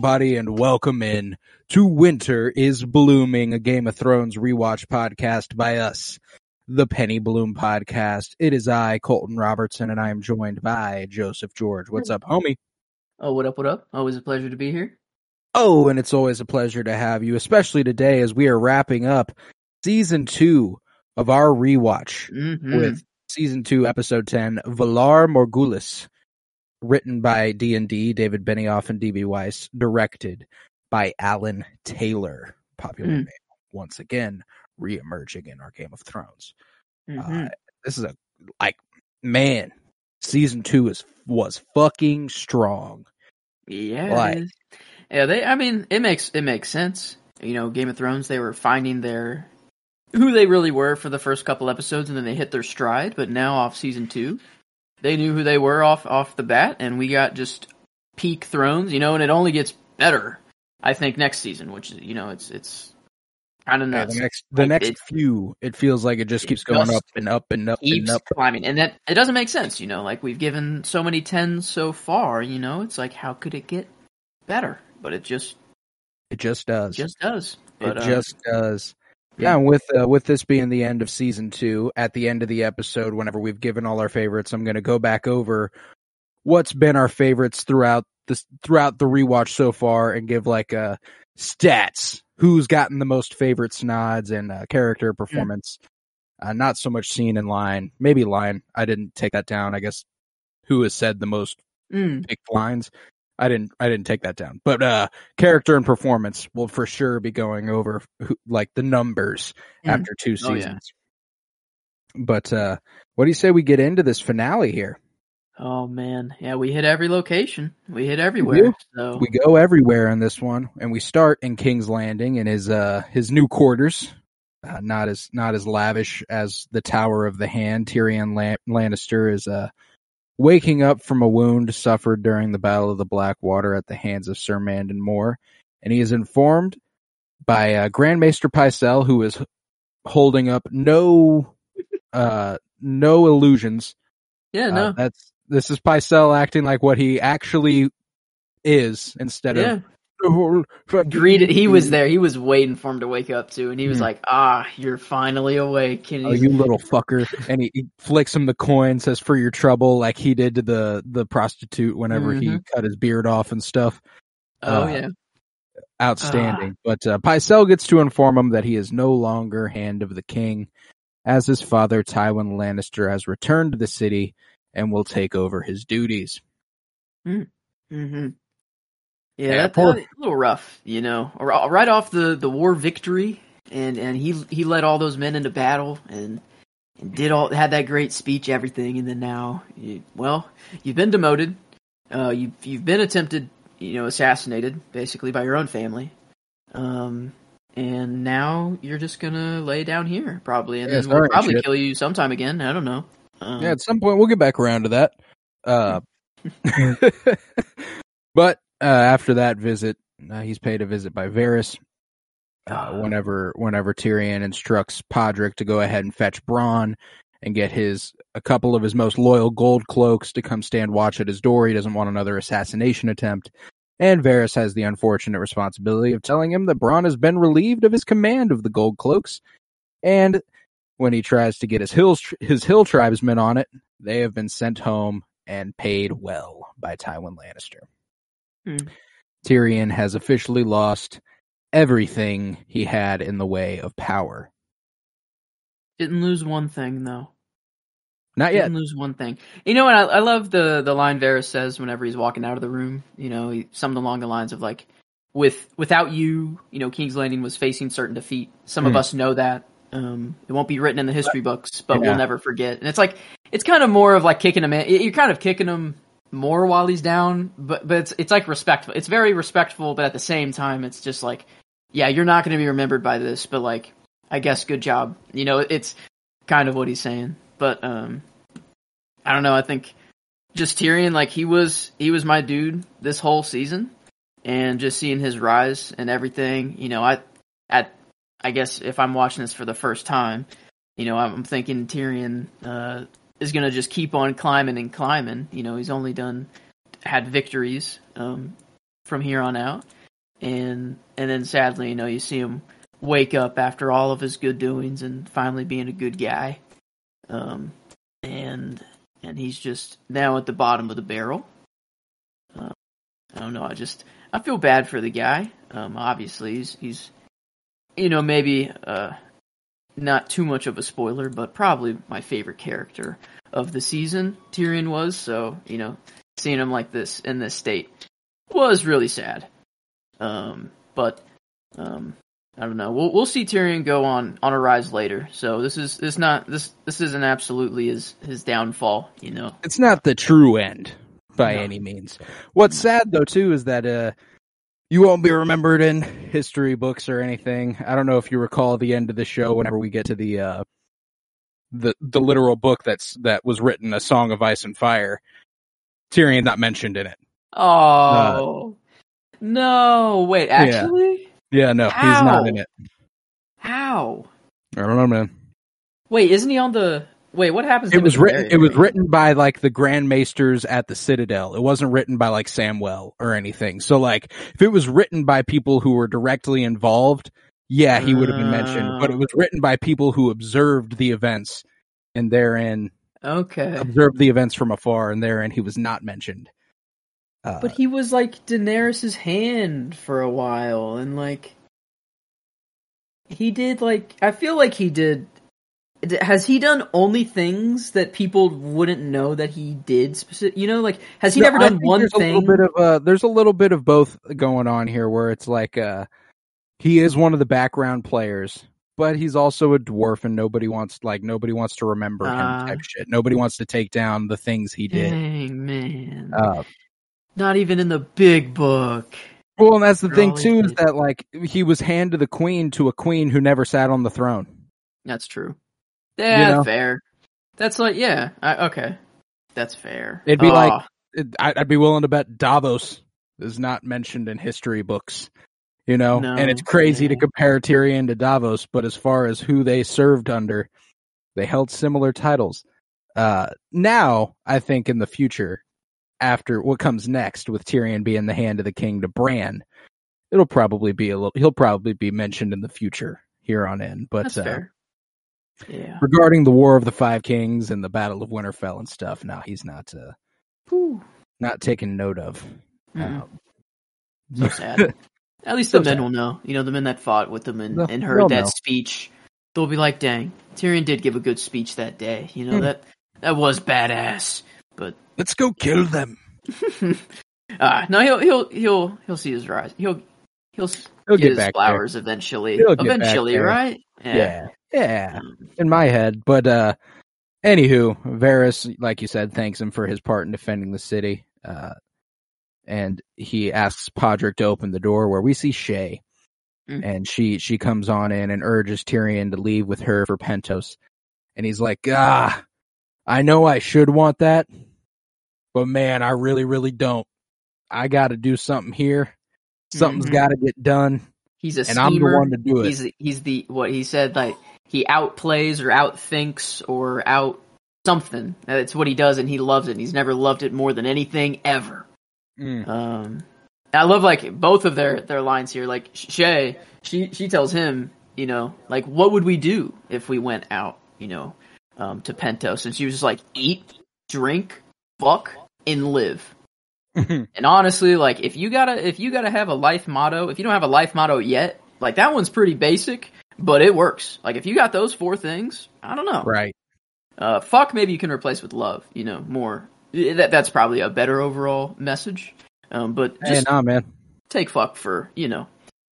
everybody, and welcome in to Winter is Blooming, a Game of Thrones rewatch podcast by us, the Penny Bloom Podcast. It is I, Colton Robertson, and I am joined by Joseph George. What's up, homie? Oh, what up, what up? Always a pleasure to be here. Oh, and it's always a pleasure to have you, especially today as we are wrapping up season two of our rewatch. Mm-hmm. with season two, episode ten, Valar Morgulis, written by D and D, David Benioff and D.B. Weiss, directed by Alan Taylor, popular Mm. name once again re-emerging in our Game of Thrones. Mhm. Uh, this is a like man, season two is was fucking strong. yeah, like- yeah. They, I mean, it makes it makes sense. You know, Game of Thrones. They were finding their who they really were for the first couple episodes, and then they hit their stride. But now, off season two, they knew who they were off off the bat, and we got just peak Thrones. You know, and it only gets better. I think next season, which is you know, it's it's kind of Yeah, nuts. the next the Like, next it- few, it feels like it just it keeps going just up and up and up and up. climbing, and that it doesn't make sense. You know, like we've given so many tens so far. You know, it's like how could it get better? But it just It just does. just does. But, it uh, just does. Yeah, and with uh, with this being the end of season two, at the end of the episode, whenever we've given all our favorites, I'm going to go back over what's been our favorites throughout this throughout the rewatch so far, and give like uh stats, who's gotten the most favorites nods and uh, character performance. Uh, not so much scene and line, maybe line. I didn't take that down. I guess who has said the most mm, picked lines. I didn't I didn't take that down. But uh character and performance will for sure be going over who, like the numbers Mhm. after two Oh, yeah. seasons. But uh what do you say we get into this finale here? oh man, yeah, we hit every location. We hit everywhere. do. So We go everywhere in this one and we start in King's Landing in his uh his new quarters. Uh, not as not as lavish as the Tower of the Hand. Tyrion Lan- Lannister is uh waking up from a wound suffered during the Battle of the Blackwater at the hands of Sir Mandon Moore, and he is informed by uh, Grand Maester Pycelle, who is holding up no uh no illusions. yeah, Uh, no, that's this is Pycelle acting like what he actually is instead yeah. of Greeted. He was there. He was waiting for him to wake up too, and he was Hmm. like, "Ah, you're finally awake." And Oh, you little fucker! And he, he flicks him the coin, says "for your trouble," like he did to the the prostitute whenever he Mhm. cut his beard off and stuff. oh uh, yeah, Outstanding. But uh, Pycelle gets to inform him that he is no longer Hand of the King, as his father Tywin Lannister has returned to the city and will take over his duties. Mm-hmm. Yeah, Yeah, poor- a little rough, you know. Right off the, the war victory, and, and he he led all those men into battle, and and did all had that great speech, everything, and then now, you, well, you've been demoted, uh, you you've been attempted, you know, assassinated, basically by your own family, um, and now you're just gonna lay down here probably, and Yeah, then we'll probably shit. kill you sometime again. I don't know. Um, Yeah, at some point we'll get back around to that. Uh, but uh, after that visit, uh, he's paid a visit by Varys. Uh, Ah. whenever whenever Tyrion instructs Podrick to go ahead and fetch Bronn and get his a couple of his most loyal gold cloaks to come stand watch at his door, he doesn't want another assassination attempt. And Varys has the unfortunate responsibility of telling him that Bronn has been relieved of his command of the gold cloaks, and when he tries to get his hills his hill tribesmen on it, they have been sent home and paid well by Tywin Lannister. Hmm. Tyrion has officially lost everything he had in the way of power. didn't lose one thing though. Not yet. Didn't lose one thing. You know what? I, I love the the line Varys says whenever he's walking out of the room. You know, he, something along the lines of like, with without you, you know, King's Landing was facing certain defeat. Some of Hmm. us know that. Um, it won't be written in the history books, but Yeah. we'll never forget. And it's like it's kind of more of like kicking him in. You're kind of kicking him more while he's down, but but it's it's like respectful. It's very respectful, but at the same time, it's just like, yeah, you're not going to be remembered by this, but like, I guess good job. You know, it's kind of what he's saying. But um, I don't know. I think just Tyrion, like he was he was my dude this whole season, and just seeing his rise and everything. You know, I at I guess if I'm watching this for the first time, you know, I'm thinking Tyrion uh, is going to just keep on climbing and climbing. You know, he's only done had victories um, from here on out, and and then sadly, you know, you see him wake up after all of his good doings and finally being a good guy, um, and and he's just now at the bottom of the barrel. Uh, I don't know. I just I feel bad for the guy. Um, obviously, he's he's you know maybe uh, not too much of a spoiler, but probably my favorite character of the season. Tyrion was so you know seeing him like this in this state was really sad. Um, but um, I don't know. We'll we'll see Tyrion go on on a rise later. So this is this not this this isn't absolutely his his downfall. You know. It's not the true end by No. any means. What's sad though too is that uh you won't be remembered in history books or anything. I don't know if you recall the end of the show whenever we get to the uh the the literal book that's that was written a song of ice and fire. Tyrion not mentioned in it. Oh no! Wait, actually, Yeah, no, he's not in it. how? I don't know, man. Wait, isn't he on the? Wait, what happens? It was written. It was written by like the Grand Maesters at the Citadel. It wasn't written by like Samwell or anything. So like, if it was written by people who were directly involved, yeah, he would have been mentioned. But it was written by people who observed the events, and therein Okay, observed the events from afar, and therein he was not mentioned. Uh, but he was like Daenerys's hand for a while, and like he did like I feel like he did. Has he done only things that people wouldn't know that he did? Specific, you know, like has he No, never done one there's thing? A little bit of uh, there's a little bit of both going on here, where it's like uh, he is one of the background players, but he's also a dwarf, and nobody wants like nobody wants to remember Ah. him type shit. Nobody wants to take down the things he did. Dang man, Uh, not even in the big book. well, and that's the thing too is that like he was hand to the queen to a queen who never sat on the throne. That's true. Yeah, know? fair. That's like yeah. I, okay, that's fair. It'd be like- It, I- I'd be willing to bet Davos is not mentioned in history books. You know, No, and it's crazy to compare Tyrion to Davos, but as far as who they served under, they held similar titles. Uh, now, I think in the future, after what comes next with Tyrion being the hand of the king to Bran, it'll probably be a little. He'll probably be mentioned in the future here on in. But that's uh, fair. Yeah. regarding the War of the Five Kings and the Battle of Winterfell and stuff, Now he's not. Uh, not taken note of. Mm-mm. Um, So sad. At least the men sad. will know. You know, the men that fought with him and, and heard that know. speech, they'll be like, "Dang, Tyrion did give a good speech that day." You know Hmm. that that was badass. But Let's go kill them. uh, no, he'll he'll he'll he'll see his rise. He'll he'll, He'll get, get his flowers eventually. He'll eventually, right? Yeah. yeah, Um, in my head. But uh, anywho, Varys, like you said, thanks him for his part in defending the city. Uh, and he asks Podrick to open the door, where we see Shae, Mm. and she she comes on in and urges Tyrion to leave with her for Pentos, and he's like, ah, I know I should want that, but man, I really really don't. I got to do something here. Something's Mhm. got to get done, He's a and I'm the one to do it. He's he's the what he said like he outplays or outthinks or out something. That's what he does, and he loves it. And he's never loved it more than anything ever. Mm. Um, I love like both of their their lines here. Like Shae, she she tells him, you know, like what would we do if we went out, you know, um, to Pentos, and she was just like eat, drink, fuck, and live. And honestly, like if you gotta if you gotta have a life motto, if you don't have a life motto yet, like that one's pretty basic, but it works. Like if you got those four things, I don't know. right. Uh, fuck, maybe you can replace with love. You know, more. That that's probably a better overall message. Um, but Hey, just nah, man. take fuck for you know.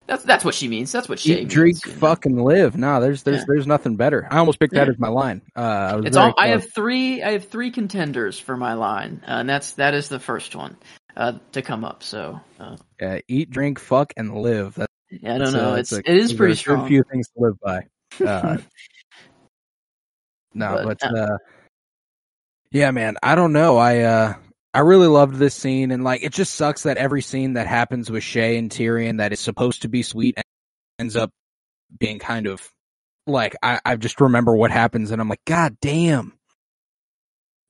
That's that's what she means. That's what she Eat, means. drink, know? fucking live. No, there's there's Yeah. there's nothing better. I almost picked that Yeah. as my line. Uh, I was It's all. I have three. I have three contenders for my line, uh, and that's that is the first one uh, to come up. So uh, Uh, eat, drink, fuck, and live. That's, I don't know. uh, It's a- it is pretty a strong. few things to live by. Uh, no, But, but, uh, yeah, man, I don't know. I uh, I really loved this scene, and like, it just sucks that every scene that happens with Shae and Tyrion that is supposed to be sweet ends up being kind of like I, I just remember what happens, and I'm like, God damn.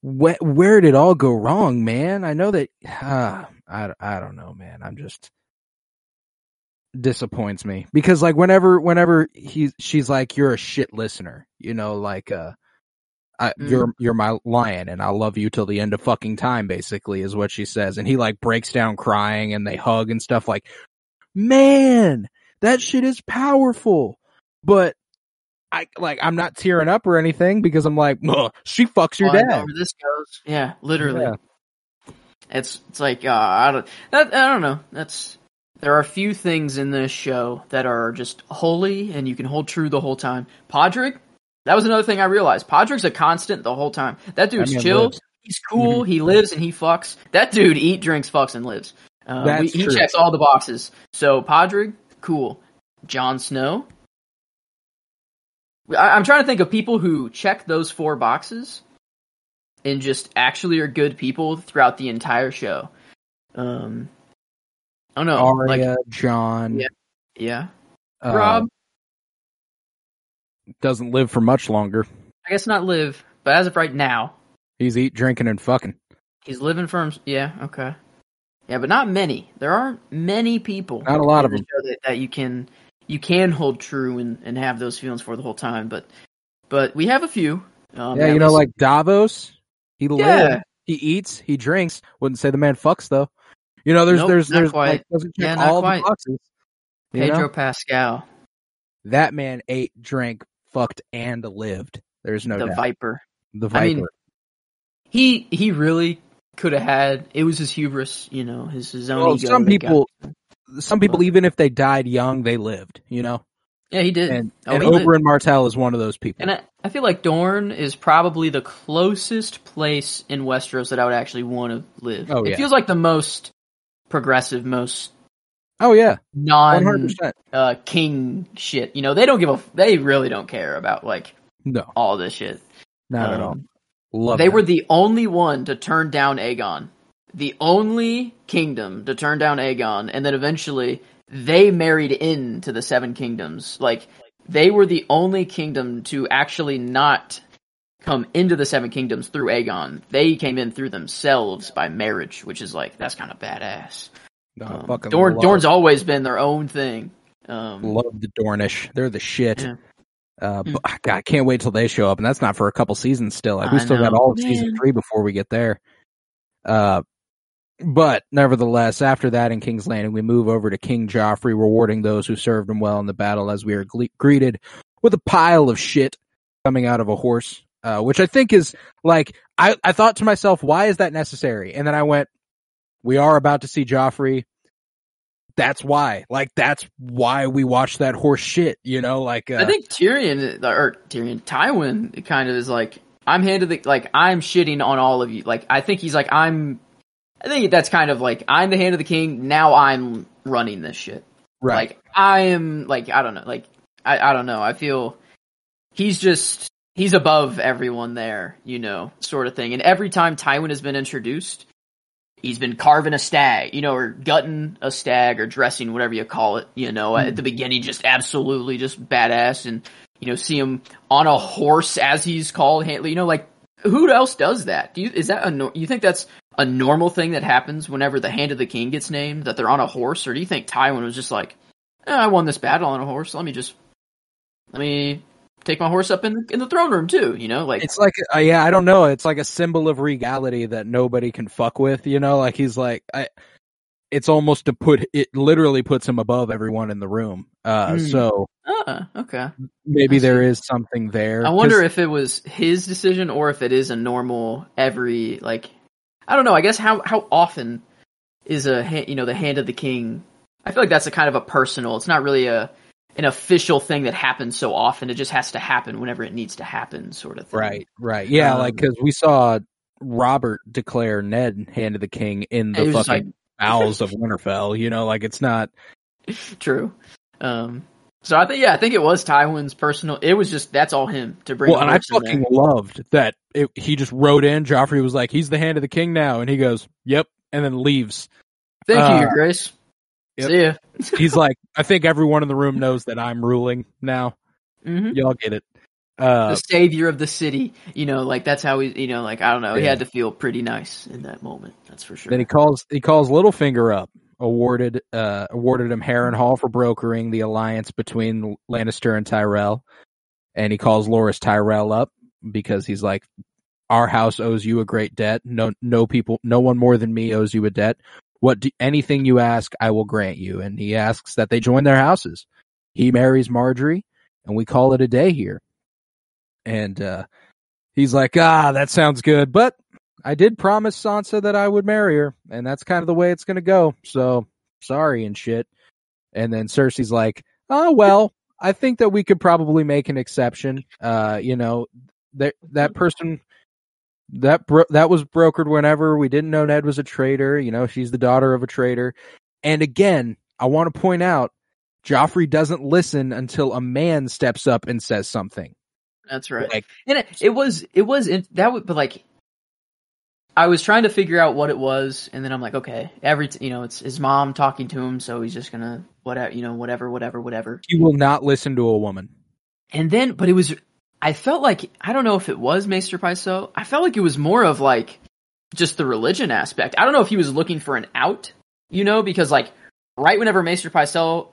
Where, where did it all go wrong, man? I know that. Uh, I, I don't know, man. I'm just disappoints me because like whenever whenever he's she's like you're a shit listener you know like uh I, Mm. you're you're my lion and I'll love you till the end of fucking time basically is what she says and he like breaks down crying and they hug and stuff like man that shit is powerful but I like I'm not tearing up or anything because I'm like "Ugh, she fucks your Well, dad this goes. Yeah, literally. Yeah. It's it's like uh, I don't that, I don't know. That's there are a few things in this show that are just holy and you can hold true the whole time. Podrick, that was another thing I realized. Podrick's a constant the whole time. That dude's chill. lives. He's cool. He lives and he fucks. That dude eat, drinks, fucks, and lives. Uh, we, he checks all the boxes. So Podrick, cool. Jon Snow. I, I'm trying to think of people who check those four boxes and just actually are good people throughout the entire show. Um, Don't know. Arya Like, Jon Yeah. yeah. uh, Robb, doesn't live for much longer I guess not live, but as of right now, he's eat drinking and fucking he's living for him. Yeah, okay. Yeah, but not many. There aren't many people. Not a lot of the them. That, that you can you can hold true and, and have those feelings for the whole time. But but we have a few. Um, yeah you know like Davos he lives yeah, he eats, he drinks. Wouldn't say the man fucks though. You know, there's Nope, there's there's quite. like doesn't check Yeah, all quite. the boxes. Pedro know? Pascal, That man ate, drank, fucked, and lived. There's no the doubt. Viper. the I Viper. mean, he he really could have had. It was his hubris, you know, his his own Well, some people, some people, even if they died young, they lived. You know, yeah, he did. and Oh, and he. Oberyn Martell is one of those people. And I, I feel like Dorne is probably the closest place in Westeros that I would actually want to live. Oh, it yeah. feels like the most progressive, most oh yeah, non uh, king shit. You know, they don't give a. They really don't care about like No, all this shit. not at Um, all. Love they them. were the only one to turn down Aegon. The only kingdom to turn down Aegon, and then eventually they married into the Seven Kingdoms. Like they were the only kingdom to actually not come into the Seven Kingdoms through Aegon. They came in through themselves by marriage, which is like that's kind of badass. No, Um, fucking Dorne, love, Dorne's always been their own thing. Um, love the Dornish. They're the shit. Yeah. Uh, but, God, I can't wait till they show up, and that's not for a couple seasons still. Like we I still got all of season three before we get there. Uh, but nevertheless, after that in King's Landing, we move over to King Joffrey, rewarding those who served him well in the battle as we are gle- greeted with a pile of shit coming out of a horse, uh, which I think is like, I, I thought to myself, why is that necessary? And then I went, we are about to see Joffrey. That's why, like, that's why we watch that horse shit, you know, like, uh, I think Tyrion or Tyrion Tywin kind of is like I'm handed the like I'm shitting on all of you. Like I think he's like I'm. I think that's kind of like I'm the hand of the king. Now I'm running this shit. right. Like I am like I don't know. Like I I don't know. I feel he's just he's above everyone there. You know, sort of thing. And every time Tywin has been introduced. He's been carving a stag, you know, or gutting a stag or dressing, whatever you call it, you know, at the beginning, just absolutely just badass and, you know, see him on a horse as he's called, you know, like who else does that? Do you, is that a, you think that's a normal thing that happens whenever the hand of the king gets named, that they're on a horse? Or do you think Tywin was just like, eh, I won this battle on a horse, let me just, let me take my horse up in, in the throne room too, you know, like, It's like, uh, yeah, I don't know. It's like a symbol of regality that nobody can fuck with, you know? Like he's like, I, it's almost to put, it literally puts him above everyone in the room. Uh, Hmm. so ah, okay. maybe there is something there. I wonder if it was his decision or if it is a normal every like I don't know. I guess how how often is a you know the hand of the king? I feel like that's a kind of a personal. It's not really a an official thing that happens so often. It just has to happen whenever it needs to happen, sort of thing. Right, right. Yeah, Um, like because we saw Robert declare Ned hand of the king in the fucking bowels of Winterfell. You know, like it's not. True. Um. So I think yeah, I think it was Tywin's personal. It was just that's all him to bring. Well, and I in there. fucking loved that it, he just wrote in. Joffrey was like, "He's the hand of the king now," and he goes, "Yep," and then leaves. Thank you, uh, Your Grace. Yep. See ya. He's like, "I think everyone in the room knows that I'm ruling now. hmm Y'all get it." Uh, the savior of the city. You know, like that's how he. You know, like I don't know. He had to feel pretty nice in that moment. That's for sure. Then he calls he calls Littlefinger up, awarded uh awarded him Harrenhal for brokering the alliance between Lannister and Tyrell, and he calls Loras Tyrell up because he's like, our house owes you a great debt. No no people, no one more than me owes you a debt. What do, anything you ask, I will grant you. And he asks that they join their houses. He marries Margaery, and we call it a day here. And uh he's like, ah, that sounds good, but I did promise Sansa that I would marry her, and that's kind of the way it's going to go. So sorry and shit. And then Cersei's like, "Oh well, I think that we could probably make an exception. Uh, you know, that that person that bro- that was brokered whenever we didn't know Ned was a traitor. You know, she's the daughter of a traitor. And again, I want to point out, Joffrey doesn't listen until a man steps up and says something. That's right. Like, And it, it was it was in, that would but like I was trying to figure out what it was, and then I'm like, okay, every t- you know, it's his mom talking to him, so he's just gonna whatever you know, whatever, whatever, whatever. he will not listen to a woman. And then, but it was, I felt like I don't know if it was Maester Pycelle. I felt like it was more of like just the religion aspect. I don't know if he was looking for an out, you know, because like right whenever Maester Pycelle,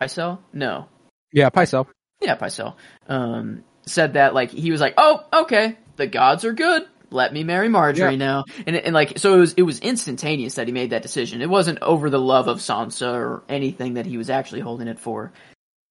Pycelle, no, Yeah, Pycelle. yeah, Pycelle, um, said that like he was like, oh, okay, the gods are good. Let me marry Margaery Yeah. now, and and like so it was it was instantaneous that he made that decision. It wasn't over the love of Sansa or anything that he was actually holding it for.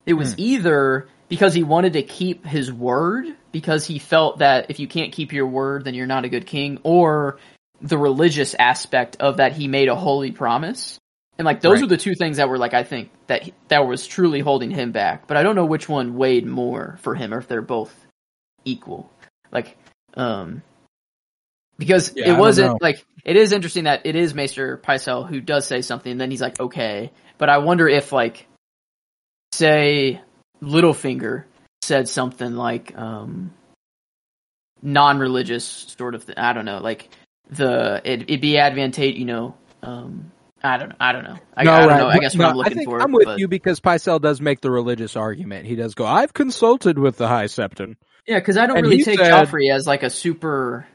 It was Hmm. either because he wanted to keep his word because he felt that if you can't keep your word, then you're not a good king, or the religious aspect of that he made a holy promise. And like those Right. were the two things that were like I think that he- that was truly holding him back. But I don't know which one weighed more for him or if they're both equal. Like um because Yeah, it wasn't like it is interesting that it is Maester Pycelle who does say something and then he's like okay. But I wonder if like say Littlefinger said something like um non-religious sort of thing. I don't know, like the it, it'd be advantage, you know, um I don't. I don't know. I, I don't know. I guess what No, I'm looking I for. I'm with but- you because Pycelle does make the religious argument. He does go, I've consulted with the High Septon. Yeah, because I don't And really take said- Joffrey as like a super.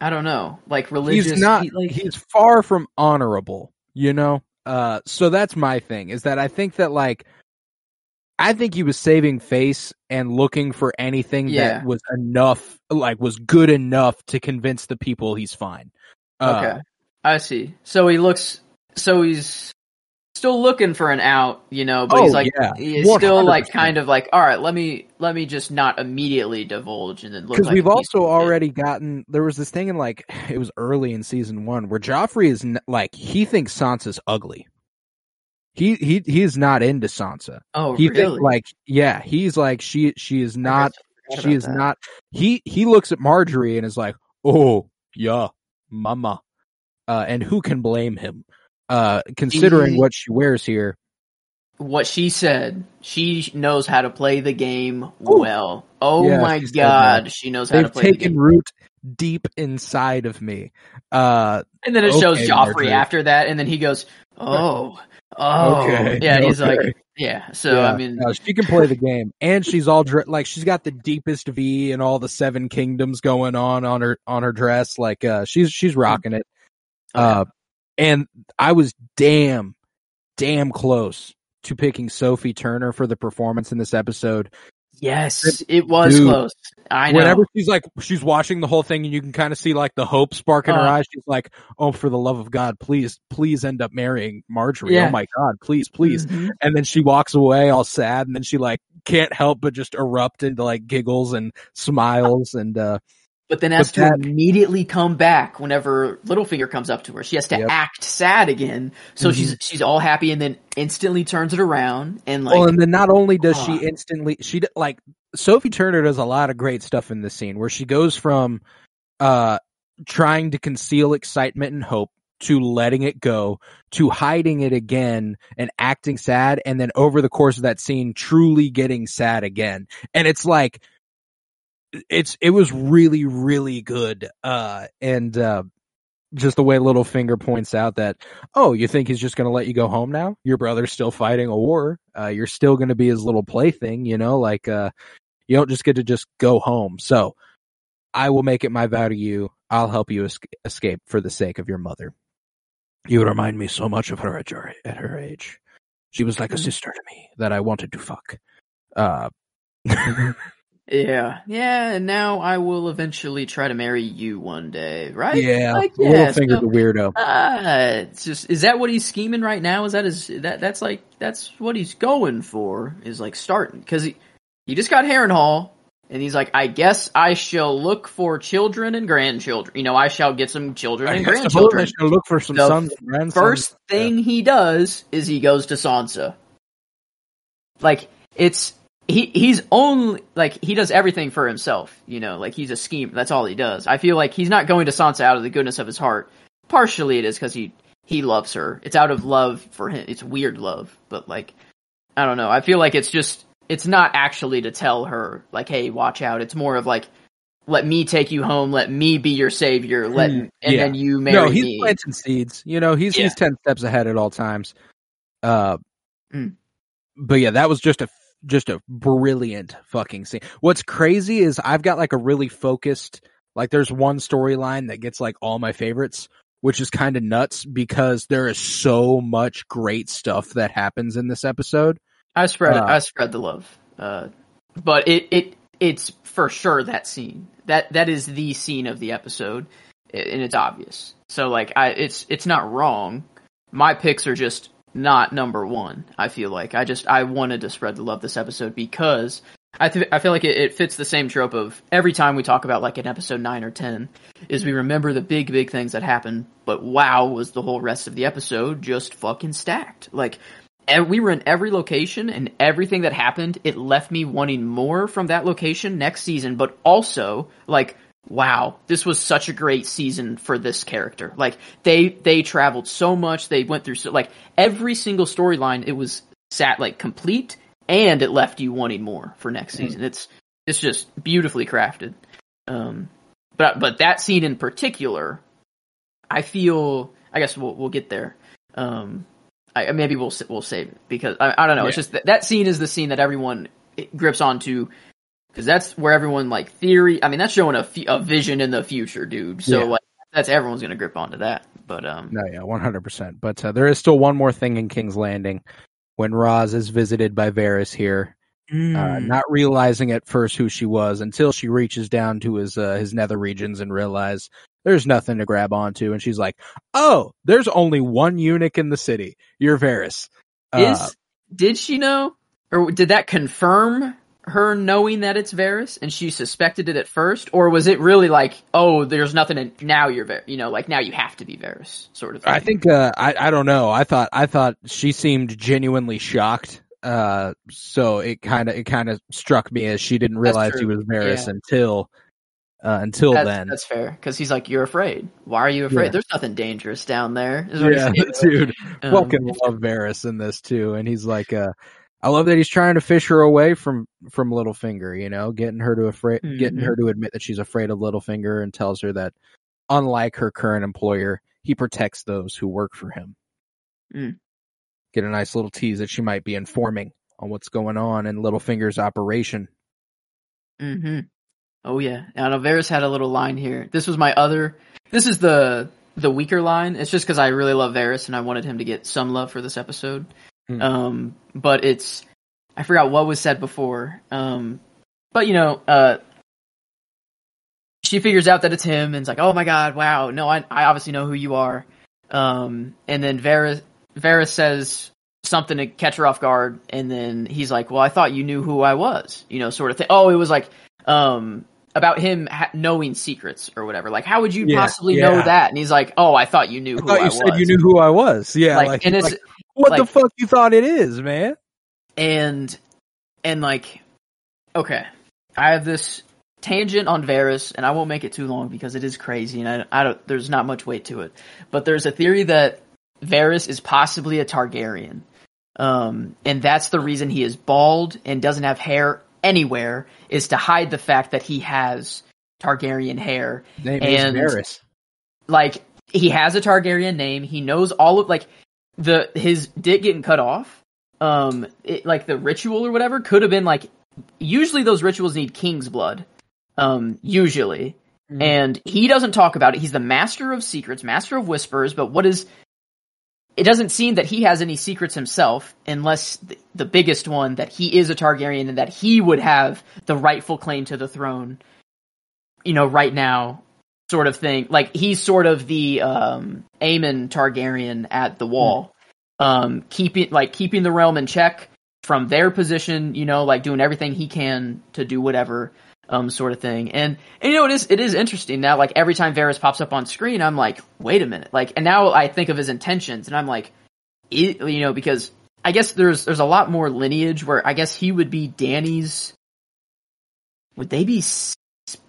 I don't know, like religious. He's not, he- like, he's far from honorable, you know? Uh, so that's my thing is that I think that like, I think he was saving face and looking for anything Yeah. that was enough, like was good enough to convince the people he's fine. Uh, okay, I see. So he looks. So he's still looking for an out, you know, but Oh, he's like, yeah. he's still like kind of like, all right, let me let me just not immediately divulge and then look because like we've also already gotten there was this thing in like it was early in season one where Joffrey is n- like he thinks Sansa's ugly. He he he is not into Sansa. Oh, He really? like yeah, he's like she she is not she is that. not he he looks at Margaery and is like oh yeah mama, uh, and who can blame him? Uh, considering He- what she wears here, what she said. She knows how to play the game Ooh. well. Oh Yeah, my god, she knows how to they've play the taken game. root deep inside of me. Uh, And then it shows Joffrey Margaery. after that, and then he goes, "Oh, oh, Okay, yeah." He's like, "Yeah." So Yeah, I mean, no, she can play the game, and she's all dre- like she's got the deepest V and all the seven kingdoms going on on her on her dress. Like uh, she's she's rocking it. okay. Uh, and I was damn, damn close to picking Sophie Turner for the performance in this episode. Yes, it was Dude. close. I know. Whenever she's like she's watching the whole thing, and you can kind of see like the hope spark in her Uh. eyes. She's like, "Oh, for the love of God, please, please end up marrying Margaery. Yeah. Oh my God, please, please." Mhm. and then she walks away all sad and then she like can't help but just erupt into like giggles and smiles and uh but then has But to that- immediately come back whenever Littlefinger comes up to her. She has to Yep. act sad again. So Mhm. she's she's all happy and then instantly turns it around and like well, and then not only does Ah. she instantly, she like Sophie Turner does a lot of great stuff in this scene where she goes from uh trying to conceal excitement and hope to letting it go to hiding it again and acting sad and then over the course of that scene truly getting sad again and it's like it's it was really really good uh and uh just the way Littlefinger points out that, oh, you think he's just going to let you go home now? Your brother's still fighting a war. Uh, you're still going to be his little plaything, you know, like, uh, you don't just get to just go home. So I will make it my vow to you. I'll help you es- escape for the sake of your mother. You remind me so much of her at, your, at her age. She was like a Mhm. sister to me that I wanted to fuck. Uh, yeah yeah. And now I will eventually try to marry you one day, right? yeah, Like, yeah, Littlefinger's so- a weirdo. Ah, it's just is that what he's scheming right now? Is that his that that's like that's what he's going for? Is like starting because he he just got Harrenhal and he's like, I guess I shall look for children and grandchildren. You know, I shall get some children I and guess suppose I grandchildren. look for some The sons and grandsons. First thing he does is he goes to Sansa. Like it's he he's only like he does everything for himself, you know, like he's a scheme. That's all he does. I feel like he's not going to Sansa out of the goodness of his heart. Partially it is because he he loves her. It's out of love for him. It's weird love, but like I don't know. I feel like it's just it's not actually to tell her like, hey, watch out. It's more of like, let me take you home. Let me be your savior. Let Mm, and yeah. then you marry me. no, he's me. planting seeds. You know, he's Yeah. he's ten steps ahead at all times. Uh, Mm. but yeah, that was just a just a brilliant fucking scene. What's crazy is I've got like a really focused like there's one storyline that gets like all my favorites, which is kind of nuts because there is so much great stuff that happens in this episode. I spread. Uh, I spread the love. Uh, but it it it's for sure that scene. That that is the scene of the episode, and it's obvious. So like, I it's it's not wrong. My picks are just not number one. I feel like I just I wanted to spread the love this episode because I th- I feel like it, it fits the same trope of every time we talk about like an episode nine or ten is we remember the big big things that happened, but wow was the whole rest of the episode just fucking stacked. Like we were in every location and everything that happened it left me wanting more from that location next season but also like wow this was such a great season for this character. Like they they traveled so much they went through so like every single storyline it was sat like complete and it left you wanting more for next season. It's it's just beautifully crafted. Um but but that scene in particular i feel i guess we'll we'll get there. Um I, maybe we'll we'll save it because I, I don't know. It's just that that scene is the scene that everyone grips onto because that's where everyone like theory. I mean, that's showing a, a vision in the future, dude. So Yeah. like that's everyone's gonna grip onto that. But um, No, yeah, one hundred percent. But uh, there is still one more thing in King's Landing when Ros is visited by Varys here, uh, mm, not realizing at first who she was until she reaches down to his uh, his nether regions and realize there's nothing to grab onto, and she's like, "Oh, there's only one eunuch in the city. You're Varys." Uh, is did she know or did that confirm her knowing that it's Varys and she suspected it at first, or was it really like, oh, there's nothing, in, now you're Varys, you know, like now you have to be Varys, sort of. Thing. I think uh, I I don't know. I thought I thought she seemed genuinely shocked. Uh, so it kind of it kind of struck me as she didn't realize he was Varys Yeah. until uh, until that's, then. that's fair because he's like, you're afraid. Why are you afraid? Yeah. There's nothing dangerous down there. is what he's Yeah, dude. Um, fucking love Varys in this too, and he's like, uh, I love that he's trying to fish her away from from Littlefinger. You know, getting her to afraid, getting Mhm. her to admit that she's afraid of Littlefinger, and tells her that, unlike her current employer, he protects those who work for him. Mm. Get a nice little tease that she might be informing on what's going on in Littlefinger's operation. hmm Oh yeah. Now Varys had a little line here. This was my other. This is the the weaker line. It's just because I really love Varys and I wanted him to get some love for this episode. Hmm. Um, but it's I forgot what was said before. Um, but you know, uh, she figures out that it's him and it's like, oh my god, wow, no, I I obviously know who you are. Um, and then Varys Varys says something to catch her off guard, and then he's like, well, I thought you knew who I was, you know, sort of thing. Oh, it was like, um, about him ha- knowing secrets or whatever. Like, how would you Yeah, possibly know that? And he's like, "Oh, I thought you knew I who I you said was." you knew who I was. Yeah, like, like, and it's like, what the fuck you thought it is, man? and and like, okay, I have this tangent on Varys, and I won't make it too long because it is crazy, and I, I don't. There's not much weight to it, but there's a theory that Varys is possibly a Targaryen, um, and that's the reason he is bald and doesn't have hair anywhere is to hide the fact that he has Targaryen hair. Name And- is Varys. Like he has a Targaryen name. He knows all of like the his dick getting cut off. Um, it, like the ritual or whatever could have been like. Usually those rituals need king's blood. Um, usually, Mhm. and he doesn't talk about it. He's the master of secrets, master of whispers. But what is? It doesn't seem that he has any secrets himself, unless the, the biggest one that he is a Targaryen and that he would have the rightful claim to the throne. You know, right now, sort of thing. Like he's sort of the um Aemon Targaryen at the wall. Um keeping like keeping the realm in check from their position, you know, like doing everything he can to do whatever um sort of thing. And and you know it is it is interesting now like every time Varys pops up on screen I'm like, "Wait a minute." Like and now I think of his intentions and I'm like, it, you know, because I guess there's there's a lot more lineage where I guess he would be Dany's would they be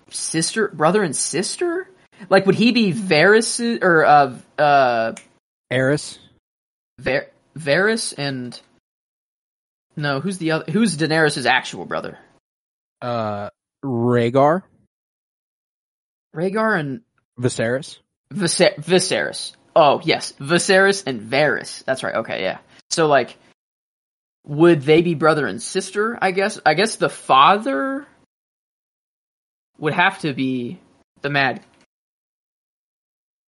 sister brother and sister? Like would he be Varys or uh uh Eris. Var- Varys and no, who's the other? Who's Daenerys' actual brother? Uh, Rhaegar. Rhaegar and Viserys. Viser- Viserys. Oh yes, Viserys and Varys. That's right. Okay, yeah. So like, would they be brother and sister? I guess. I guess the father would have to be the Mad.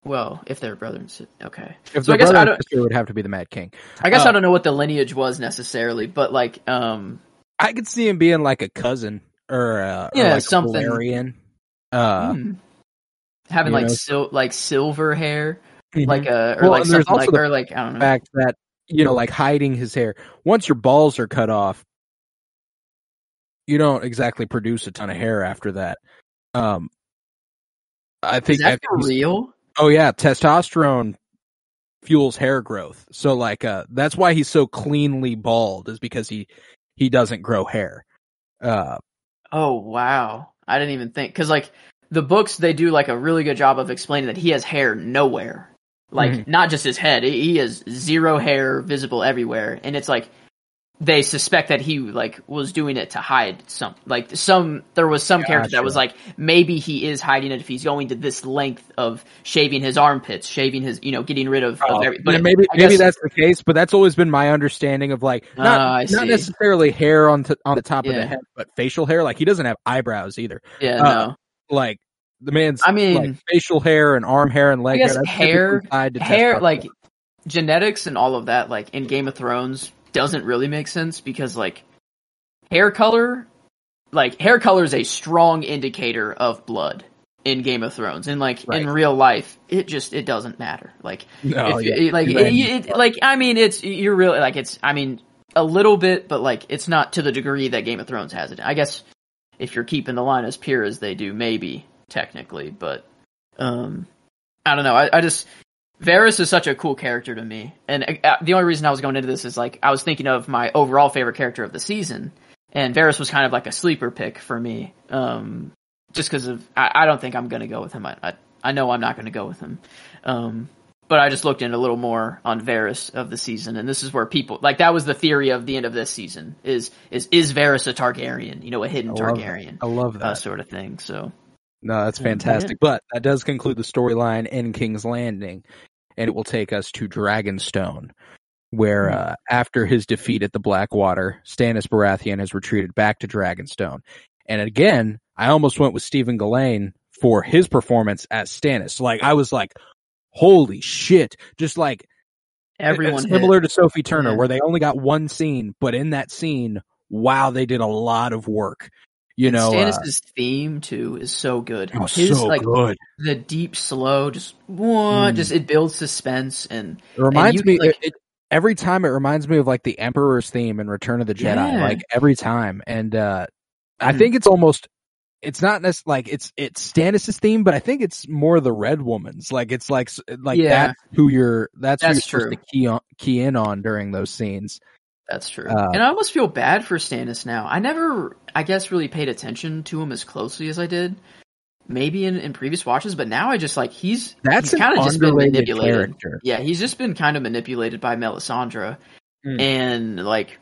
Well, if they're brother and sister, okay. If So I guess I don't- sister would have to be the Mad King. I guess Uh, I don't know what the lineage was necessarily, but like, um, I could see him being like a cousin or, uh, or Yeah, like something. Valyrian. Uh, hmm. having like know. sil- like silver hair, mhm. like a or Well, like something like or like I don't know. fact that you know, like hiding his hair. Once your balls are cut off, you don't exactly produce a ton of hair after that. Um, I Is think that for real? Oh yeah, testosterone fuels hair growth. So like, uh, that's why he's so cleanly bald is because he he doesn't grow hair. Uh, Oh wow, I didn't even think because like the books they do like a really good job of explaining that he has hair nowhere, like Mhm. not just his head. He he has zero hair visible everywhere, and it's like they suspect that he like was doing it to hide some like some there was some character that was like maybe he is hiding it if he's going to this length of shaving his armpits shaving his you know getting rid of, of every, yeah, but maybe I maybe guess- that's the case, but that's always been my understanding of like not Ah, I not necessarily hair on t- on the top of the head, but facial hair. Like he doesn't have eyebrows either. yeah uh, no Like the man's I mean- like, facial hair and arm hair and leg hair. hair- typically tied to hair like genetics and all of that like in game of thrones doesn't really make sense because like hair color like hair color is a strong indicator of blood in game of thrones. And like in real life it just it doesn't matter. Like No, if, yeah. like it, it- like i mean it's you're really like it's i mean a little bit but like it's not to the degree that game of thrones has it. I guess if you're keeping the line as pure as they do maybe technically but um i don't know. I, I just Varys is such a cool character to me, and uh, the only reason I was going into this is like I was thinking of my overall favorite character of the season, and Varys was kind of like a sleeper pick for me, um, just because of I, I don't think I'm going to go with him. I, I I know I'm not going to go with him, um, but I just looked in a little more on Varys of the season, and this is where people like that was the theory of the end of this season is is is Varys a Targaryen? You know, a hidden I love. Targaryen I love that. uh, sort of thing. So No, that's fantastic. But that does conclude the storyline in King's Landing, and it will take us to Dragonstone, where Mhm. uh, after his defeat at the Blackwater, Stannis Baratheon has retreated back to Dragonstone. And again, I almost went with Stephen Dillane for his performance as Stannis. Like I was like, holy shit! Just like everyone it's hit. similar to Sophie Turner, Yeah. where they only got one scene, but in that scene, wow, they did a lot of work. You know, uh, Stannis' theme too is so good. it was His so like good. the deep slow, just what, Mm. just it builds suspense and It reminds you, me like- it, it- every time it reminds me of like the Emperor's theme in Return of the Jedi, Yeah. like every time. And uh I Mhm. think it's almost it's not necess- like it's it's Stannis' theme, but I think it's more the Red Woman's. Like it's like like Yeah. that's who you're that's, That's who you're supposed true. to key on key in on during those scenes. That's true. Uh, and I almost feel bad for Stannis now. I never, I guess, really paid attention to him as closely as I did. Maybe in, in previous watches, but now I just like he's That's kind of just been manipulated. character. Yeah, he's just been kind of manipulated by Melisandre, Mm. and like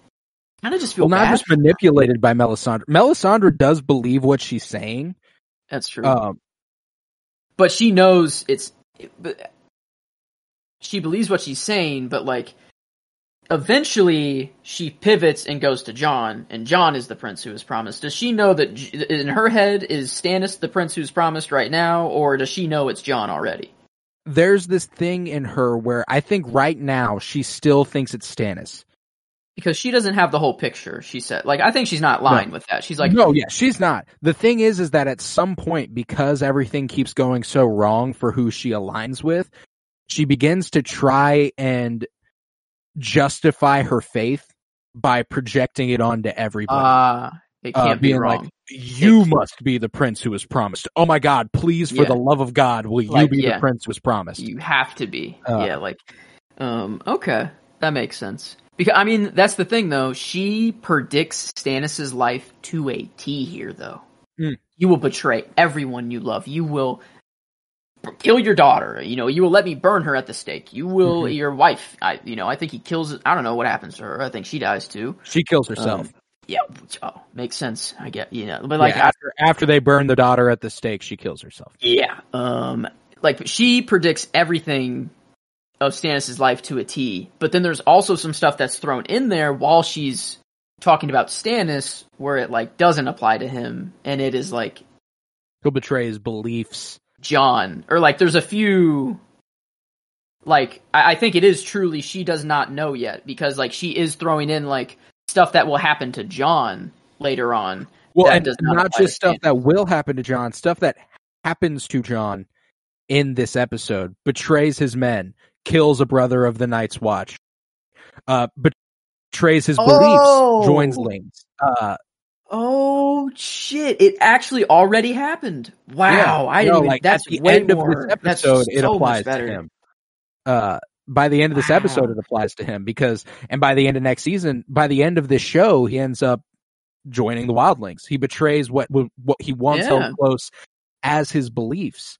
kind of just feel Well, not bad. just manipulated by Melisandre. Melisandre does believe what she's saying. That's true. Um, but she knows it's but she believes what she's saying but like eventually she pivots and goes to Jon and Jon is the prince who is promised. Does she know that in her head is stannis the prince who's promised right now or does she know it's john already? There's this thing in her where I think right now she still thinks it's Stannis. because she doesn't have the whole picture she said. Like i think she's not lying with that. She's like no, yeah, she's not. The thing is, is that at some point, because everything keeps going so wrong for who she aligns with, she begins to try and justify her faith by projecting it onto everybody. uh it Uh, can't be being wrong like, you It- must be the prince who was promised. Oh my God! Please, for Yeah. the love of God, will you be yeah. the prince who was promised? You have to be. Uh, yeah, like um okay. That makes sense. Because I mean, that's the thing though. She predicts Stannis's life to a T here though. Hmm. You will betray everyone you love. You will kill your daughter. You know, you will let me burn her at the stake. You will Mhm. your wife. I you know, I think he kills I don't know what happens to her. I think she dies too. She kills herself. Um, yeah, oh, makes sense. I get, you know, but like yeah, after after they burn the daughter at the stake, she kills herself. Yeah. Um, like she predicts everything of Stannis' life to a T, but then there's also some stuff that's thrown in there while she's talking about Stannis where it like doesn't apply to him and it is like He'll betray his beliefs. Jon or like there's a few like I, I think it is truly she does not know yet because like she is throwing in like stuff that will happen to Jon later on. Well, That and does not, not just stuff that will happen to Jon, stuff that happens to Jon in this episode. Betrays his men, kills a brother of the Night's Watch, uh, betrays his Oh! beliefs, joins Lings. Uh, Oh shit! It actually already happened. Wow, yeah, I didn't. Even, like that's at the end more, of this episode, it so applies to him. Uh, by the end of this Wow. episode, it applies to him because, and by the end of next season, by the end of this show, he ends up joining the Wildlings. He betrays what what he once Yeah. held close as his beliefs.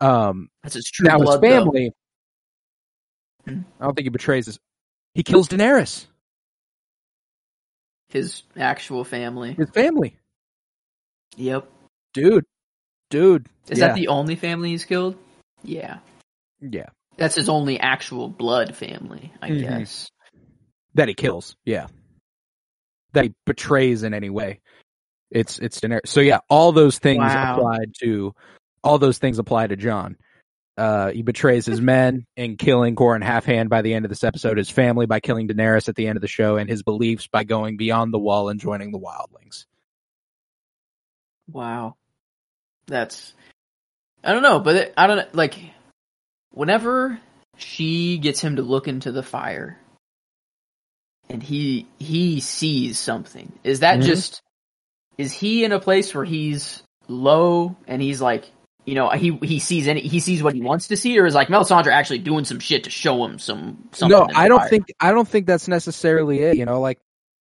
Um, That's his true now blood. his family. Hmm. I don't think he betrays his. He kills Daenerys, though. His actual family. his family, Yep. dude, dude. Is yeah, that the only family he's killed? Yeah, yeah that's his only actual blood family, I Mhm. guess. that he kills? Yeah, that he betrays in any way. It's it's Daenerys. So yeah, all those things Wow. applied to all those things apply to Jon. Uh, he betrays his men in killing Qhorin Halfhand by the end of this episode, his family by killing Daenerys at the end of the show, and his beliefs by going beyond the wall and joining the Wildlings. Wow, that's I don't know, but it, I don't like whenever she gets him to look into the fire and he he sees something. Is that Mhm. just is he in a place where he's low and he's like you know he he sees any he sees what he wants to see or is like Melisandre actually doing some shit to show him some something no, I don't fire? think I don't think that's necessarily it. You know, like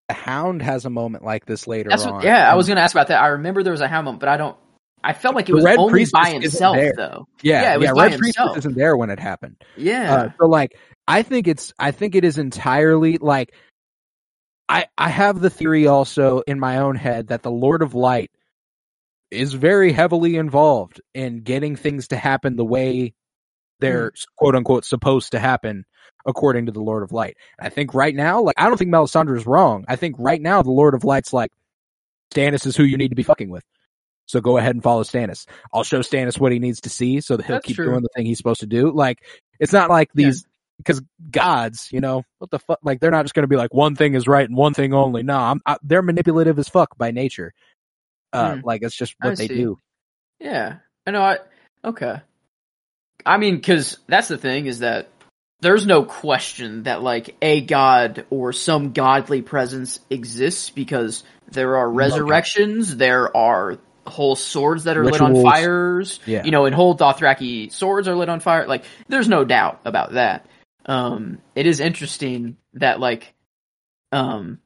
the Hound has a moment like this later That's on. what, yeah, I was gonna ask about that. I remember there was a Hammond, but I don't. I felt like it was Red only Priestess by himself though. yeah, yeah, it was yeah. Red Priestess isn't there when it happened. Yeah. Uh, so like, I think it's I think it is entirely like, I I have the theory also in my own head that the Lord of Light is very heavily involved in getting things to happen the way they're mm-hmm. quote unquote supposed to happen according to the Lord of Light. I think right now, like I don't think Melisandre is wrong. I think right now the Lord of Light's like Stannis is who you need to be fucking with. So go ahead and follow Stannis. I'll show Stannis what he needs to see so that he'll That's keep true. doing the thing he's supposed to do. Like it's not like these because gods, you know, what the fuck? Like they're not just going to be like one thing is right and one thing only. No, I'm, I, they're manipulative as fuck by nature. Uh, Hmm. like it's just I what they see. do. Yeah, I know. I okay. I mean, because that's the thing is that there's no question that like a god or some godly presence exists because there are resurrections, there are whole swords that are lit on fires. Yeah. You know, and whole Dothraki swords are lit on fire. Like, there's no doubt about that. Um, it is interesting that like, um,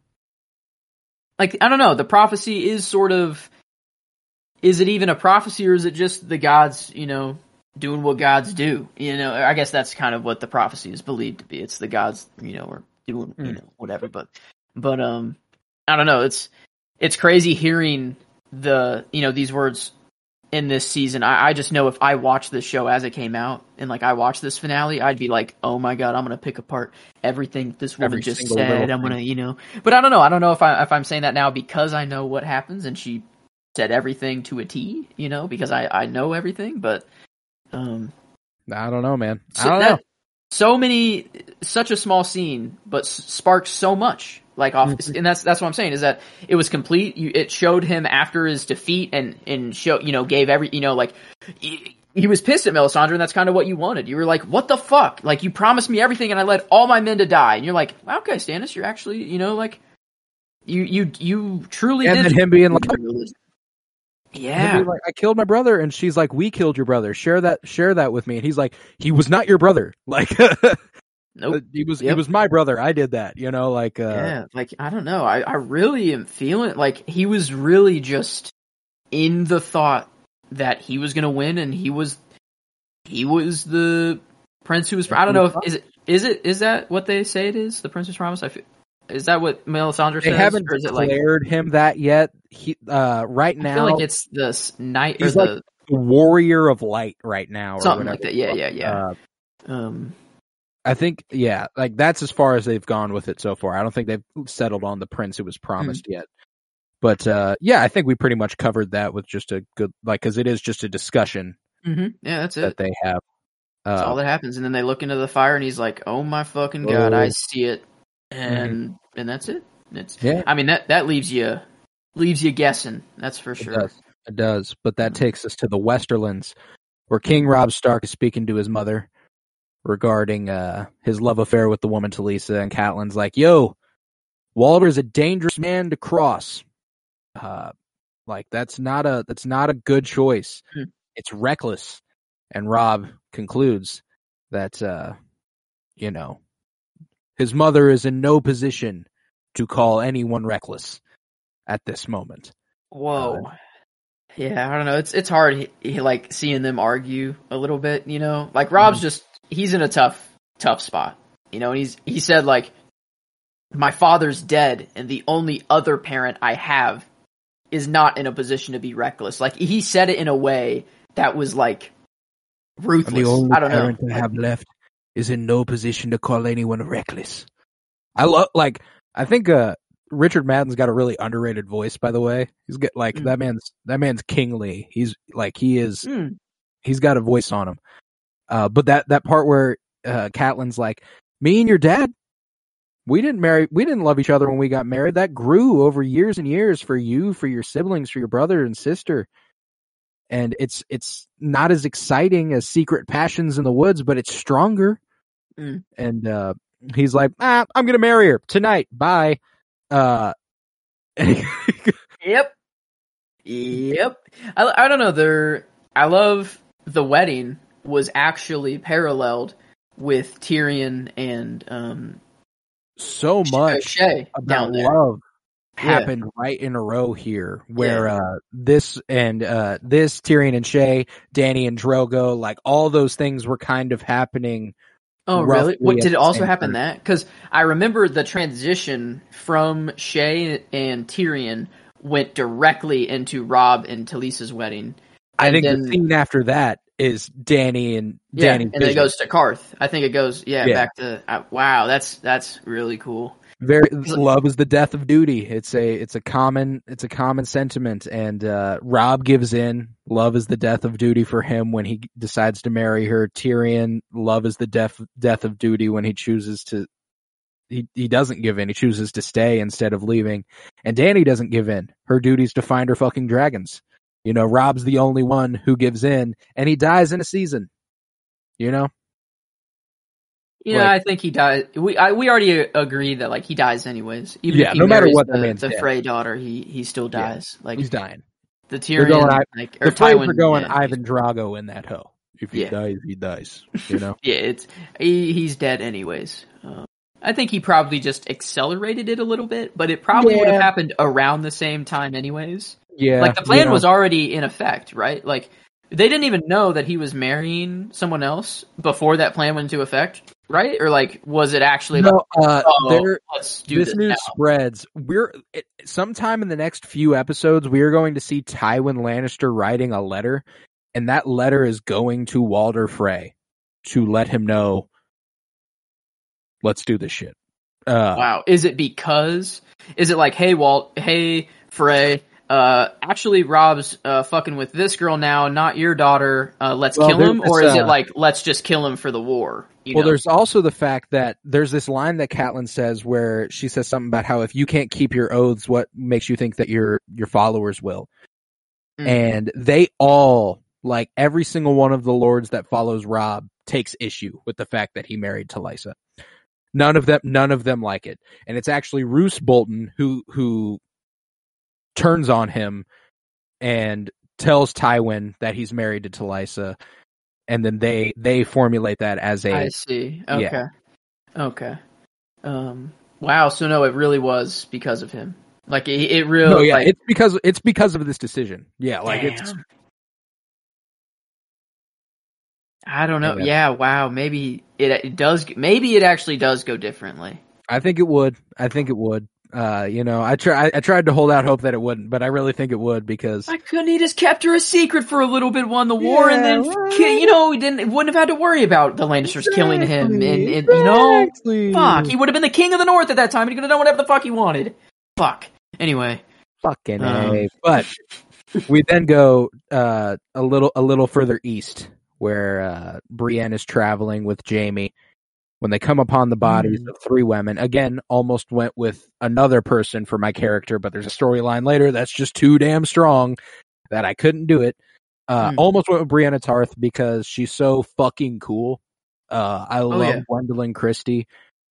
like I don't know, the prophecy is sort of, is it even a prophecy or is it just the gods, you know, doing what gods do? You know, I guess that's kind of what the prophecy is believed to be. It's the gods, you know, are doing, you Mm. know, whatever. But, but um, I don't know. It's it's crazy hearing the you know these words in this season. I, I just know if I watched this show as it came out and like I watched this finale, I'd be like, oh my god, I'm gonna pick apart everything this woman Every just said. I'm gonna, you know, but I don't know. I don't know if I if I'm saying that now because I know what happens and she said everything to a T, you know, because I I know everything. But um, I don't know, man. I so don't that- know. So many, such a small scene, but s- sparked so much. Like off, Mm-hmm. and that's that's what I'm saying is that it was complete. You, it showed him after his defeat, and and show you know gave every you know like he, he was pissed at Melisandre, and that's kind of what you wanted. You were like, what the fuck? Like you promised me everything, and I led all my men to die, and you're like, wow, okay, Stannis, you're actually you know like you you you truly And did. then him being like, yeah, like, I killed my brother, and she's like, we killed your brother. Share that, share that with me. And he's like, he was not your brother. Like, nope. he was, he was my brother. I did that. You know, like, uh, yeah, like I don't know. I, I really am feeling like he was really just in the thought that he was gonna win, and he was he was the prince who was. I don't know if is it is it is that what they say it is the prince's promise. I feel, is that what Melisandre they says, haven't or is it like declared him that yet. He, uh, right I now, feel like it's the s- night or He's the like the warrior of light right now, or something like that. Yeah, yeah, yeah. Uh, um, I think, yeah, like that's as far as they've gone with it so far. I don't think they've settled on the prince who was promised Mm-hmm. yet. But uh, yeah, I think we pretty much covered that with just a good, like, because it is just a discussion mhm, yeah, that's it. that they have. That's Uh, all that happens, and then they look into the fire, and he's like, "Oh my fucking god, I Oh. see it," and and that's it. It's Yeah. I mean that that leaves you leaves you guessing. That's for It sure. does. It does. But that Mhm. takes us to the Westerlands, where King Robb Stark is speaking to his mother regarding uh, his love affair with the woman Talisa, and Catelyn's like, "Yo, Walder's a dangerous man to cross. Uh, like that's not a that's not a good choice. Hmm. It's reckless." And Robb concludes that uh, you know his mother is in no position to call anyone reckless at this moment. Whoa. Uh, yeah, I don't know. It's it's hard. He, he, like seeing them argue a little bit. You know, like Robb's mm-hmm. just he's in a tough tough spot. You know, and he's he said like my father's dead, and the only other parent I have is not in a position to be reckless. Like he said it in a way that was like ruthless. And the only I don't know. parent I have left is in no position to call anyone reckless. I love, like, I think uh, Richard Madden's got a really underrated voice. By the way, he's got like Mm. that man's that man's kingly. He's like he is. Hmm. He's got a voice on him. Uh, but that that part where uh, Catelyn's like, me and your dad, we didn't marry, we didn't love each other when we got married. That grew over years and years for you, for your siblings, for your brother and sister. And it's it's not as exciting as Secret Passions in the Woods, but it's stronger. Mm. And uh, he's like, ah, I'm gonna marry her tonight. Bye. Uh, Yep. Yep. I, I don't know. They're, I love the wedding was actually paralleled with Tyrion and um so much Shae about there. love Yeah. happened right in a row here where uh this and uh this Tyrion and Shae, Dany and Drogo, like all those things were kind of happening Oh, really? What, did it also happen time. that? Because I remember the transition from Shae and Tyrion went directly into Robb and Talisa's wedding. I think then- the scene after that is Dany and Yeah, Dany and then it goes to Qarth. I think it goes, yeah, Yeah. back to. Uh, wow, that's that's really cool. Very love is the death of duty. It's a it's a common it's a common sentiment and uh Robb gives in. Love is the death of duty for him when he decides to marry her. Tyrion, love is the death death of duty when he chooses to he he doesn't give in. He chooses to stay instead of leaving. And Dany doesn't give in. Her duty's to find her fucking dragons. You know, Robb's the only one who gives in and he dies in a season. You know? Yeah, Like- I think he dies. We I, we already agree that like he dies anyways. Even Yeah, no matter what, the, the dead. Frey daughter, he he still Yeah, dies. Like He's dying. the Tyrion, going like the Tywin, are going yeah, Ivan Drago in that hoe. If he Yeah. dies, he dies. You know. Yeah, it's he, he's dead anyways. Um, I think he probably just accelerated it a little bit, but it probably would have happened around the same time anyways. yeah. like the plan you know. was already in effect, right? Like they didn't even know that he was marrying someone else before that plan went into effect, right? Or like was it actually like, No, uh, oh, there. let's do This this, news now? spreads. We're it, sometime in the next few episodes, we are going to see Tywin Lannister writing a letter, and that letter is going to Walder Frey to let him know. Let's do this shit. Uh, Wow. Is it because is it like, hey Walt, hey Frey, uh actually Robb's uh fucking with this girl now, not your daughter, uh let's Well, kill him? Or is it like let's just kill him for the war? You Well, know? there's also the fact that there's this line that Catelyn says where she says something about how if you can't keep your oaths, what makes you think that your your followers will? Mm. And they all, like every single one of the lords that follows Robb, takes issue with the fact that he married Talisa. None of them, none of them like it, and it's actually Roose Bolton who who turns on him and tells Tywin that he's married to Talisa, and then they they formulate that as a I see. Okay. Yeah. Okay. Um wow, so no, it really was because of him. Like it, it really No, yeah, like, it's because it's because of this decision. Yeah, like it's I don't know. Yeah. Yeah, wow. Maybe it it does. Maybe it actually does go differently. I think it would. I think it would. Uh, you know, I try I, I tried to hold out hope that it wouldn't, but I really think it would because I couldn't he just kept her a secret for a little bit, won the war, and then right. you know he didn't wouldn't have had to worry about the Lannisters killing him, and, and you know, fuck, he would have been the king of the North at that time. He could have done whatever the fuck he wanted. Fuck. Anyway, fucking Um. a. But we then go uh a little a little further east where uh Brienne is traveling with Jaime when they come upon the bodies Mm. of three women. Again, almost went with another person for my character, but there's a storyline later that's just too damn strong that I couldn't do it. Uh Mm. almost went with Brianna Tarth because she's so fucking cool. Uh I love Oh, yeah. Gwendoline Christie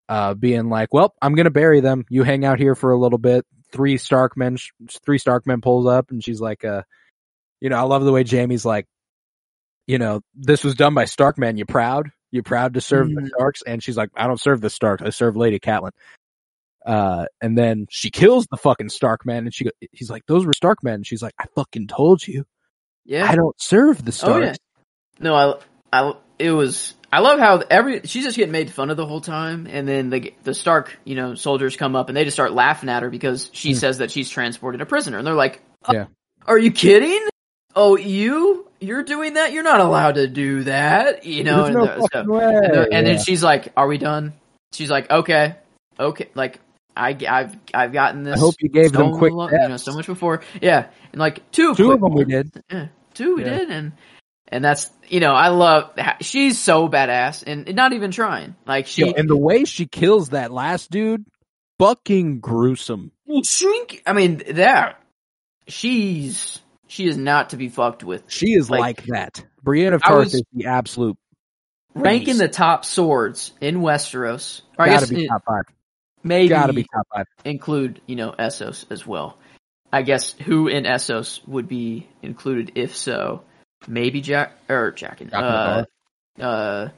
uh being like, "Well, I'm going to bury them. You hang out here for a little bit." Three Starkmen sh- three Starkmen pulls up and she's like uh you know, I love the way Jaime's like you know, this was done by Starkmen. You proud? You proud to serve the Mm. Starks? And she's like, I don't serve the Starks. I serve Lady Catelyn. Uh, and then she kills the fucking Stark man, and she go, he's like, those were Starkmen. She's like, I fucking told you, yeah. I don't serve the Oh yeah. Starks. No, I, I, it was. I love how every she's just getting made fun of the whole time, and then the the Stark, you know, soldiers come up and they just start laughing at her because she Hmm. says that she's transported a prisoner, and they're like, "Uh, Yeah. "Are you kidding? Oh, you you're doing that? You're not allowed to do that, you know." There's and, no the- so- and, they're- and then she's like, "Are we done?" She's like, "Okay, okay." Like I, I've I've gotten this. I hope you gave them quick lo- you know, so much before. Yeah, and like two Two of them we did. Yeah, two we Yeah. did, and and that's you know I love she's so badass and not even trying. Like she Yo, and the way she kills that last dude, fucking gruesome. shrink. I mean that she's she is not to be fucked with. She is Like- like, that. Brienne of Tarth was- is the absolute Ranking beast. the top swords in Westeros. Or I gotta guess be it- top five. maybe Gotta be top five. include you know Essos as well. I guess who in Essos would be included if so? Maybe Jack or Jack and Jack uh, uh,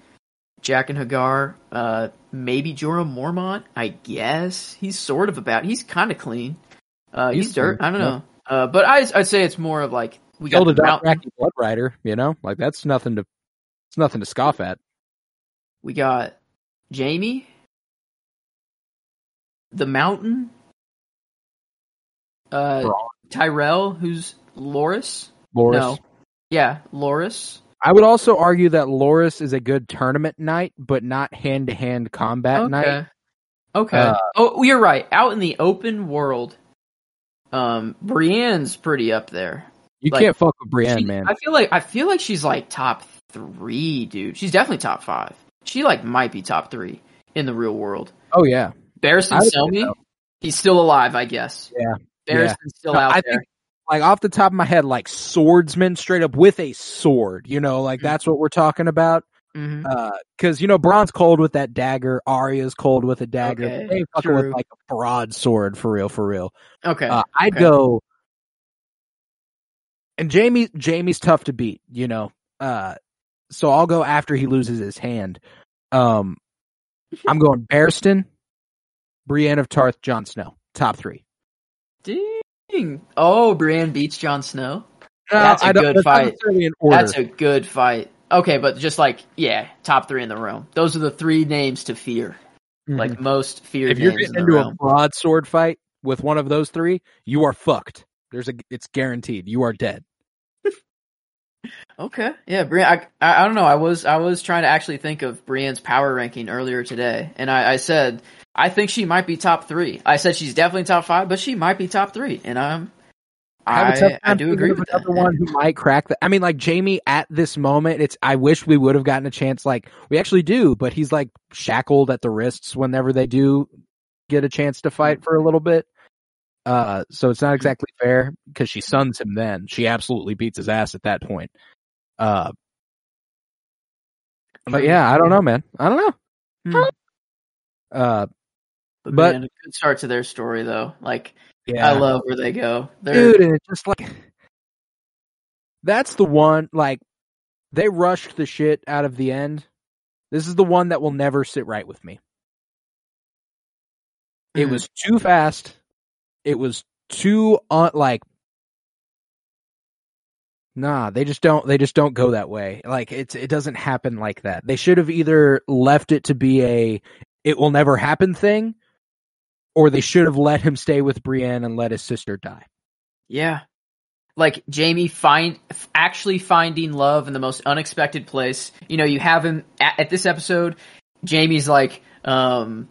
Jaqen H'ghar. Uh, maybe Jorah Mormont. I guess he's sort of about. He's kind of clean. Uh, he's, He's dirt. clean, I don't yeah. Uh, but I I'd say it's more of like we got Killed a. Dothraki blood rider, you know? Like that's nothing to it's nothing to scoff at. We got Jaime, the mountain, uh, Bronn. Tyrell, who's Loras. Loras. No. Yeah, Loras. I would also argue that Loras is a good tournament knight, but not hand to hand combat okay. knight. Okay. Uh, oh, you're right. Out in the open world, um, Brienne's pretty up there. You Like, can't fuck with Brienne, She- man. I feel like I feel like she's like top three, dude. She's definitely top five. She like might be top three in the real world. oh yeah. Barristan I would say Selmy, so. he's still alive, I guess. Yeah. Barristan's still No, out I there. think like off the top of my head, like swordsman straight up with a sword, you know, like Mhm. that's what we're talking about. Hmm Uh, cause you know, Bronn's cold with that dagger, Arya's cold with a dagger. Okay, they fucking with like a broadsword for real, for real. Okay. Uh, I'd okay. go and Jaime Jaime's tough to beat, you know. Uh, so I'll go after he loses his hand. Um, I'm going Barristan, Brienne of Tarth, Jon Snow, top three. Ding! Oh, Brienne beats Jon Snow. That's a good that's fight. necessarily in order. That's a good fight. Okay, but just like yeah, top three in the room. Those are the three names to fear. Mhm. Like most feared if you're names in getting the into a broadsword fight with one of those three, you are fucked. There's a, it's guaranteed. You are dead. Okay, yeah, Brienne. I, I I don't know. I was I was trying to actually think of Brienne's power ranking earlier today, and I, I said I think she might be top three. I said she's definitely top five, but she might be top three, and I'm have a I, tough I do agree of with that. another one who might crack that. I mean, like Jaime at this moment, it's. I wish we would have gotten a chance. Like we actually do, but he's like shackled at the wrists whenever they do get a chance to fight for a little bit. Uh, so it's not exactly fair because she suns him. Then she absolutely beats his ass at that point. Uh, but yeah, I don't know, man. I don't know. Hmm. Uh, But, But- man, a good start to their story though. Like yeah, I love where they go. They're dude, and it's just like that's the one. Like they rushed the shit out of the end. This is the one that will never sit right with me. It Mhm. was too fast. It was too un- like Nah, they just don't they just don't go that way. Like it's it doesn't happen like that. They should have either left it to be a it will never happen thing or they should have let him stay with Brienne and let his sister die. Yeah. Like Jaime find actually finding love in the most unexpected place. You know, you have him at, at this episode. Jaime's like, um,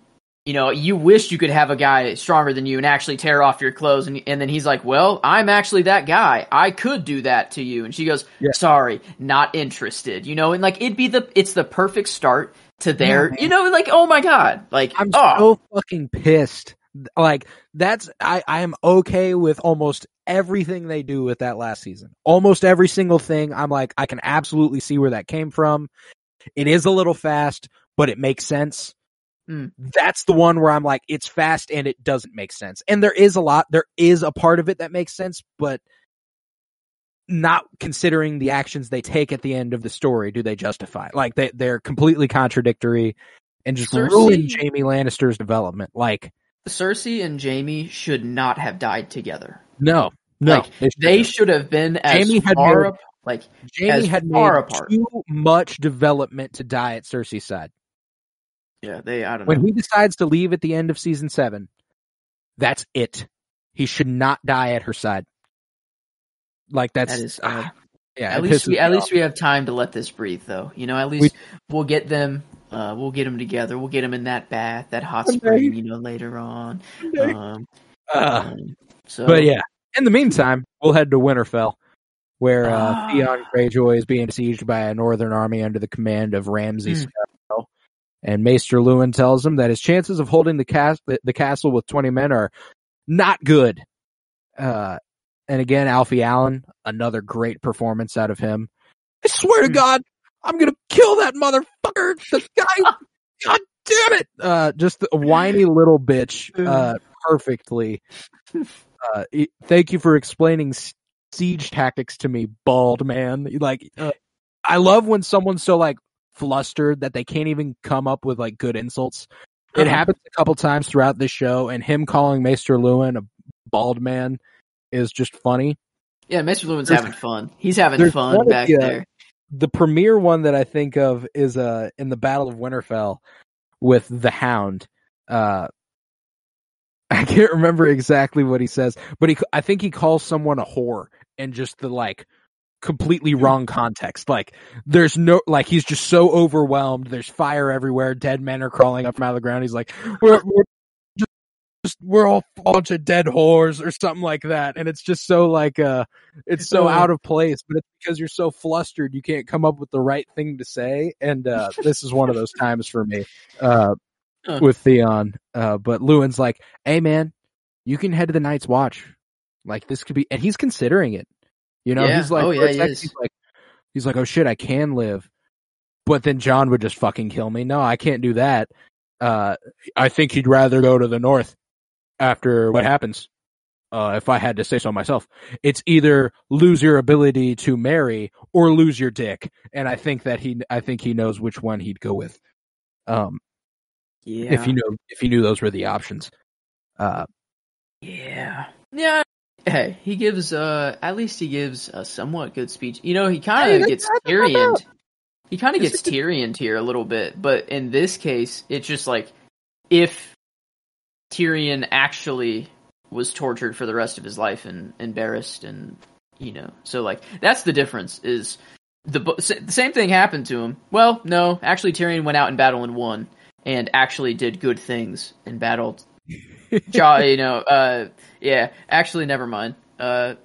you know, you wish you could have a guy stronger than you and actually tear off your clothes, and, and then he's like, "Well, I'm actually that guy. I could do that to you." And she goes, Yeah. "Sorry, not interested." You know, and like it'd be the it's the perfect start to their, you know, like oh my god, like I'm oh, so fucking pissed. Like that's I I am okay with almost everything they do with that last season. Almost every single thing. I'm like I can absolutely see where that came from. It is a little fast, but it makes sense. Hmm. That's the one where I'm like it's fast and it doesn't make sense. And there is a lot there is a part of it that makes sense, but not considering the actions they take at the end of the story do they justify. Like they they're completely contradictory and just Cersei- ruin Jaime Lannister's development. Like Cersei and Jaime should not have died together. No, no. Like, They shouldn't. should have been as Jaime had far made- up, like Jaime had far made apart. too much development to die at Cersei's side. yeah, they I don't know. When know. he decides to leave at the end of season seven, that's it. He should not die at her side. Like that's That is sad. ah, yeah. at least we at me least we have time to let this breathe, though. You know, at least we'll get them. Uh, we'll get them together. We'll get them in that bath, that hot spring. You know, later on. Um, Ah. um, so, but yeah, in the meantime, we'll head to Winterfell, where uh, Ah. Theon Greyjoy is being besieged by a northern army under the command of Ramsay. Sparrow. And Maester Luwin tells him that his chances of holding the, cas- the, the castle with 20 men are not good. Uh, and again, Alfie Allen, another great performance out of him. I swear to Hmm. God, I'm gonna kill that motherfucker. The guy, God damn it! Uh, just a whiny little bitch. Uh, perfectly. Uh, thank you for explaining siege tactics to me, bald man. Like, uh, I love when someone's so like flustered that they can't even come up with like good insults. It Uh-huh. happens a couple times throughout this show, and him calling Maester Luwin a bald man is just funny. yeah, Mr. Luwin's There's- having fun. He's having fun back the, there. the premiere one that I think of is uh in the Battle of Winterfell with the Hound. Uh I can't remember exactly what he says, but he I think he calls someone a whore and just the like completely wrong context. Like there's no like he's just so overwhelmed. There's fire everywhere. Dead men are crawling up from out of the ground. He's like, we're, we're just, just we're all a bunch of dead whores or something like that. And it's just so like uh it's so out of place, but it's because you're so flustered you can't come up with the right thing to say. And uh this is one of those times for me. Uh with Theon. Uh but Luwin's like, Hey man, you can head to the Night's Watch. Like this could be and he's considering it. You know, Yeah. he's like Oh, yeah, he he's like he's like, Oh shit, I can live. But then Jon would just fucking kill me. No, I can't do that. Uh I think he'd rather go to the north after what happens. uh, if I had to say so myself, it's either lose your ability to marry or lose your dick. And I think that he, I think he knows which one he'd go with. Um, Yeah. if you knew, if he knew those were the options. Uh, Yeah. Yeah. Hey, he gives uh at least he gives a somewhat good speech. You know, he kind of gets Tyrion. He kind of gets Tyrion here a little bit, but in this case, it's just like if Tyrion actually was tortured for the rest of his life and embarrassed and you know, so like that's the difference is the the same thing happened to him. Well, no, actually Tyrion went out in battle and won and actually did good things in battle Jaw, you know, uh, yeah, actually, never mind. Uh,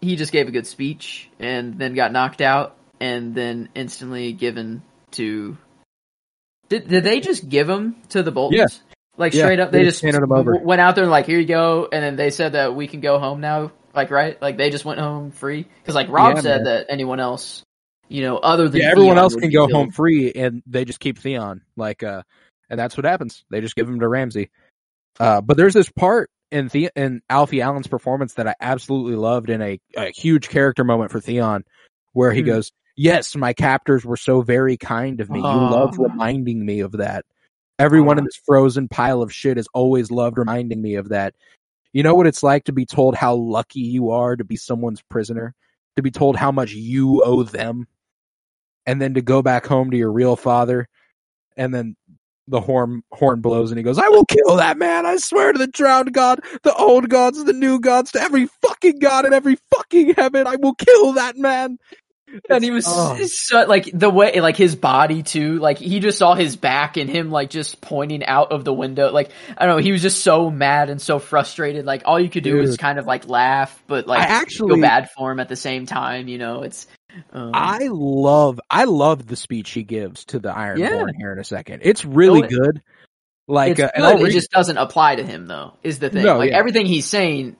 he just gave a good speech and then got knocked out and then instantly given to. Did, did they just give him to the Boltons? Yeah. Like Yeah, straight up, they they, just just went out there and like, here you go, and then they said that we can go home now. Like, right? Like they just went home free because like Robb Yeah, said man. that anyone else, you know, other than yeah, everyone Theon else can go killed. home free, and they just keep Theon. Like, uh, and that's what happens. They just give him to Ramsay. Uh, but there's this part in the in Alfie Allen's performance that I absolutely loved, in a, a huge character moment for Theon, where he Hmm. goes, "Yes, my captors were so very kind of me. You love Oh. reminding me of that. Everyone in Oh. this frozen pile of shit has always loved reminding me of that. You know what it's like to be told how lucky you are to be someone's prisoner, to be told how much you owe them, and then to go back home to your real father, and then the horn horn blows and he goes, "I will kill that man. I swear to the drowned god, the old gods, the new gods, to every fucking god in every fucking heaven, I will kill that man." And he was Oh. so, like the way like his body too like he just saw his back and him like just pointing out of the window like i don't know he was just so mad and so frustrated like all you could do was Dude. kind of like laugh but like I actually feel bad for him at the same time you know it's um, I love I love the speech he gives to the Ironborn Yeah. here in a second. It's really it- good. Like it's uh, good, it just doesn't apply to him though is the thing No, like yeah. everything he's saying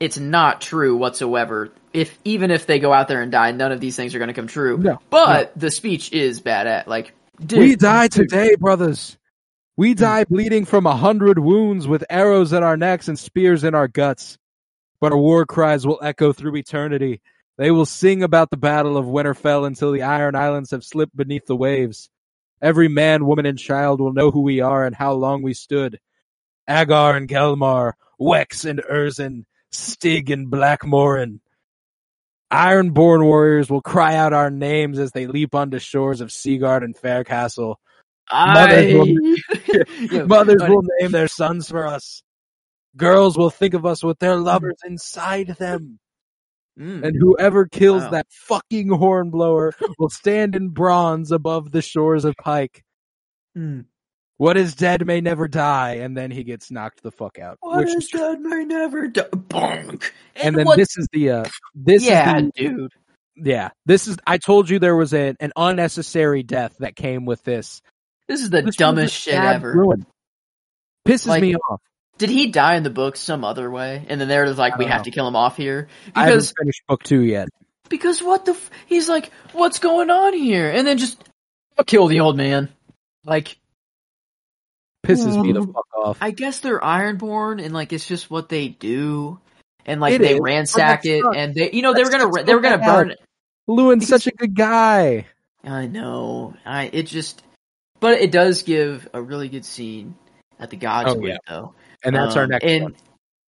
it's not true whatsoever if even if they go out there and die none of these things are going to come true No, but the speech is bad at like dude, we die today, brothers. We die bleeding from a hundred wounds with arrows in our necks and spears in our guts. But our war cries will echo through eternity. They will sing about the battle of Winterfell until the Iron Islands have slipped beneath the waves. Every man, woman, and child will know who we are and how long we stood. Aggar and Gelmarr, Wex and Erzin, Stygg and Blackmorin. Ironborn warriors will cry out our names as they leap onto shores of Seagard and Faircastle. Mothers will- Yeah, Mothers will name their sons for us. Girls will think of us with their lovers inside them. Mm. And whoever kills Wow. that fucking hornblower will stand in bronze above the shores of Pike. Mm. What is dead may never die, and then he gets knocked the fuck out. What which is is dead may never die. Bonk. and then what- this is the uh this yeah, is the, dude. yeah this is I told you there was a, an unnecessary death that came with this. This is the This dumbest shit ever. ruin. Pisses Like, me off. Did he die in the book some other way? And then they're just like, we don't have to kill him off here I haven't because finished book two yet. because what the? F- he's like, what's going on here? And then just I'll kill the old man. Like, Pisses me the fuck off. I guess they're Ironborn, and like it's just what they do. And like It they is, ransack it, sucks. and they, you know, they were gonna, they were gonna bad. burn. It. Luwin's because- such a good guy. I know. I it just, but it does give a really good scene at the Gods Oh, yeah. though. And that's our Um, next and, one.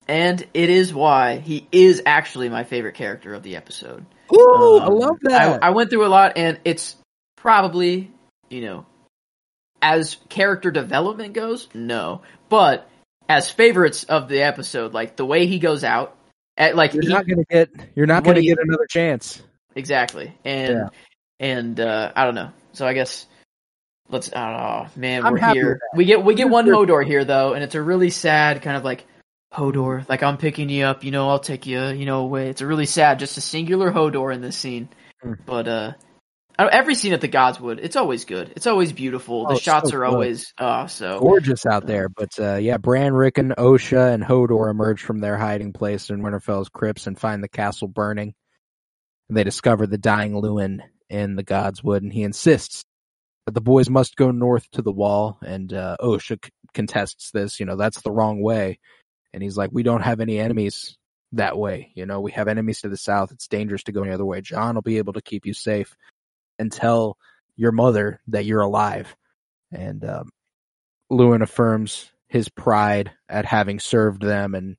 And it is why he is actually my favorite character of the episode. Ooh, I Um, love I, that. I went through a lot, and it's probably, you know, as character development goes, no. But as favorites of the episode, like the way he goes out, at, like you're he, not gonna get you're not gonna you- get another chance. exactly, and Yeah. and uh, I don't know. So I guess let's. Oh man, I'm we're here. We get we get one Hodor here though, and it's a really sad kind of like Hodor. Like I'm picking you up, you know. I'll take you, you know, away. It's a really sad, just a singular Hodor in this scene. Hmm. But uh, every scene at the Godswood, it's always good. It's always beautiful. Oh, the it's shots so are good. always uh so. Gorgeous out there, but uh, yeah, Bran, Rickon, Osha, and Hodor emerge from their hiding place in Winterfell's crypts and find the castle burning. They discover the dying Luwin in the Godswood, and he insists that the boys must go north to the wall. And uh, Osha c- contests this. You know, that's the wrong way. And he's like, "We don't have any enemies. that way. You know, we have enemies to the south. It's dangerous to go any other way. Jon will be able to keep you safe and tell your mother that you're alive. And um, Luwin affirms his pride at having served them and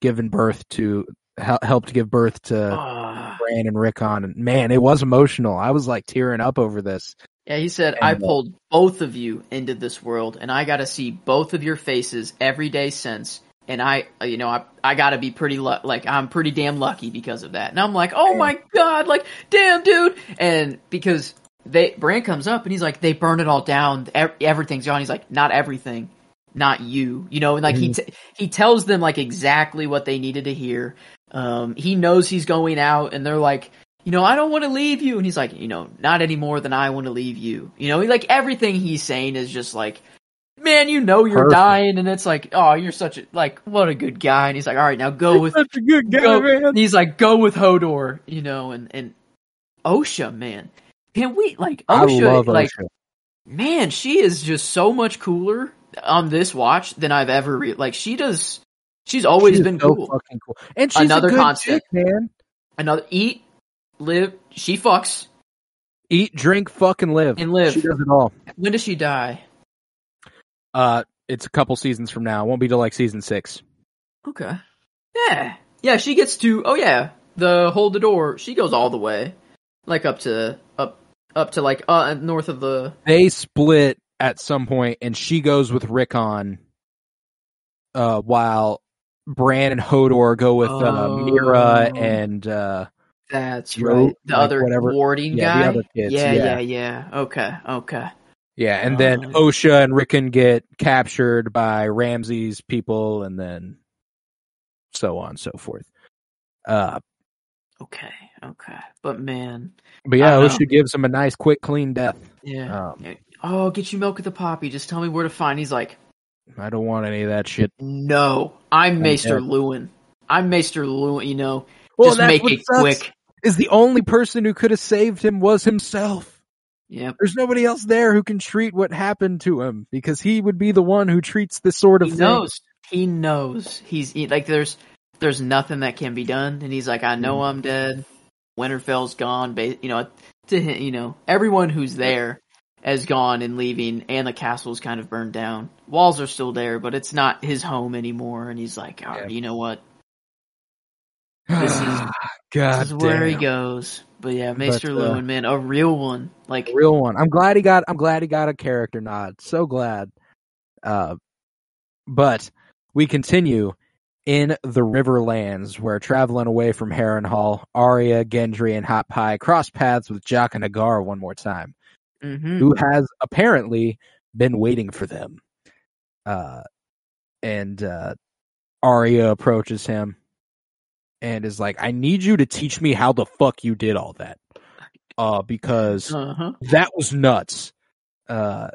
given birth to hel- helped give birth to Ah. Bran and Rickon. And man, it was emotional. I was like tearing up over this. Yeah, he said, I And, uh, pulled both of you into this world, and I got to see both of your faces every day since. And I, uh, you know, I, I got to be pretty lu- like I'm pretty damn lucky because of that. And I'm like, oh my god, like damn, dude. And because they Brand comes up and he's like, they burn it all down, everything's gone. He's like, not everything, not you. You know, and like he Mhm. t- he tells them like exactly what they needed to hear. Um, he knows he's going out, and they're like, you know, I don't want to leave you. And he's like, you know, not any more than I want to leave you. You know, like everything he's saying is just like, man, you know you're Perfect. dying, and it's like, oh, you're such a like, what a good guy. And he's like, all right, now go with, Such a good guy, go. man. He's like, go with Hodor. You know, and and Osha, man, can we like Osha? like, Osha. man, she is just so much cooler on this watch than I've ever re- like. She does. She's always She been so cool. fucking cool. And she's Another concept. chick, man. Another eat, live. She fucks Eat, drink, fucking live. and live. She does it all. When does she die? Uh, it's a couple seasons from now. It won't be till like season six. Okay. Yeah. Yeah, she gets to oh yeah, the hold the door. She goes all the way. Like up to up up to like uh north of the They split at some point, and she goes with Rickon, uh, while Bran and Hodor go with uh, Oh. Meera and uh, that's right. The like, other whatever. warding Yeah, guy. yeah, yeah. yeah, yeah. Okay, okay. Yeah, and then Uh. Osha and Rickon get captured by Ramsay's people, and then so on and so forth. Uh, Okay, okay. But man, but yeah, I know. Osha gives him a nice, quick, clean death. yeah. Um, oh, get you milk at the poppy. Just tell me where to find. He's like, I don't want any of that shit. no, I'm Maester. Luwin. I'm Maester Luwin. You know, Well, just make it quick. Is the only person who could have saved him was himself. Yep. There's nobody else there who can treat what happened to him because he would be the one who treats this sort of he thing. knows. He knows. He's he, like there's there's nothing that can be done, and he's like, I know mm. I'm dead. Winterfell's gone. You know, to him, you know, everyone who's there has gone and leaving, and the castle's kind of burned down. Walls are still there, but it's not his home anymore. And he's like, all right, Yeah. you know what? This is- God this is where he goes. But yeah, Maester uh, Luwin, man, a real one. Like, real one. I'm glad he got. I'm glad he got a character nod. So glad. Uh, but we continue in the Riverlands, where traveling away from Harrenhal, Arya, Gendry, and Hot Pie cross paths with Jaqen H'ghar one more time, mhm. who has apparently been waiting for them. Uh, and uh, Arya approaches him and is like, "I need you to teach me how the fuck you did all that." Uh, because uh-huh. that was nuts. Uh,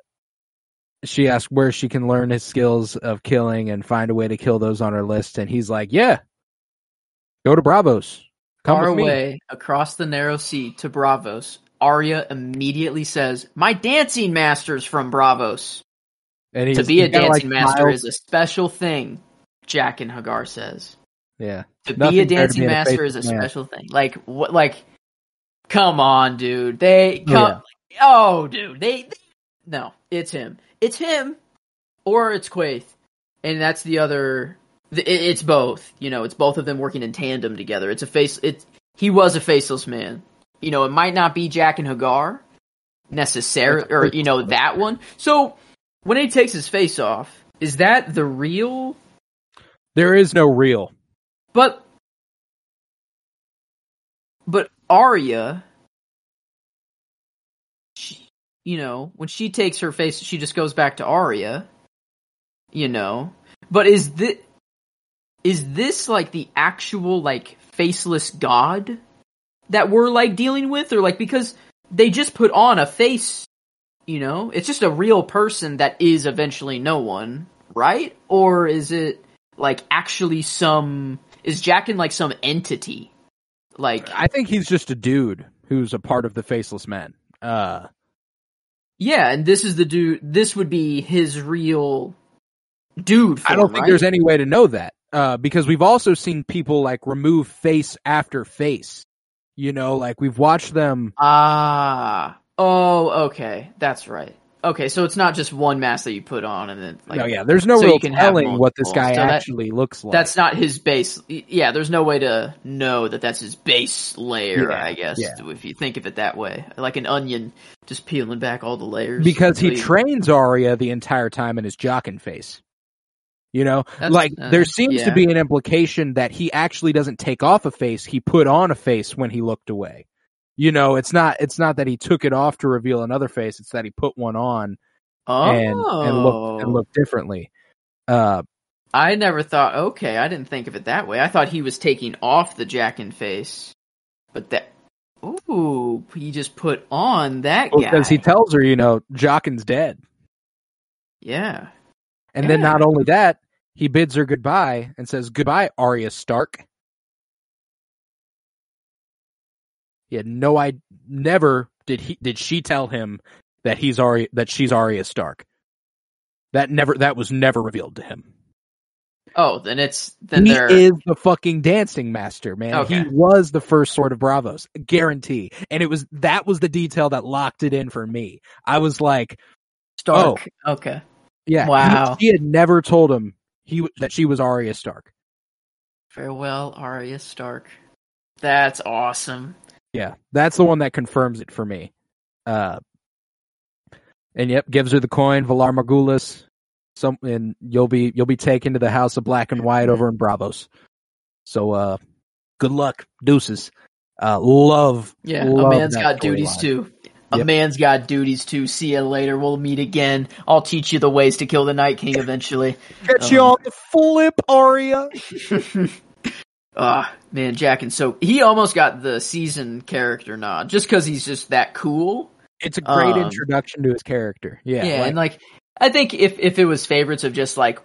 she asked where she can learn his skills of killing and find a way to kill those on her list, and he's like, "Yeah, go to Braavos. Come Far with me." away across the narrow sea to Braavos, Arya immediately says, "My dancing master's from Braavos." And he's, to be a dancing like, master smiled. is a special thing. Jaqen H'ghar says, yeah, "To Nothing be a dancing be a master is a man. special thing." Like what? Like, come on, dude. They Oh, come. Oh, dude. They, they. No, it's him. It's him, or it's Quaithe, and that's the other. th- it- It's both. You know, it's both of them working in tandem together. It's a face. It. he was a faceless man. You know, it might not be Jaqen H'ghar necessarily, or you know that one. So when he takes his face off, is that the real? There is no real. But but Arya, she, you know, when she takes her face, she just goes back to Arya. You know, but is this is this like the actual like faceless god that we're like dealing with, or like because they just put on a face? You know, it's just a real person that is eventually no one, right? Or is it like actually some is Jaqen like some entity? Like I think he's just a dude who's a part of the Faceless Men. Uh, yeah, and this is the dude this would be his real dude form, I don't think right? there's any way to know that. uh, because we've also seen people like remove face after face. You know, like we've watched them. Ah. Oh, okay. That's right. Okay, so it's not just one mask that you put on and then like no, yeah, there's no so real you can telling what this guy So that- actually looks like. that's not his base. Yeah, there's no way to know that that's his base layer, Yeah, I guess, yeah. if you think of it that way. Like an onion, just peeling back all the layers. because he trains Arya the entire time in his Jaqen face. You know, That's- like uh, there seems to be an implication that he actually doesn't take off a face; he put on a face when he looked away. You know, it's not it's not that he took it off to reveal another face; it's that he put one on oh, and and looked and looked differently. Uh, I never thought. Okay, I didn't think of it that way. I thought he was taking off the Jaqen face, but that. Ooh, he just put on that guy. because he tells her, you know, Jaqen's dead, yeah. and then not only that, he bids her goodbye and says, "Goodbye, Arya Stark." He had no I never did he did she tell him that he's Arya that she's Arya Stark. That never that was never revealed to him. Oh, then it's then he they're is the fucking dancing master, man. Okay. He was the first sword of Braavos, guarantee. And it was that was the detail that locked it in for me. I was like, Stark. Oh. Okay. yeah, Wow. He, had never told him he that she was Arya Stark. Farewell, Arya Stark. That's awesome. Yeah, that's the one that confirms it for me. Uh, and yep, gives her the coin, Valar Morghulis. Some and you'll be you'll be taken to the House of Black and White over in Braavos. So, uh, good luck, deuces. Uh, love. Yeah, love a man's got duties storyline. too. A Yep. man's got duties too. See you later. We'll meet again. I'll teach you the ways to kill the Night King eventually. Get you Um, on the flip, Arya. Ah, man, Jaqen so he almost got the season character nod just because he's just that cool. It's a great Um, introduction to his character. Yeah, Yeah, like- and like I think if if it was favorites of just like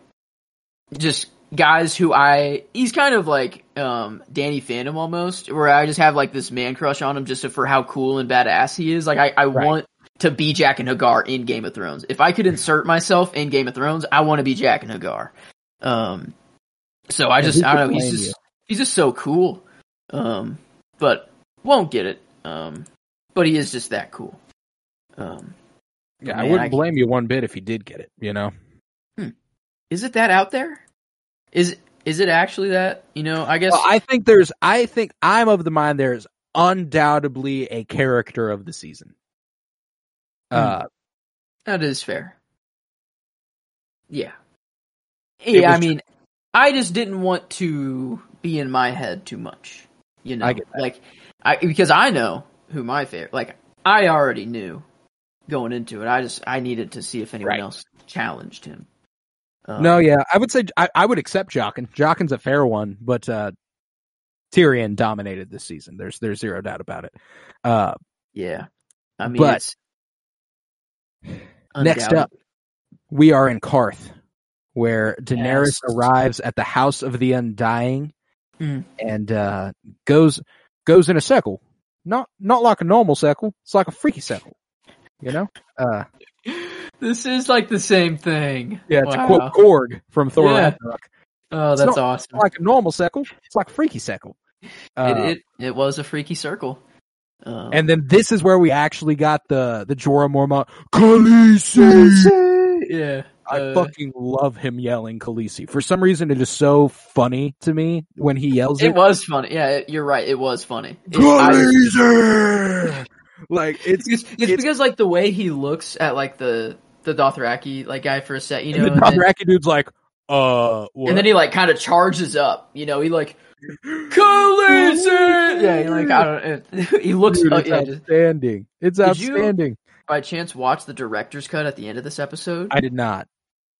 just guys who I he's kind of like um Danny Phantom almost, where I just have like this man crush on him just for how cool and badass he is. Like I, I Right. want to be Jaqen H'ghar in Game of Thrones. If I could insert myself in Game of Thrones, I want to be Jaqen H'ghar. Um so I Yeah, just I don't know, he's just he's just so cool. Um but won't get it. Um but he is just that cool. Um yeah, I wouldn't I- blame you one bit if he did get it. You know, Is it that out there? Is is it actually that? You know, I guess Well, I think there's. I think I'm of the mind there's undoubtedly a character of the season. Uh, that is fair. Yeah. Yeah, I mean, I just didn't want to be in my head too much. You know, I like I because I know who my favorite. Like I already knew going into it. I just I needed to see if anyone Right. else challenged him. Um, no, yeah, I would say I, I would accept Jaqen. Jaqen's a fair one, but uh, Tyrion dominated this season. There's there's zero doubt about it. Uh, Yeah. I mean, But- next up, we are in Qarth, where Daenerys Yes. arrives at the House of the Undying, Mm. and uh, goes goes in a circle. Not not like a normal circle. It's like a freaky circle. You know. Uh, This is like the same thing. yeah, to Wow. quote Korg from Thor Yeah. Ragnarok. Oh, It's that's not- awesome. like a normal circle. It's like a freaky circle. Uh, it, it it was a freaky circle. Um, and then this is where we actually got the the Jorah Mormont Khaleesi. yeah, I uh, fucking love him yelling Khaleesi. For some reason, it is so funny to me when he yells it. it was funny. Yeah, it- you're right. It was funny. It- I- Khaleesi. like it's it's, it's it's- because like the way he looks at like the the Dothraki like guy for a set, you know, and the and then, Dothraki dude's like, uh, what? and then he like kind of charges up. You know, he like Khaleesi. Yeah, he like I don't. It, he looks. Dude, uh, it's yeah, outstanding. It's Did you- outstanding. by chance, watch the director's cut at the end of this episode. I did not.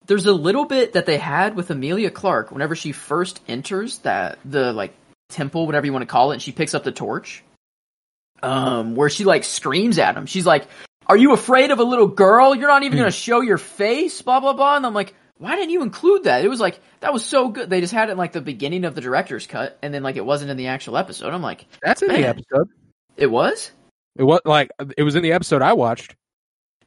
There's a little bit that they had with Emilia Clarke whenever she first enters that the like temple, whatever you want to call it, and she picks up the torch. Um, where she like screams at him. She's like, "Are you afraid of a little girl? You're not even gonna show your face." Blah blah blah. And I'm like, "Why didn't you include that?" It was like that was so good. They just had it in like the beginning of the director's cut, and then like it wasn't in the actual episode. I'm like, That's in the episode. it was It was like it was in the episode I watched.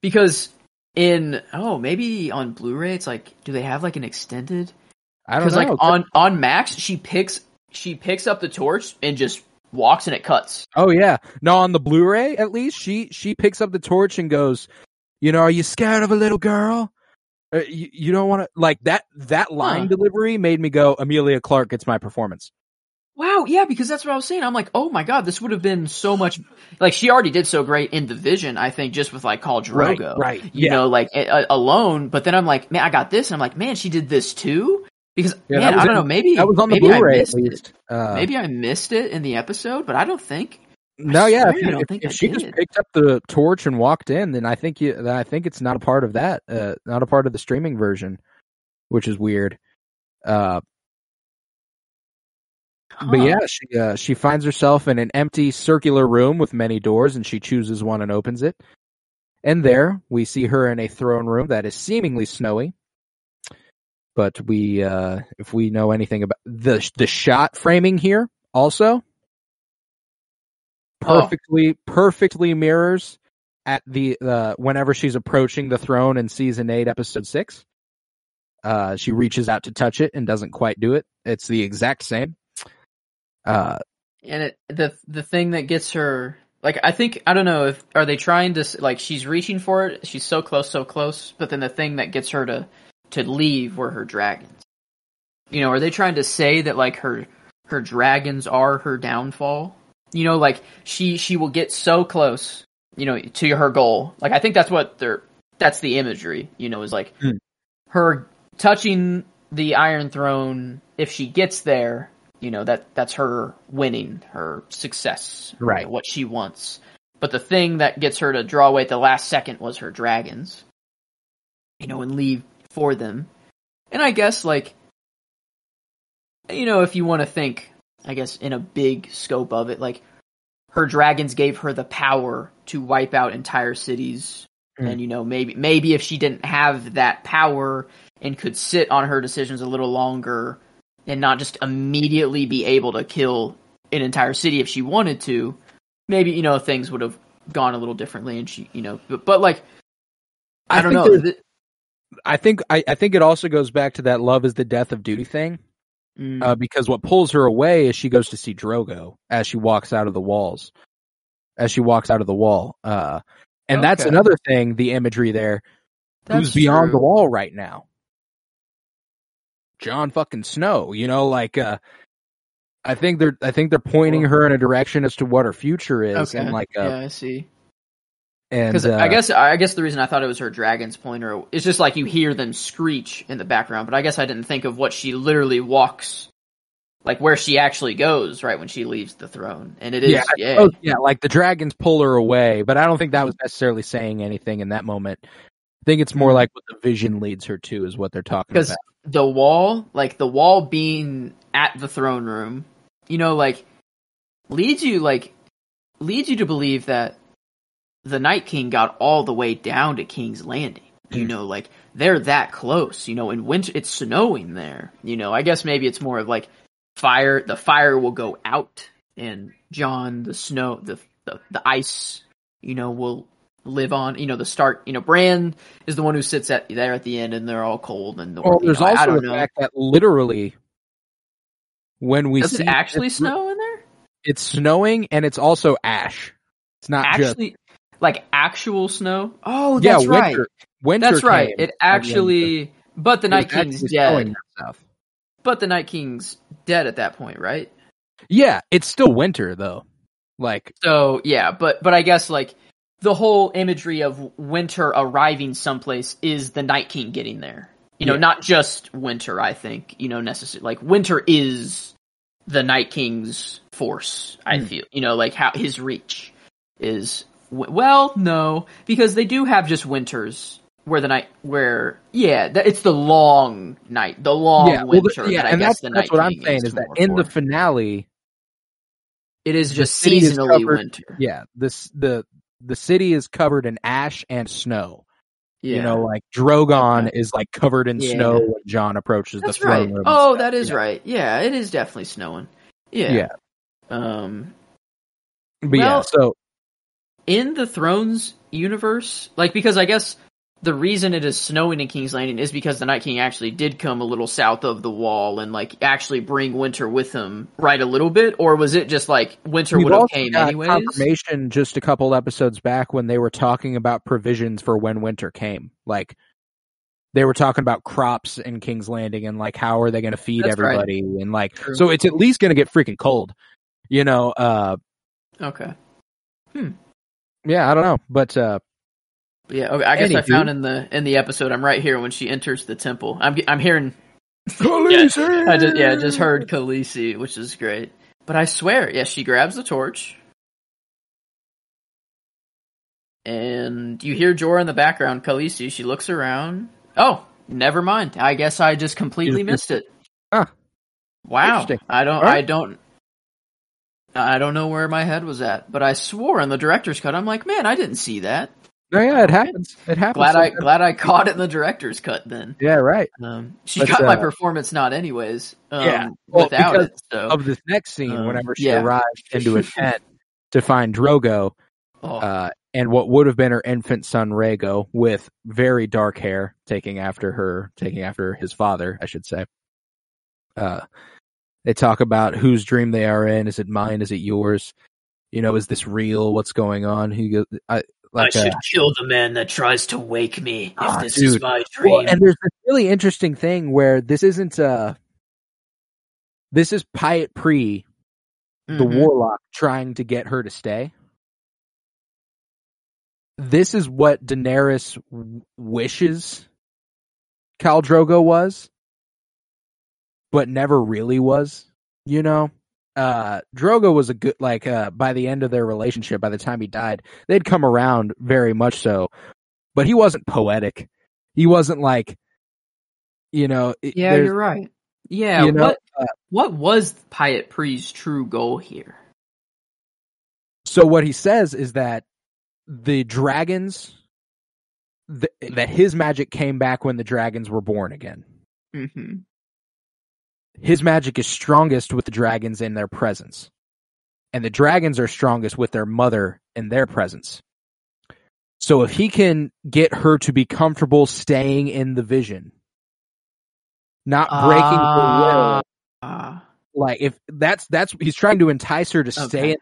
because in oh maybe on Blu-ray it's like, do they have like an extended? I don't know. like on on Max, she picks she picks up the torch and just walks and it cuts. oh yeah, no, on the Blu-ray at least, she she picks up the torch and goes, you know, are you scared of a little girl? Uh, you, you don't want to like that. That line Huh. delivery made me go. Emilia Clarke gets my performance. Wow, yeah, because that's what I was saying. I'm like, oh my god, this would have been so much. Like she already did so great in the Vision, I think, just with like Khal Drogo, right. You Yeah. know, like a- alone. But then I'm like, man, I got this, and I'm like, man, she did this too. Because Yeah, man, I don't in- know, maybe That was on the I Blu-ray at least. Uh, Maybe I missed it in the episode, but I don't think. no, yeah. If, I you- don't if- think if I she just picked up the torch and walked in, then I think you. Then I think it's not a part of that. Uh, not a part of the streaming version, which is weird. Uh, But yeah, she uh, she finds herself in an empty circular room with many doors, and she chooses one and opens it. And there we see her in a throne room that is seemingly snowy. But we, uh, if we know anything about the the shot framing here, also Oh. perfectly perfectly mirrors at the uh, whenever she's approaching the throne in season eight, episode six. Uh, she reaches out to touch it and doesn't quite do it. It's the exact same. Uh, and it, the the thing that gets her like I think I don't know if are they trying to like she's reaching for it she's so close so close but then the thing that gets her to to leave were her dragons. You know are they trying to say that like her her dragons are her downfall? You know like she she will get so close you know to her goal. Like I think that's what they're that's the imagery you know is like Hmm. her touching the iron throne if she gets there you know that that's her winning her success you Right. know, what she wants but the thing that gets her to draw away at the last second was her dragons you know and leave for them and i guess like you know if you want to think i guess in a big scope of it like her dragons gave her the power to wipe out entire cities Mm. and you know maybe maybe if she didn't have that power and could sit on her decisions a little longer and not just immediately be able to kill an entire city if she wanted to, maybe you know things would have gone a little differently. And she, you know, but, but like I, I don't know. I think I, I think it also goes back to that love is the death of duty thing. Mm, Uh, because what pulls her away is she goes to see Drogo as she walks out of the walls, as she walks out of the wall. Uh, and that's another thing. The imagery there, who's that's beyond the wall right now? Jon fucking Snow. You know, like uh, I think they're I think they're pointing her in a direction as to what her future is, Okay. and like uh, yeah, I see. and Because uh, I guess I guess the reason I thought it was her dragon's pointer is just like you hear them screech in the background, but I guess I didn't think of what she literally walks, like where she actually goes right when she leaves the throne, and it is Yeah, yeah, Oh yeah, like the dragons pull her away, but I don't think that was necessarily saying anything in that moment. I think it's more like what the vision leads her to is what they're talking about. because the wall, like the wall being at the throne room, you know, like leads you like leads you to believe that the Night King got all the way down to King's Landing. You Mm. know, like they're that close. You know, in winter it's snowing there. You know, I guess maybe it's more of like fire. The fire will go out, and Jon, the snow, the the, the ice, you know, will live on. You know, the start. You know, Bran is the one who sits at there at the end, and they're all cold. And the, Well, there's know, also the know. fact that literally when we Does see it actually it's, snow in there? it's snowing and it's also ash. It's not just Actually, like actual snow? Oh, yeah, that's right. winter. Winter That's right. It actually, but the Night King's dead. But the Night King's dead at that point, right? Yeah, it's still winter though. Like So yeah, but but I guess like the whole imagery of winter arriving someplace is the Night King getting there. You know, Yeah. not just winter. I think you know necessarily like winter is the Night King's force. I Hmm. feel you know like how his reach is. w- Well, no, because they do have just winters where the night where yeah, that, it's the long night, the long yeah, well, winter. the- yeah, that I and guess that's the that's Night what I'm saying is that more in the finale, it is just seasonally covered- winter. yeah, this the the city is covered in ash and snow. Yeah. You know, like Drogon is like covered in Yeah. snow when Jon approaches That's the throne right. room. Oh, that is know? right. Yeah, it is definitely snowing. Yeah. Yeah. Um, But yeah, Well- so in the Thrones universe, like because I guess the reason it is snowing in King's Landing is because the Night King actually did come a little south of the wall and like actually bring winter with him right a little bit, or was it just like winter would have came got anyways? confirmation just a couple episodes back when they were talking about provisions for when winter came. Like they were talking about crops in King's Landing and like how are they going to feed That's right. everybody and like True. so it's at least going to get freaking cold. You know, uh Okay. Hmm. Yeah, I don't know, but uh Yeah, okay, I guess I found in the in the episode. I'm right here when she enters the temple. I'm I'm hearing. Khaleesi! I just yeah, I just heard Khaleesi, which is great. But I swear, yeah, she grabs the torch, and you hear Jorah in the background. Khaleesi, she looks around. Oh, never mind. I guess I just completely missed it. Huh. Wow. I don't. All right. I don't. I don't know where my head was at, but I swore in the director's cut. I'm like, man, I didn't see that. No, yeah, it happens. It happens. Glad I glad I caught it in the director's cut. Then Yeah, right. um, she But, got my uh, performance not anyways. Um, Yeah. Well, without it. So Of this next scene, Um, whenever she yeah. arrived into a tent to find Drogo, oh, uh, and what would have been her infant son Rhaego with very dark hair, taking after her, taking after his father, I should say. Uh, they talk about whose dream they are in. Is it mine? Is it yours? You know, is this real? What's going on? He goes, I like, uh, kill the man that tries to wake me Ah, dude. Is my well, and there's this really interesting thing where this isn't uh this is Pyat Pree, the Mhm. warlock, trying to get her to stay. This is what Daenerys w- wishes Khal Drogo was, but never really was. You know, uh, Drogo was a good like uh, by the end of their relationship. By the time he died, they'd come around very much so, but he wasn't poetic. He wasn't like, you know, Yeah, you're right. Yeah, you know, what uh, what was Pyat Pree's true goal here? So what he says is that the dragons, th- that his magic came back when the dragons were born again. Mm-hmm. His magic is strongest with the dragons in their presence, and the dragons are strongest with their mother in their presence. So if he can get her to be comfortable staying in the vision, not breaking her will, Ah, like if that's that's he's trying to entice her to stay in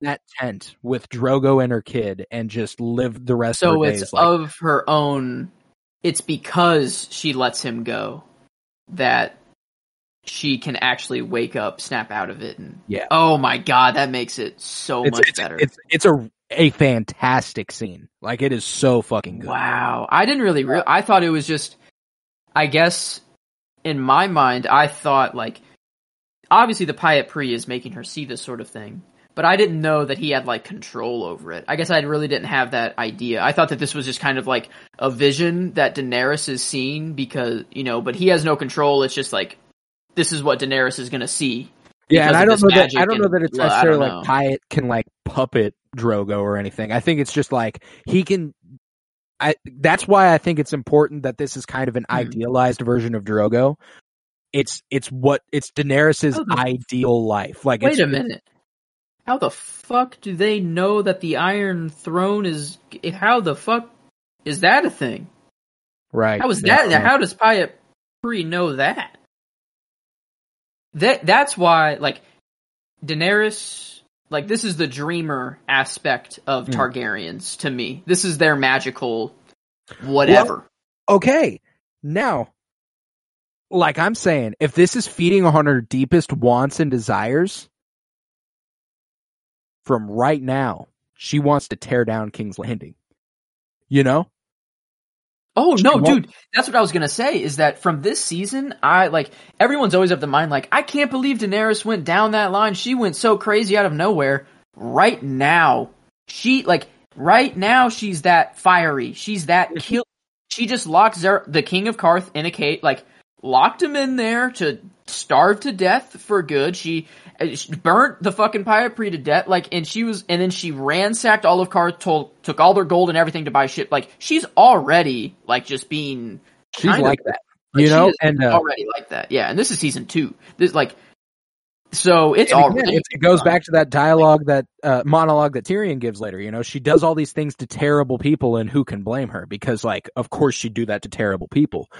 that tent with Drogo and her kid and just live the rest of so her it's like- of her own. It's because she lets him go that she can actually wake up, snap out of it, and Yeah. Oh my god, that makes it so it's much it's, better. it's it's a a fantastic scene. Like it is so fucking good. Wow. I didn't really real I thought it was just I guess in my mind I thought like obviously the Pyat Pree is making her see this sort of thing. But I didn't know that he had like control over it. I guess I really didn't have that idea. I thought that this was just kind of like a vision that Daenerys is seeing because, you know, but he has no control. It's just like this is what Daenerys is going to see. Yeah, and I don't know that I don't know that it's well, necessarily like. Pyat can like puppet Drogo or anything. I think it's just like he can. I that's why I think it's important that this is kind of an Hmm. idealized version of Drogo. It's it's what it's Daenerys's Oh, ideal life. Like Wait a minute. How the fuck do they know that the Iron Throne is? How the fuck is that a thing? right? How is that? How does Pyat Pree know that? That that's why, like Daenerys, like this is the dreamer aspect of Hmm. Targaryens to me. This is their magical whatever. okay, now, like I'm saying, if this is feeding on her deepest wants and desires, from right now, she wants to tear down King's Landing. You know? Oh no, dude, that's what I was gonna say. Is that from this season? I like everyone's always of the mind like I can't believe Daenerys went down that line. She went so crazy out of nowhere. Right now, she like right now she's that fiery. She's that kill. She just locks Zer- the King of Qarth in a cage, like locked him in there to starve to death for good. She, uh, she burnt the fucking Pyat Pree to death, like, and she was, and then she ransacked all of Qarth, told, took all their gold and everything to buy shit. Like, she's already like just being She's like that. like, You know? And uh, already like that. Yeah, and this is season two. This like So it's all again, it goes back to that dialogue that uh, monologue that Tyrion gives later. You know, she does all these things to terrible people, and who can blame her? Because, like, of course she'd do that to terrible people.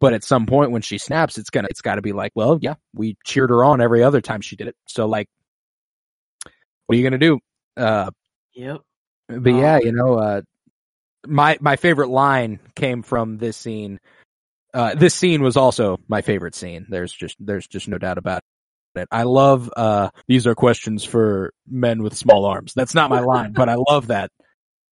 But at some point, when she snaps, it's gonna, it's got to be like, well, yeah, we cheered her on every other time she did it. So, like, what are you gonna do? Uh, Yep. but Oh. yeah, you know, uh, my my favorite line came from this scene. Uh, this scene was also my favorite scene. There's just there's just no doubt about it. I love uh, these are questions for men with small arms. That's not my line, but I love that.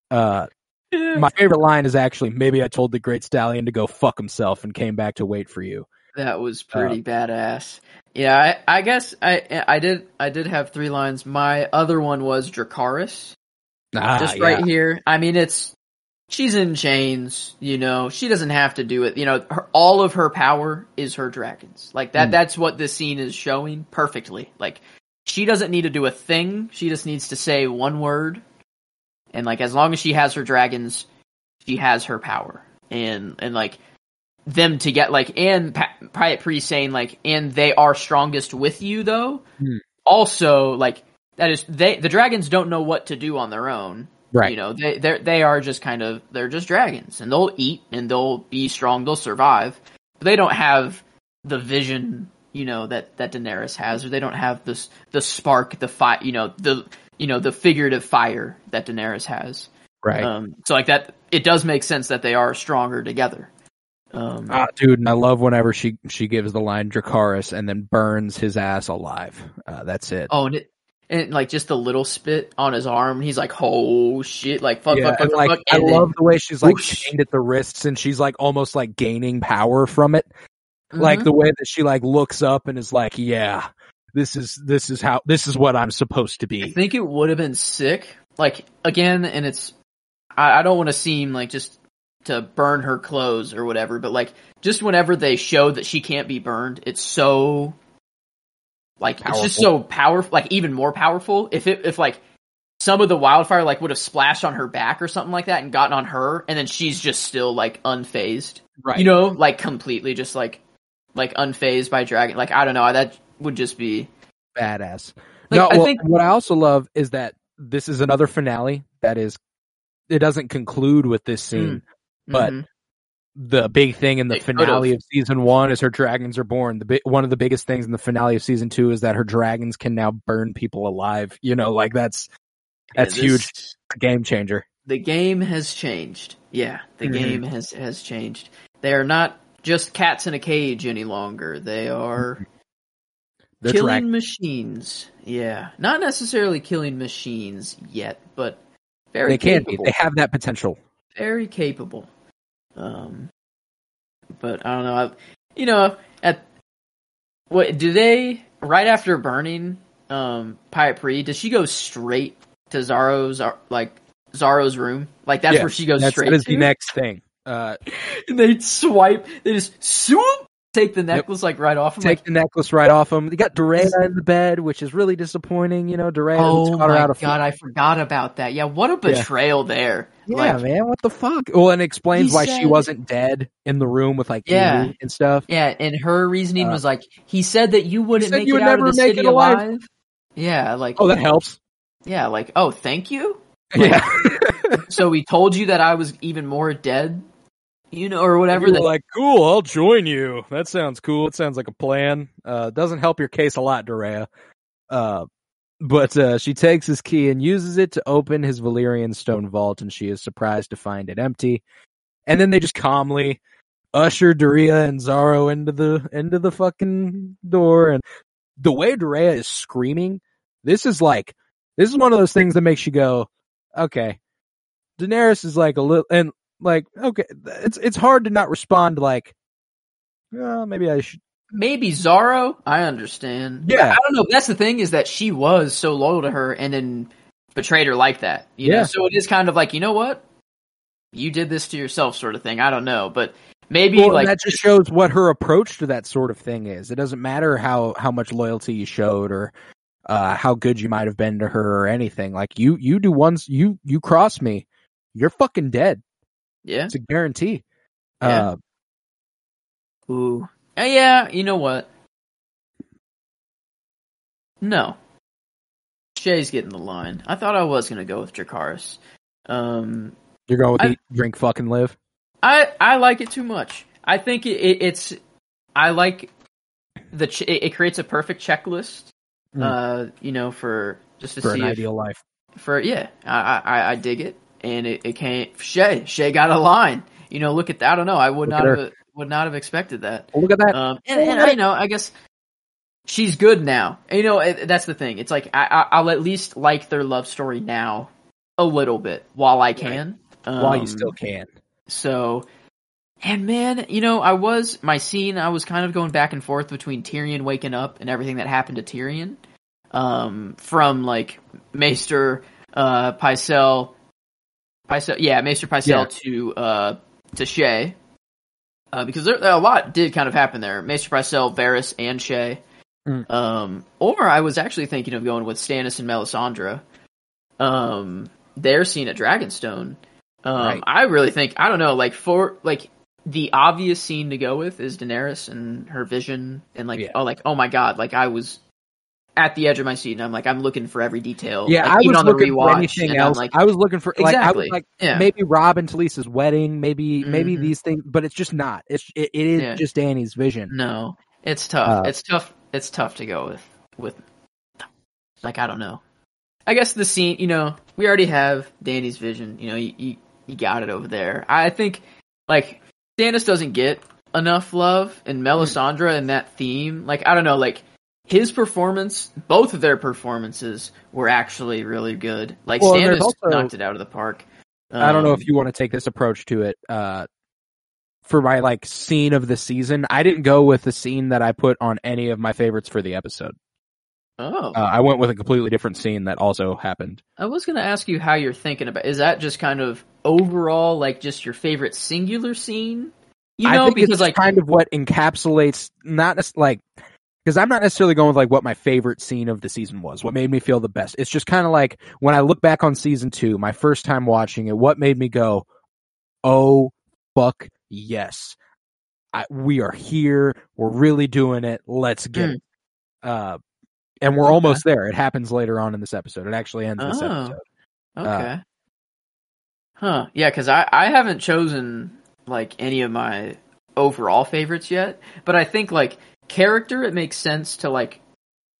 Uh, my favorite line is actually maybe I told the great stallion to go fuck himself and came back to wait for you. That was pretty badass. Yeah, I, I guess I I did I did have three lines. My other one was Dracarys. Ah, just yeah. right here. I mean, it's she's in chains. You know, she doesn't have to do it. You know, her, all of her power is her dragons. Like that. Mm. That's what this scene is showing perfectly. Like she doesn't need to do a thing. She just needs to say one word, and like as long as she has her dragons, she has her power. And and like them to get like and pa- Priest saying like and they are strongest with you though. Hmm. Also, like that is they the dragons don't know what to do on their own. Right. You know, they they they are just kind of they're just dragons and they'll eat and they'll be strong, they'll survive. But they don't have the vision, you know, that that Daenerys has or they don't have this the spark, the fire, you know, the you know, the figurative fire that Daenerys has. right. Um so like that it does make sense that they are stronger together. Um Ah, dude, and I love whenever she she gives the line Dracarys and then burns his ass alive. Uh, that's it. Oh, and, it, and like just the little spit on his arm, he's like, "Oh shit!" Like fuck, yeah, fuck, fuck, like fuck. I and then- love the way she's like whoosh. chained at the wrists and she's like almost like gaining power from it. Like Mhm. the way that she like looks up and is like, "Yeah, this is this is how this is what I'm supposed to be. I think it would have been sick. Like again, and it's I, I don't want to seem like just to burn her clothes or whatever, but like just whenever they show that she can't be burned, it's so like it's just so powerful, like even more powerful. If it if like some of the wildfire like would have splashed on her back or something like that and gotten on her, and then she's just still like unfazed. Right. You know, like completely just like like unfazed by dragon. Like I don't know, that would just be badass. Like, no, I well, think- what I also love is that this is another finale that is it doesn't conclude with this scene. But Mhm. the big thing in the It could've. finale of season one is her dragons are born. The bi- one of the biggest things in the finale of season two is that her dragons can now burn people alive. You know, like that's that's Yeah, huge, game changer. The game has changed. Yeah, the Mhm. game has has changed. They are not just cats in a cage any longer. They are Killing machines. Yeah, not necessarily killing machines yet, but very they can be. They have that potential. very capable. Um, but I don't know. I, you know, at what do they right after burning um Pree? Does she go straight to Xaro's uh, like Xaro's room? Like that's Yeah, where she goes That's, straight. that is to? the next thing. Uh, And they swipe. They just swoop. Take the necklace like right off. him. take like, the necklace right off him. You got Doreah in the bed, which is really disappointing. You know, Doreah oh my out of god, I forgot about that. Yeah, what a Yeah. betrayal there. Yeah, Like, man, what the fuck? Well, and explains He why she wasn't dead in the room with like Yeah. And stuff. Yeah, and her reasoning Uh, was like, he said that you wouldn't said make you it would out of the city it alive. alive. Yeah, like Oh, that helps. yeah, like oh, thank you. Yeah, So we told you that I was even more dead, you know, or whatever. That like, cool, I'll join you. That sounds cool. It sounds like a plan. Uh, doesn't help your case a lot, Doreah. Uh, but uh, she takes his key and uses it to open his Valyrian stone vault, and she is surprised to find it empty. And then they just calmly usher Doreah and Xaro into the into the fucking door. And the way Doreah is screaming, this is like this is one of those things that makes you go, okay. Daenerys is like a little and like okay, it's it's hard to not respond like, well, maybe I should. maybe Xaro, I understand. Yeah. I don't know. That's the thing is that she was so loyal to her and then betrayed her like that. You Yeah. know, so it is kind of like you know what, you did this to yourself, sort of thing. I don't know, but maybe Well, like that just shows what her approach to that sort of thing is. It doesn't matter how how much loyalty you showed or uh, how good you might have been to her or anything. Like you you do once you you cross me, you're fucking dead. Yeah. It's a guarantee. Yeah. Uh, Ooh. Uh, yeah, you know what? No. Shae's getting the line. I thought I was gonna go with Dracarys. Um, You're going with I- eat, drink, fucking live. I I like it too much. I think it, it, it's I like the ch- it, it creates a perfect checklist. Mm. Uh, you know, for just to for see an if- ideal life. for yeah, I I, I dig it, and it, it came Shae Shae got a line. You know, look at that. I don't know. I would Look not have would not have expected that. Oh, look at that. Um, and, and I know, I guess she's good now. And, you know, it, that's the thing. It's like I, I, I'll at least like their love story now a little bit while I can. Um, While you still can. So, and man, you know, I was my scene. I was kind of going back and forth between Tyrion waking up and everything that happened to Tyrion, um, from like Maester, uh, Pycelle, Yeah, Maester Pycelle Yeah. to uh to Shae, uh, because there, a lot did kind of happen there. Maester Pycelle, Varys, and Shae. Mm. Um, or I was actually thinking of going with Stannis and Melisandre. Um, their scene at Dragonstone. Um, Right. I really think I don't know, like for like the obvious scene to go with is Daenerys and her vision, and like Yeah. oh, like oh my god, like I was at the edge of my seat, and I'm like I'm looking for every detail. Yeah, like, I even was on the looking for anything else. like, I was looking for like Exactly. like yeah, maybe Robb and Talisa's wedding, maybe maybe Mhm. these things, but it's just not. It's it, it is Yeah. just Dany's vision. no, it's tough. Uh, it's tough. It's tough to go with with like I don't know. I guess the scene, you know, we already have Dany's vision. You know, you you, you got it over there. I think like Stannis doesn't get enough love, and Melisandre and that theme, like I don't know, like his performance, both of their performances were actually really good. Like Well, Stannis also- knocked it out of the park. I don't know Um, if you want to take this approach to it. Uh, for my like scene of the season, I didn't go with the scene that I put on any of my favorites for the episode. Oh, Uh, I went with a completely different scene that also happened. I was going to ask you how you're thinking about. Is that just kind of overall, like just your favorite singular scene? You know, I think because it's like kind of what encapsulates not nec- like because I'm not necessarily going with like what my favorite scene of the season was, what made me feel the best. It's just kind of like when I look back on season two, my first time watching it, what made me go, "Oh fuck yes, I, we are here, we're really doing it, let's get Mm. it." Uh, and we're Okay. almost there. It happens later on in this episode. It actually ends this Oh. episode. okay, huh? Yeah, because I I haven't chosen like any of my overall favorites yet, but I think like character, it makes sense to like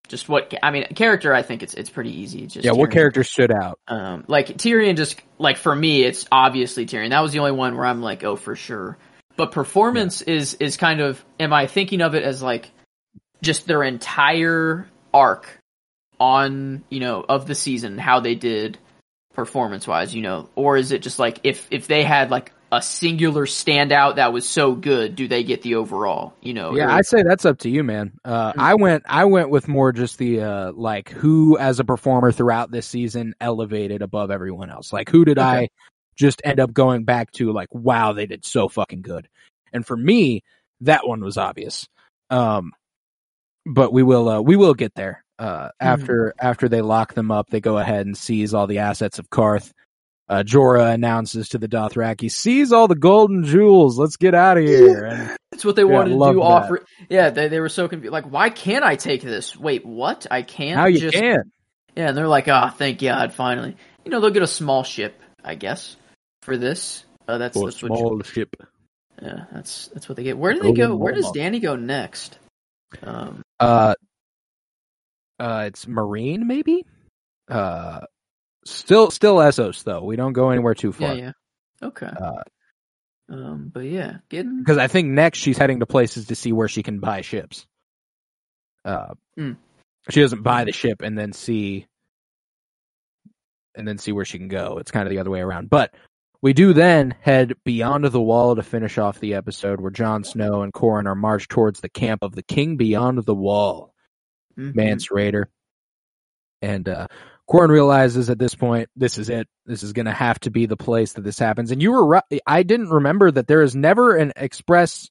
just what I mean. Character, I think it's it's pretty easy. Just Yeah, what Tyrion. character stood out? Um, like Tyrion, just like for me, it's obviously Tyrion. That was the only one where I'm like, oh, for sure. But performance is is kind of. Am I thinking of it as like just their entire arc on you know of the season, how they did performance wise, you know, or is it just like if if they had like a singular standout that was so good, do they get the overall? You know, Yeah, I'd say that's up to you, man. Uh, Mm. I went, I went with more just the uh, like who as a performer throughout this season elevated above everyone else. Like who did I just end up going back to? Like wow, they did so fucking good. And for me, that one was obvious. Um, but we will, uh, we will get there. Uh, after after they lock them up, they go ahead and seize all the assets of Qarth. Uh, Jorah announces to the Dothraki, "Seize all the golden jewels. Let's get out of here." And That's what they Yeah, wanted to do. that. Offer, yeah, they they were so confused. Like, why can't I take this? Wait, what? I can't. now you just... can. Yeah, and they're like, ah, thank God, finally. You know, they'll get a small ship, I guess, for this. Uh, that's For a that's what. small ship. Yeah, that's that's what they get. Where do they Golden go? Where does Dany go next? Um, Uh, uh, it's Meereen, maybe. Uh, still, still Essos though. We don't go anywhere too far yeah. yeah. Okay. Uh, um, but yeah, getting because I think next she's heading to places to see where she can buy ships. Uh, Mm. she doesn't buy the ship and then see, and then see where she can go. It's kind of the other way around. But we do then head beyond the wall to finish off the episode, where Jon Snow and Qhorin are marched towards the camp of the King beyond the wall. Mhm. Mance Rayder. And uh Qhorin realizes at this point, this is it. This is going to have to be the place that this happens. And you were right. I didn't remember that there is never an express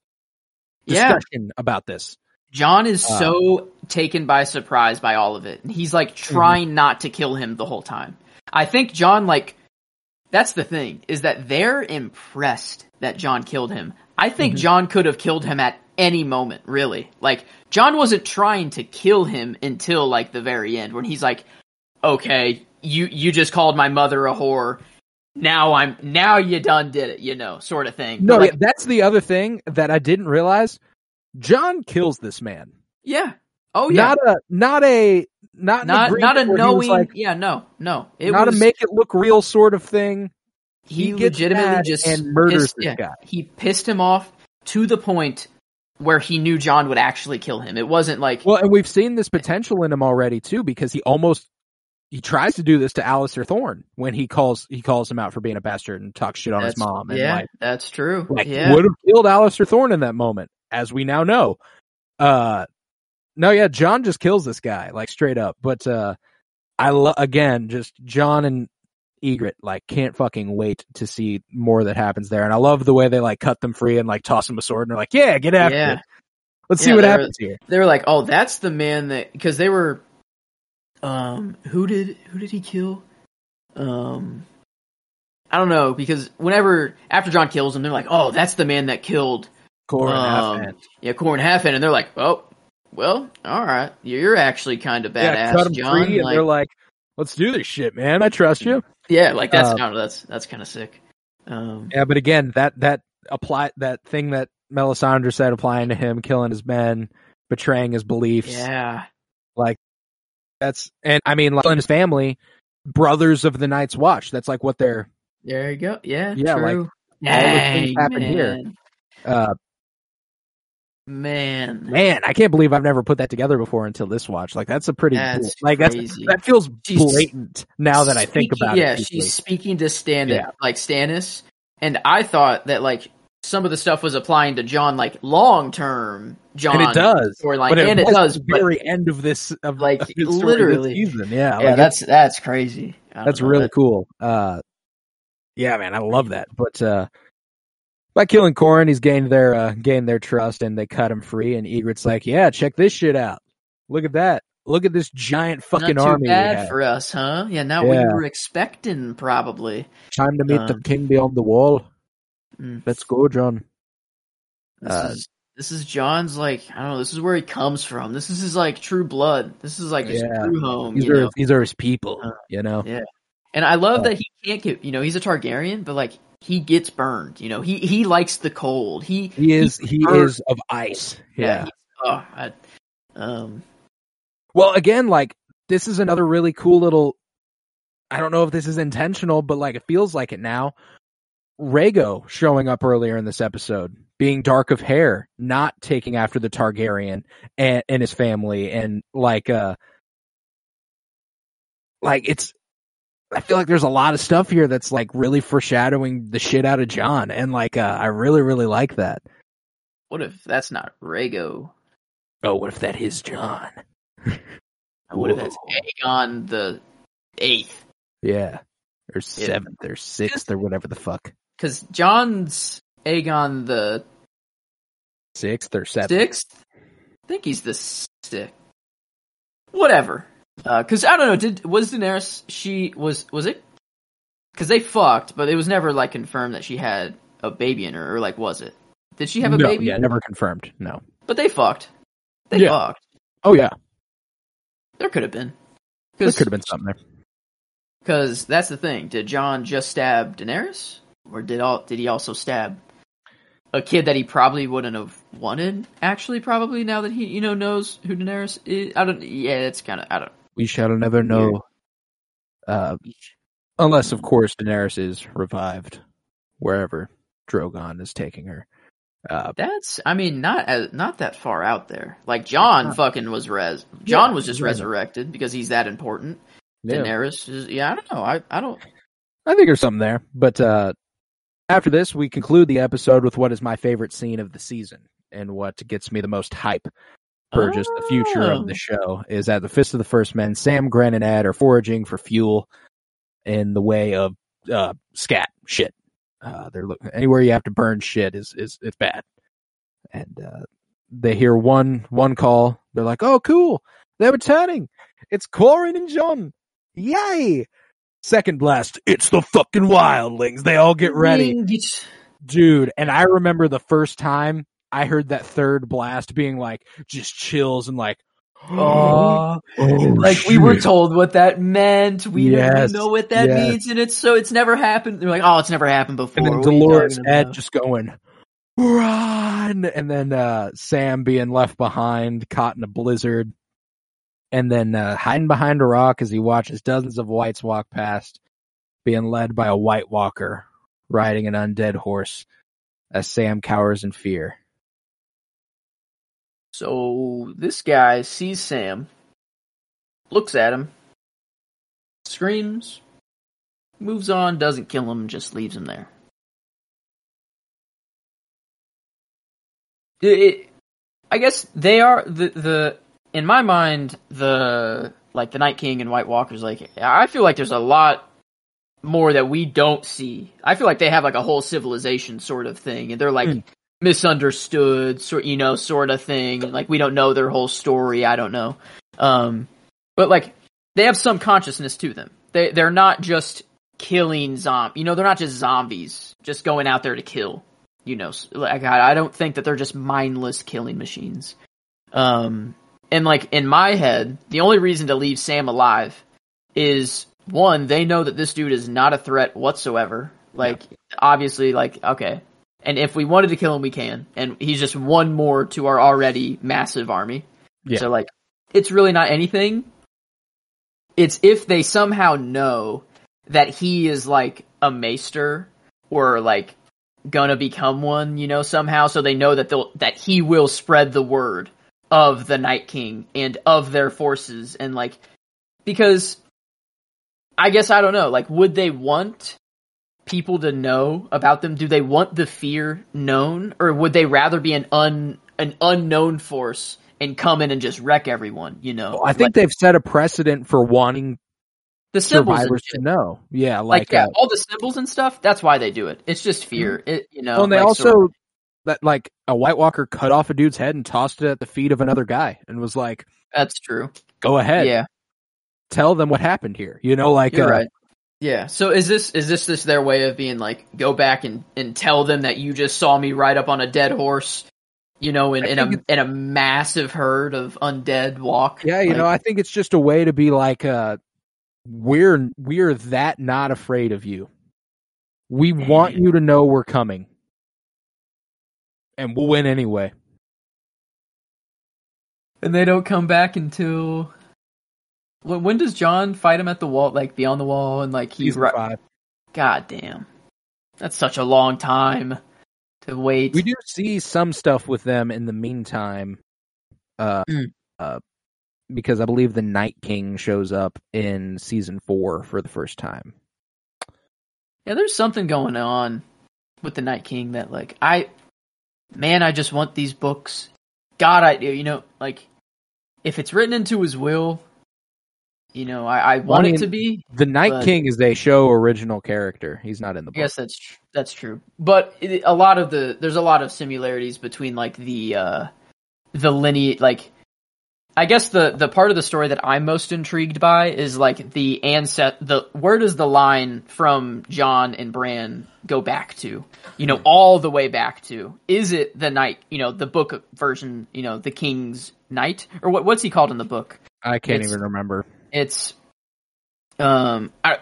Yeah, discussion about this. Jon is Uh, so taken by surprise by all of it. And he's like Mm-hmm. trying not to kill him the whole time. I think Jon like that's the thing is that they're impressed that Jon killed him. I think Mhm. Jon could have killed him at any moment, really. Like Jon wasn't trying to kill him until like the very end when he's like, "Okay, you you just called my mother a whore. Now I'm now you done did it, you know, sort of thing." No, Like, yeah, that's the other thing that I didn't realize. Jon kills this man. yeah. Oh yeah. Not a not a not Not not a knowing. like yeah, no, no. It not was a make it look real sort of thing. he, gets legitimately just and murders pissed, this yeah, guy. He pissed him off to the point where he knew Jon would actually kill him. It wasn't like Well, and we've seen this potential in him already too, because he almost he tries to do this to Alliser Thorne when he calls he calls him out for being a bastard and talks shit on his mom and yeah, like that's true. like yeah, would have killed Alliser Thorne in that moment, as we now know. Uh no, yeah, Jon just kills this guy, like straight up. But uh I love again, just Jon and Ygritte like can't fucking wait to see more that happens there. And I love the way they like cut them free and like toss them a sword and they're like, Yeah, get after Yeah. it. Let's see what happens here. they were like, "Oh, that's the man that," because they were, um, who did who did he kill? Um, I don't know because whenever after Jon kills him, they're like, "Oh, that's the man that killed Qhorin um, Halfhand. yeah Qhorin Halfhand," and they're like, "Oh, well, all right, you're actually kind of badass, yeah, cut 'em Jon." free, and Like, they're like, "Let's do this shit, man. I trust you." yeah, like that's uh, I know, that's that's kind of sick. Um, Yeah, but again, that that apply that thing that Melisandre said applying to him, killing his men, betraying his beliefs. yeah, That's and I mean, like killing his family, brothers of the Night's Watch. That's like what they're. there you go. Yeah, Yeah, like, true. the things Dang, happen here. man. Uh, Man, man, I can't believe I've never put that together before until this watch. Like that's a pretty That's like that's that feels She's- blatant now that I think about yeah, it. Yeah, she's speaking to Stan, Yeah. like Stannis, and I thought that like some of the stuff was applying to Jon, like long term Jon, and it does, storyline, but and it does. the very end of this of Like, of this literally. season. Yeah, yeah, like, that's that's crazy. I That's really that- cool. Uh, yeah, man, I love that. But uh, by killing Qhorin, he's gained their uh, gained their trust, and they cut him free. And Ygritte's like, "Yeah, check this shit out. Look at that. Look at this giant fucking Not too army bad for us, huh? Yeah, not Yeah. what you were expecting, probably. Time to meet the Um, king beyond the wall. Mm. Let's go, Jon." This Uh, is this is Jon's like I don't know. This is where he comes from. This is his like true blood. This is like his Yeah. true home. These you are know? these are his people. Uh, You know. yeah. And I love Uh, that he can't get, you know, he's a Targaryen, but like he gets burned. You know, he he likes the cold. He He is he is of ice. Yeah. he's- oh, I, um, Well, again, like this is another really cool little. I don't know if this is intentional, but like it feels like it now. Rhaego showing up earlier in this episode, being dark of hair, not taking after the Targaryen and, and his family, and like, uh, like it's. I feel like there's a lot of stuff here that's like really foreshadowing the shit out of Jon, and like, uh, I really, really like that. what if that's not Rhaego? Oh, what if that is Jon? What if that's Aegon the eighth? Yeah, or seventh, or sixth, or whatever the fuck. Because Jon's Aegon the sixth or seventh. sixth. I think he's the sixth. Whatever. Uh, because I don't know. Did was Daenerys? She was. Was it? Because they fucked, but it was never like confirmed that she had a baby in her, or like was it? Did she have a no, baby? Yeah, never confirmed. No. But they fucked. They Yeah. fucked. Oh yeah, There could have been. there could have been something there. Because that's the thing. Did Jon just stab Daenerys, or did all did he also stab a kid that he probably wouldn't have wanted? Actually, probably now that he you know knows who Daenerys is. I don't. Yeah, it's kind of. I don't. We shall never know. Uh, unless, of course, Daenerys is revived wherever Drogon is taking her. Uh, That's. I mean, not as not that far out there. Like Jon fucking was res. Jon Yeah, was just yeah. resurrected because he's that important. yeah. Daenerys is. Yeah, I don't know. I I don't. I think there's something there. But uh, after this, we conclude the episode with what is my favorite scene of the season and what gets me the most hype for just the future of the Oh. show is at the Fist of the First Men, Sam, Grenn, and Edd are foraging for fuel in the way of uh, scat shit. Uh, they're looking anywhere you have to burn shit is is it's bad. And uh, they hear one one call. They're like, "Oh, cool! They're returning. It's Qhorin and Jon. Yay!" Second blast. It's the fucking wildlings. They all get ready. Dude. And I remember the first time I heard that third blast being like just chills and like, Oh, oh, like we were told what that meant. We Yes, didn't know what that yes. means, and it's so it's never happened. They're like, oh, it's never happened before. and then What Dolorous Edd about? just going run, and then uh, Sam being left behind, caught in a blizzard, and then uh, hiding behind a rock as he watches dozens of whites walk past, being led by a White Walker riding an undead horse, as Sam cowers in fear. So this guy sees Sam, looks at him, screams, moves on, doesn't kill him, just leaves him there. It, I guess they are the the in my mind the like the Night King and White Walkers. Like I feel like there's a lot more that we don't see. I feel like they have like a whole civilization sort of thing, and they're like Hmm. misunderstood, sort you know, sort of thing. Like we don't know their whole story. I don't know, um, but like they have some consciousness to them. They they're not just killing zom. You know, they're not just zombies just going out there to kill. You know, like I, I don't think that they're just mindless killing machines. Um, and like in my head, the only reason to leave Sam alive is one, they know that this dude is not a threat whatsoever. Like obviously, like okay, and if we wanted to kill him, we can. And he's just one more to our already massive army. Yeah. So like, it's really not anything. It's if they somehow know that he is like a maester or like gonna become one, you know, somehow, so they know that they'll that he will spread the word of the Night King and of their forces and like because I guess I don't know, like would they want people to know about them? Do they want the fear known or would they rather be an un an unknown force and come in and just wreck everyone, you know? I think they've set a precedent for wanting the symbols survivors to know. Yeah, like, like, yeah, uh, all the symbols and stuff. That's why they do it. It's just fear. It you know. Well, and they like, also sort of- that like a White Walker cut off a dude's head and tossed it at the feet of another guy and was like, that's true. "Go ahead, Yeah, tell them what happened here." You know, like uh, right. Yeah. So is this is this this their way of being like go back and and tell them that you just saw me ride up on a dead horse, you know, in, in a in a massive herd of undead walk. Yeah, you Like, know, I think it's just a way to be like, uh, we're we're that not afraid of you. We want you to know we're coming, and we'll win anyway. and they don't come back until. When, when does Jon fight him at the wall, like beyond the wall, and like he's right? God damn, that's such a long time to wait. We do see some stuff with them in the meantime, uh, Mm. uh, because I believe the Night King shows up in season four for the first time. Yeah, there's something going on with the Night King that like I man, I just want these books. God, I you know, like if it's written into his will, you know, I, I want mean, it to be. The Night But- King is a show original character. He's not in the book. I guess that's tr- that's true. But it, a lot of the there's a lot of similarities between like the uh the lineage like I guess the the part of the story that I'm most intrigued by is like the ancest the where does the line from Jon and Bran go back to? You know, all the way back to. Is it the night, you know, the book version, you know, the king's Knight or what what's he called in the book? I can't it's- even remember. it's um I,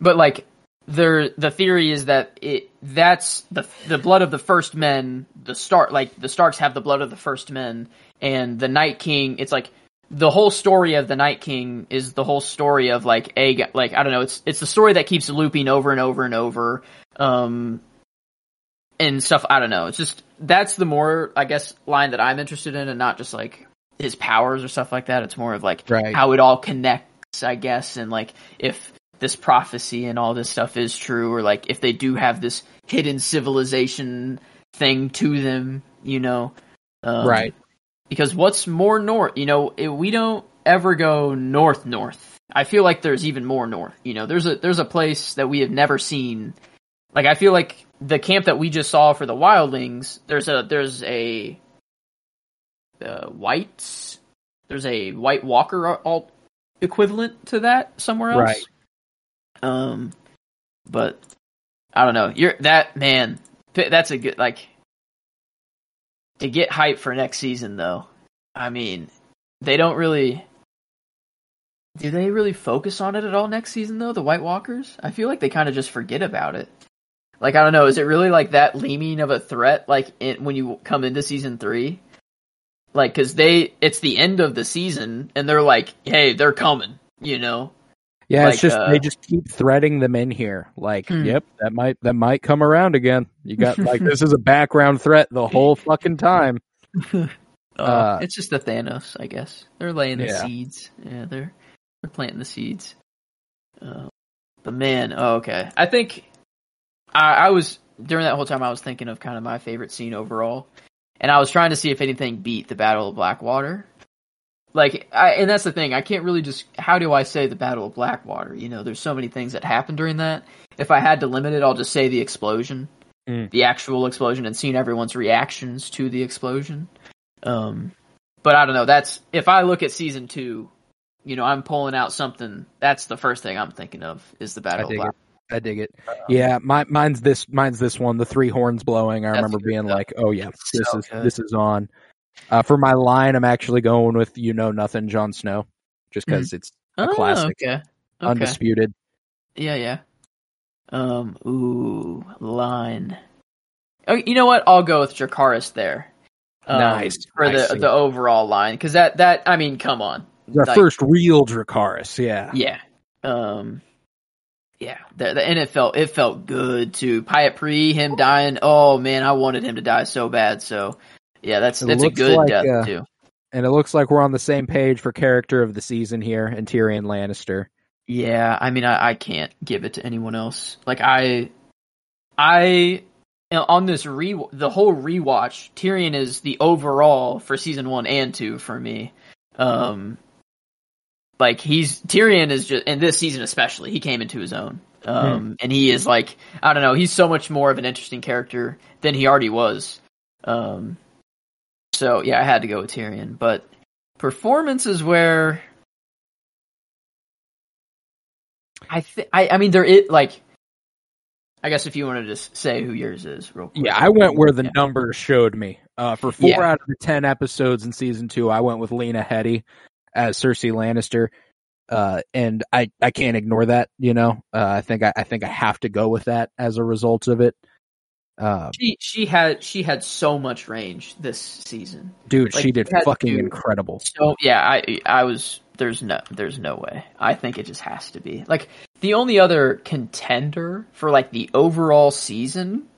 but like there the theory is that it that's the the blood of the first men the start like the starks have the blood of the first men and the night king it's like the whole story of the night king is the whole story of like a like i don't know it's it's the story that keeps looping over and over and over um and stuff i don't know it's just that's the more i guess line that i'm interested in and not just like his powers or stuff like that it's more of like Right. how it all connects i guess and like if this prophecy and all this stuff is true or like if they do have this hidden civilization thing to them you know um, right. because what's more north you know we don't ever go north north i feel like there's even more north you know there's a there's a place that we have never seen like i feel like the camp that we just saw for the wildlings there's a there's a uh, whites there's a white walker alt equivalent to that somewhere else Right. Um but i don't know you're that man that's a good like to get hype for next season though. I mean, they don't really do they really focus on it at all next season though, the White Walkers? I feel like they kind of just forget about it. Like I don't know, is it really like that leaning of a threat like in, when you come into season 3? Like cuz they it's the end of the season and they're like, "Hey, they're coming," you know. Yeah, Like, it's just uh, they just keep threading them in here. Like, Hmm. yep, that might that might come around again. You got like this is a background threat the whole fucking time. Uh, Uh, it's just the Thanos, I guess. They're laying the Yeah. seeds. Yeah, they're they're planting the seeds. Uh, but man, oh, okay. I think I, I was during that whole time I was thinking of kind of my favorite scene overall, and I was trying to see if anything beat the Battle of Blackwater. Like, I, and that's the thing. I can't really just. How do I say the Battle of Blackwater? You know, there's so many things that happened during that. If I had to limit it, I'll just say the explosion, Mm. the actual explosion, and seeing everyone's reactions to the explosion. Um, but I don't know. That's if I look at season two, you know, I'm pulling out something. That's the first thing I'm thinking of is the I Battle of dig Black. it. I dig it. Yeah, my, mine's this. Mine's this one. The three horns blowing. I That's remember being stuff. like, "Oh yeah, this So is good. this is on." Uh, for my line, I'm actually going with "You Know Nothing," Jon Snow, just because it's Oh, classic. Okay. Okay. undisputed. Yeah, yeah. Um. Ooh, line. Oh, you know what? I'll go with Dracarys there. Um, Nice. for the the overall line because that that I mean, come on. The Like, first real Dracarys. Yeah. Yeah. Um. Yeah, the, the, and it felt it felt good to Pyat Pree, him dying. Oh man, I wanted him to die so bad. So yeah, that's It that's a good like, death uh, too. And it looks like we're on the same page for character of the season here, and Tyrion Lannister. Yeah, I mean, I, I can't give it to anyone else. Like I, I you know, on this re the whole rewatch, Tyrion is the overall for season one and two for me. Um, like he's Tyrion is just in this season especially he came into his own. Um, and he is like I don't know, he's so much more of an interesting character than he already was. Um, so yeah, I had to go with Tyrion, but performance is where I think I I mean there is like I guess if you wanted to just say who yours is real quick. Yeah, I went where the Yeah. numbers showed me. Uh, for four Yeah. out of the ten episodes in season two, I went with Lena Headey as Cersei Lannister. Uh, and I, I can't ignore that, you know. Uh, I think I, I think I have to go with that as a result of it. Uh, she she had she had so much range this season. dude, Like, she did had fucking incredible. So yeah, I I was there's no there's no way. I think it just has to be. Like the only other contender for like the overall season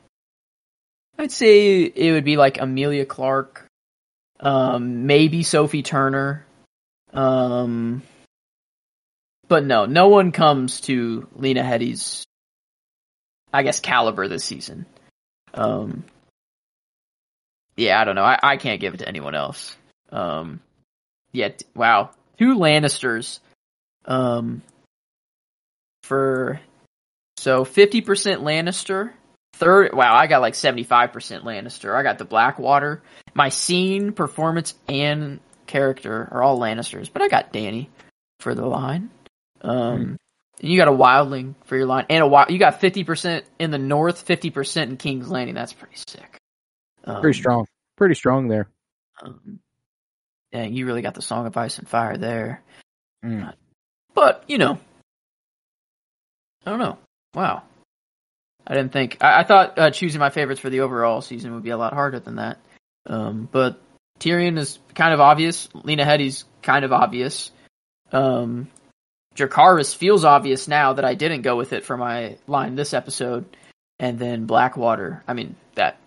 I'd say it would be like Emilia Clarke, um maybe Sophie Turner. Um but no, no one comes to Lena Headey's I guess caliber this season. Um yeah, I don't know. I, I can't give it to anyone else. Um, yeah, wow, two Lannisters. Um, for so fifty percent Lannister. Third, wow, I got like seventy five percent Lannister. I got the Blackwater. My scene, performance, and character are all Lannisters, but I got Dany for the line. Um, and you got a Wildling for your line, and a wild. You got fifty percent in the North, fifty percent in King's Landing. That's pretty sick. Um, Pretty strong, pretty strong there. um, dang, you really got the Song of Ice and Fire there. Mm. But you know, I don't know. Wow, I didn't think. I, I thought uh, choosing my favorites for the overall season would be a lot harder than that. Um, but Tyrion is kind of obvious. Lena Headey's kind of obvious. Um, Dracarys feels obvious now that I didn't go with it for my line this episode. And then Blackwater. I mean that.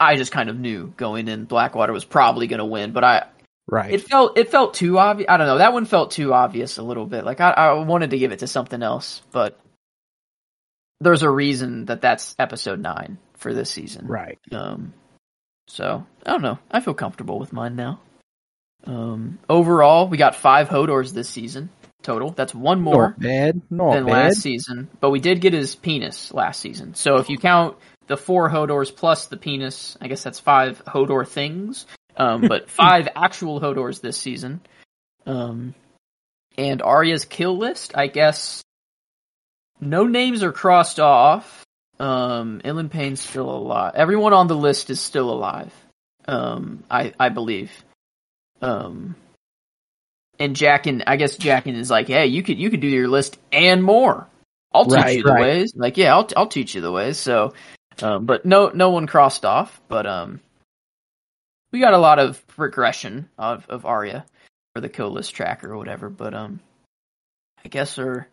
I just kind of knew going in Blackwater was probably going to win, but I Right. it felt it felt too obvious. I don't know. That one felt too obvious a little bit. Like I, I wanted to give it to something else, but there's a reason that that's episode nine for this season. right. Um, so I don't know. I feel comfortable with mine now. Um, overall, we got five Hodors this season total. That's one more Not bad. Not than bad. last season, but we did get his penis last season. So if you count the four Hodors plus the penis, I guess that's five Hodor things. Um, but five actual Hodors this season. Um, and Arya's kill list, I guess. No names are crossed off. Um, Ilyn Payne's still alive. Everyone on the list is still alive. Um, I I believe. Um, and Jaqen, I guess Jaqen is like, hey, you could you could do your list and more. I'll teach Right, you the right. ways. Like, yeah, I'll I'll teach you the ways. So, um, but no no one crossed off. But um, we got a lot of progression of of Arya for the kill list tracker or whatever. But um, I guess are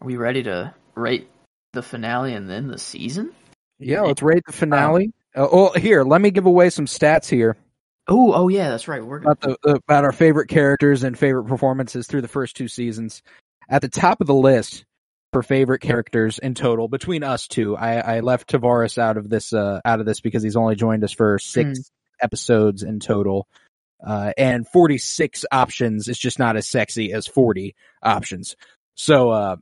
are we ready to rate the finale and then the season? Yeah, let's rate the finale. Uh, oh, here, let me give away some stats here Oh, oh yeah, that's right. We're about the about our favorite characters and favorite performances through the first two seasons. At the top of the list for favorite characters in total between us two, I, I left Tavares out of this uh, out of this because he's only joined us for six episodes in total. Uh, and 46 options is just not as sexy as 40 options. So, uh,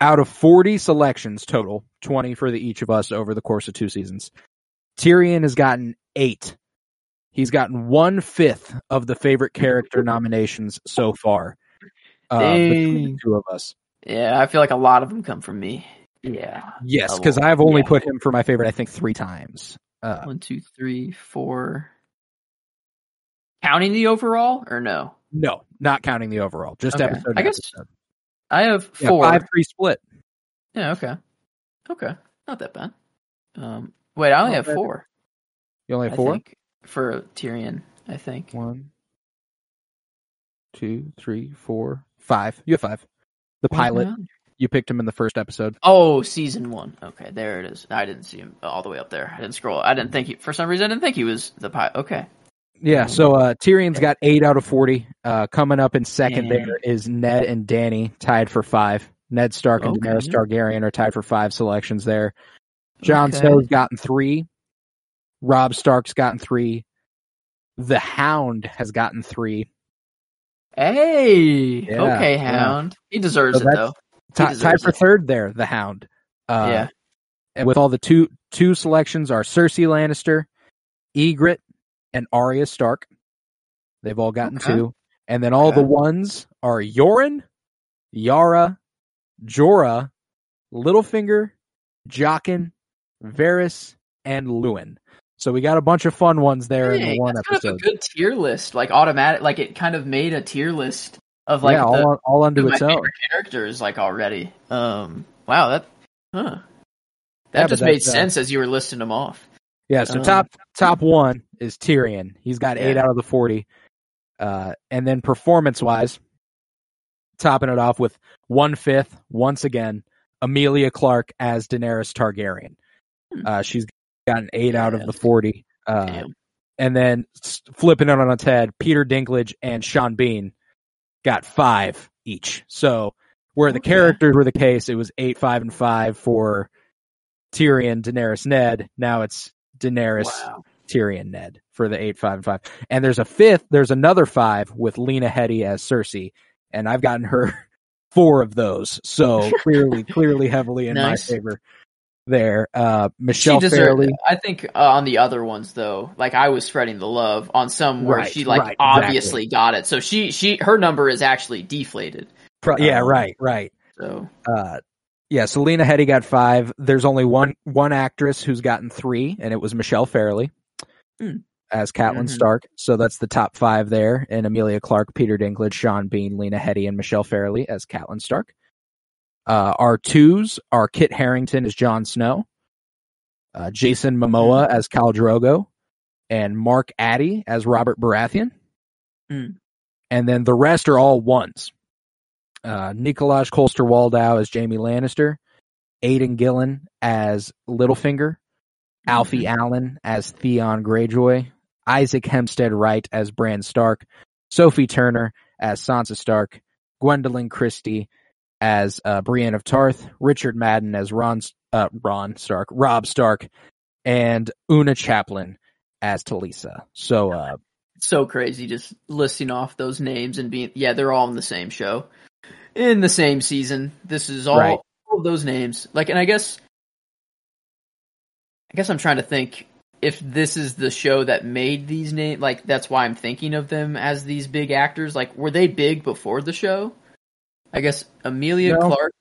out of 40 selections total, 20 for the each of us over the course of two seasons, Tyrion has gotten eight. He's gotten one fifth of the favorite character nominations so far. Uh, between the two of us. yeah, I feel like a lot of them come from me. Yeah. Yes, because I've only yeah. put him for my favorite, I think, three times. Uh, One, two, three, four. Counting the overall or no? no, not counting the overall, just Okay. episode. I guess episode. I have Yeah, four. five three split. Yeah, okay. Okay. Not that bad. Um wait, I only Not have four. You only I have four. think, for Tyrion, I think. One, two, three, four, five. You have five. The pilot. You picked him in the first episode. Oh, season one. Okay, there it is. I didn't see him all the way up there. I didn't scroll. I didn't think he, for some reason, I didn't think he was the pilot. Okay. Yeah. So uh, Tyrion's got eight out of forty. Uh, coming up in second Dang. there is Ned and Dany tied for five. Ned Stark and Okay. Daenerys Targaryen are tied for five selections there. Jon Okay. Snow's gotten three. Robb Stark's gotten three. The Hound has gotten three. Hey. Yeah, okay, yeah. Hound. He deserves So it though. He tied for it. third there, the Hound. Uh, yeah. And with all the two two selections are Cersei Lannister, Ygritte, and Arya Stark. They've all gotten Okay. two. And then all the ones are Yoren, Yara, Jorah, Littlefinger, Jaqen, Varys, and Luwin. So we got a bunch of fun ones there in the one that's kind of episode. a good tier list. Like automatic. Like it kind of made a tier list of like yeah, the all, all unto my its own. characters like already. Um. Wow. That. Huh. That but just made uh, sense as you were listing them off. Yeah, so Um, top top one is Tyrion. He's got eight Yeah. out of the forty. Uh, and then performance wise, topping it off with one fifth once again, Emilia Clarke as Daenerys Targaryen. Hmm. Uh, she's gotten eight out of the forty. Uh, Damn. and then flipping it on its head, Peter Dinklage and Sean Bean got five each. So where the Okay. characters were the case, it was eight, five, and five for Tyrion, Daenerys, Ned. Now it's Daenerys, Wow. Tyrion, Ned for the eight, five, and five. And there's a fifth, there's another five with Lena Headey as Cersei, and I've gotten her four of those. So clearly, clearly heavily in Nice. my favor there. Uh, Michelle she deserved Fairley. I think uh, on the other ones though, like I was spreading the love on some where Right, she like right, obviously got it. So she she her number is actually deflated. Pro- yeah, um, right, right. So Uh, yeah, Selena Headey got five. There's only one one actress who's gotten three, and it was Michelle Fairley Hmm. as Catelyn Mhm. Stark. So that's the top five there. And Emilia Clarke, Peter Dinklage, Sean Bean, Lena Headey, and Michelle Fairley as Catelyn Stark. Uh, our twos are Kit Harington as Jon Snow, uh, Jason Momoa as Khal Drogo, and Mark Addy as Robert Baratheon. Hmm. And then the rest are all ones. Uh, Nikolaj Coster-Waldau as Jaime Lannister, Aidan Gillen as Littlefinger, Alfie Allen as Theon Greyjoy, Isaac Hempstead Wright as Bran Stark, Sophie Turner as Sansa Stark, Gwendoline Christie as uh, Brienne of Tarth, Richard Madden as Ron, uh, Ron Stark, Robb Stark, and Oona Chaplin as Talisa. So, uh, so crazy just listing off those names and being yeah they're all in the same show. In the same season. This is all, Right. all of those names. Like and i guess i guess i'm trying to think if this is the show that made these names like that's why i'm thinking of them as these big actors. Like were they big before the show i guess emilia No. clarke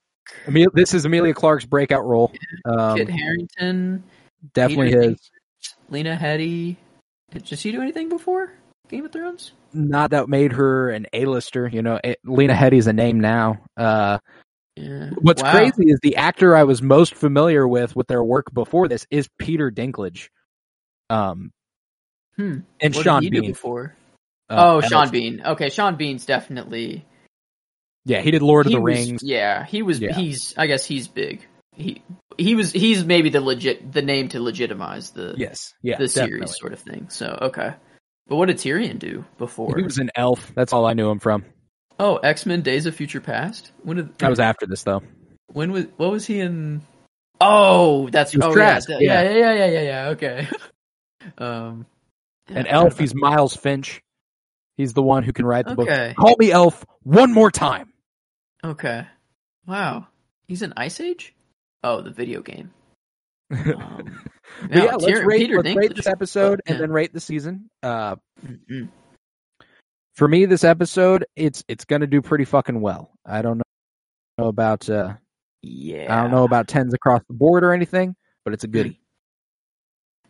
Emil- this is Emilia Clarke's breakout role. Um, Kit Harington, definitely Peter his. Lena Headey. Did she do anything before Game of Thrones? Not that made her an A-lister. You know, it, Lena Headey's a name now. Uh, Yeah. what's Wow. crazy is the actor I was most familiar with with their work before this is Peter Dinklage. Um, Hmm. and What Sean did he do Bean. before? Uh, oh, Sean Bean. Okay, Sean Bean's definitely. Yeah, he did Lord of the was- Rings. Yeah, he was. Yeah. He's. I guess he's big. He he was. He's maybe the legit the name to legitimize the Yes, yeah, the series sort of thing. So okay, but what did Tyrion do before? He was an elf. That's all I knew him from. oh, X Men: Days of Future Past. When did That was after this, though. when was what was he in? Oh, that's He oh yeah, yeah. yeah, yeah, yeah, yeah, yeah. Okay. um, An yeah, elf. He's Miles Finch. He's the one who can write the book. Call me elf one more time. Okay. Wow. He's in Ice Age? Oh, the video game. Um, yeah, let's rate, Peter let's rate this episode and Yeah. then rate the season. Uh, Mm-mm. for me, this episode, it's it's gonna do pretty fucking well. I don't know about uh, Yeah. I don't know about tens across the board or anything, but it's a goodie.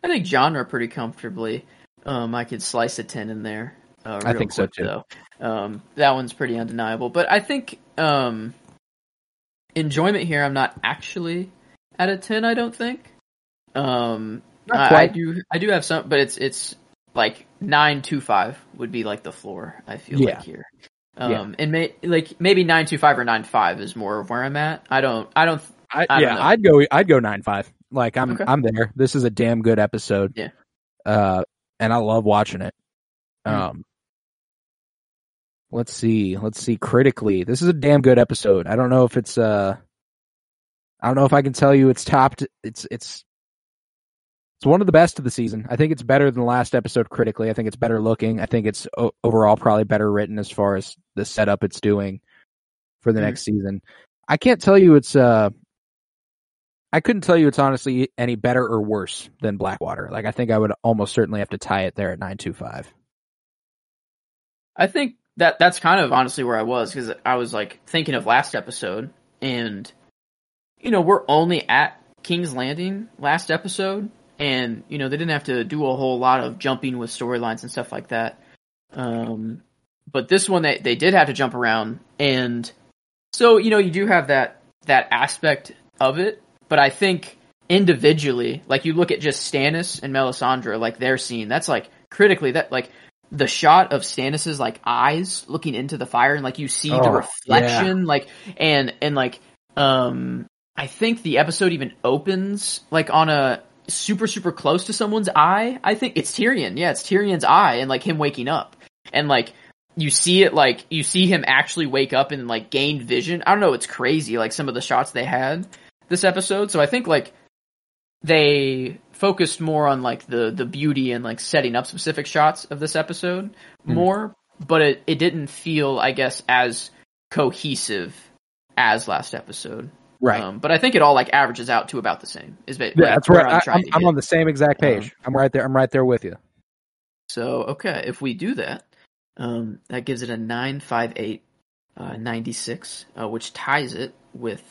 I think genre pretty comfortably. Um, I could slice a 10 in there. Uh, I think so, too. Though. Um, that one's pretty undeniable. But I think um, enjoyment here, I'm not actually at a 10, I don't think. Um, Not I, I do I do have some, but it's it's like nine two five would be like the floor. I feel Yeah. like here. Yeah. Um, and may, like maybe nine two five or nine five is more of where I'm at. I don't I don't I, I don't yeah, know. I'd go. I'd go nine five. Like I'm, Okay. I'm there. This is a damn good episode. Yeah. Uh, and I love watching it. Mm. Um, let's see. Let's see. Critically, this is a damn good episode. I don't know if it's uh, I don't know if I can tell you it's topped. It's it's it's one of the best of the season. I think it's better than the last episode critically. I think it's better looking. I think it's o- overall probably better written as far as the setup it's doing for the Mhm. next season. I can't tell you it's uh I couldn't tell you it's honestly any better or worse than Blackwater. Like I think I would almost certainly have to tie it there at 925. I think that that's kind of honestly where I was because I was like thinking of last episode, and you know we're only at King's Landing last episode, and you know they didn't have to do a whole lot of jumping with storylines and stuff like that. Um, but this one they they did have to jump around, and so you know you do have that that aspect of it, but I think individually, like you look at just Stannis and Melisandre, like their scene, that's like critically that like the shot of Stannis's like eyes looking into the fire and like you see the Oh, reflection like and and like um I think the episode even opens like on a super super close to someone's eye. I think it's Tyrion. Yeah, it's Tyrion's eye and like him waking up. And like you see it like you see him actually wake up and like gain vision. I don't know, it's crazy like some of the shots they had this episode. So I think like they focused more on like the the beauty and like setting up specific shots of this episode Hmm. more, but it it didn't feel I guess as cohesive as last episode. Right. Um, but I think it all like averages out to about the same. Is yeah, that's where I'm I, I'm on the same exact page. Um, I'm right there. I'm right there with you. So okay, if we do that, um, that gives it a nine five eight uh, ninety six, uh, which ties it with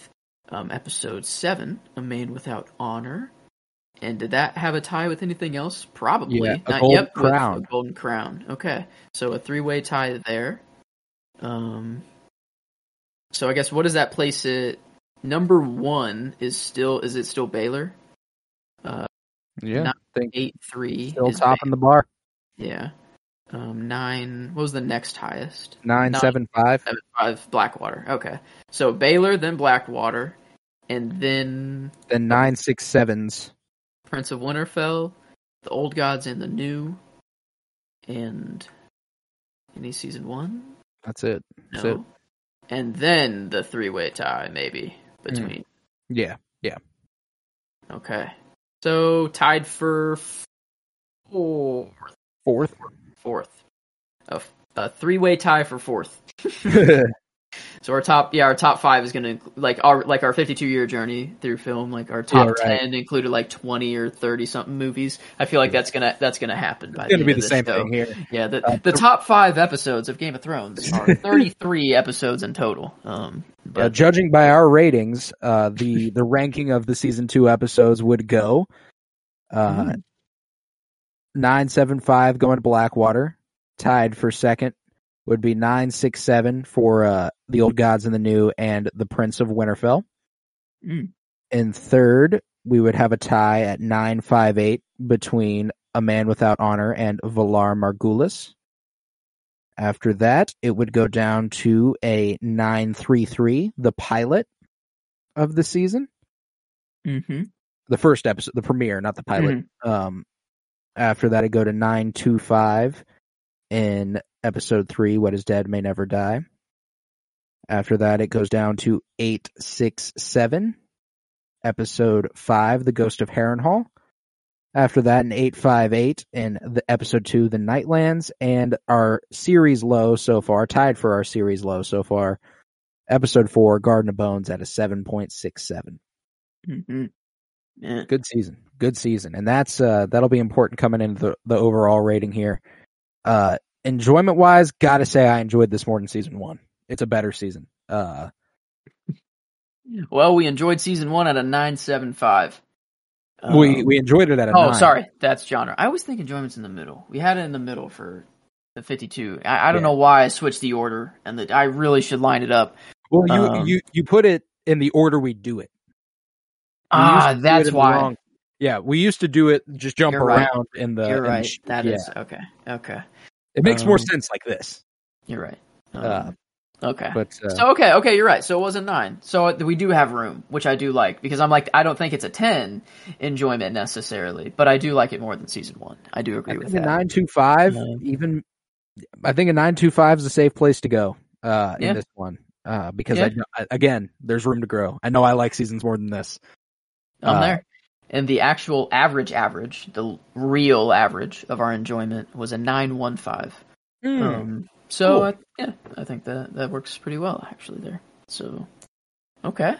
um, episode seven, A Man Without Honor. And did that have a tie with anything else? Probably. Yeah, Not yet. with Crown. a golden crown. Okay, so a three way tie there. Um. So I guess what does that place it? Number one is still is it still Baelor? Yeah. Think Eight three. still is topping the bar. yeah. Um, nine. What was the next highest? Nine Nine. seven five. Seven five. Blackwater. Okay. So Baelor, then Blackwater, and then Then nine six sevens. Prince of Winterfell, the Old Gods and the New, and any season one? That's it. No. That's it. And then the three way tie, maybe between. Mm. Yeah. Yeah. Okay. So tied for four, Fourth. fourth. A, a three way tie for fourth. So our top, yeah, our top five is gonna like our like our 52 year journey through film. Like our top Yeah, right. 10 included like 20 or 30 something movies. I feel like that's gonna that's gonna happen. By It's going to the be the same show. thing here. Yeah, the Uh, the top five episodes of Game of Thrones are 33 episodes in total. Um, but Uh, judging by our ratings, uh, the the ranking of the season two episodes would go uh, Mm. nine seven five going to Blackwater, tied for second would be nine six seven for uh, the Old Gods and the New and the Prince of Winterfell. Mm. In third, we would have a tie at nine five eight between A Man Without Honor and Valar Morghulis. After that, it would go down to a 933, the pilot of the season. mhm. The first episode, the premiere, not the pilot. Um, after that, it go to 925 in episode 3, What is Dead May Never Die. After that, it goes down to 867, episode 5, The Ghost of Harrenhal. After that, an 858 in the episode 2, The Nightlands, and our series low so far, tied for our series low so far, episode 4, Garden of Bones at a 7.67. Mhm. Yeah. Good season. Good season. And that's uh that'll be important coming into the, the overall rating here. Uh enjoyment wise, gotta say I enjoyed this more than season one. It's a better season. Uh Well, we enjoyed season one at a 975. we Um, we enjoyed it at a Oh, nine. sorry, that's genre. I always think enjoyment's in the middle. We had it in the middle for the 52. I, I don't Yeah. know why I switched the order, and that I really should line it up. Well you Um, you you put it in the order we do it. We Ah, that's why. Yeah, we used to do it just jump You're right. around in the You're in right. sh- That yeah. is okay. Okay, It makes more um, sense like this. you're right. Um, Uh, okay. But uh, So okay, okay, you're right. So it wasn't nine. So uh, we do have room, which I do like because I'm like I don't think it's a ten enjoyment necessarily, but I do like it more than season one. I do I agree with think a that. nine two five, even I think a nine two five is a safe place to go uh, Yeah. in this one uh, because Yeah. I, I- again, there's room to grow. I know I like seasons more than this. I'm uh, there. And the actual average average, the real average of our enjoyment was a nine one five. Um, so Cool. uh, yeah, I think that that works pretty well actually there. So okay,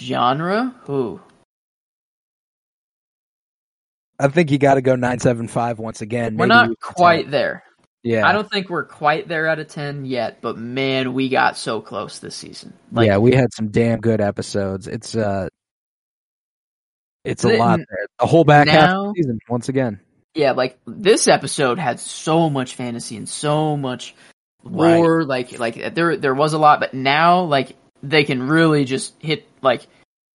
genre. Ooh, I think you got to go nine seven five once again. we're Maybe not quite tell. there. Yeah, I don't think we're quite there out of ten yet, but man, we got so close this season. Like, yeah, we had some damn good episodes. It's uh, it's a lot there. The whole back half of the season once again. yeah, like this episode had so much fantasy and so much Right. war. Like, like there, there was a lot, but now, like, they can really just hit. Like,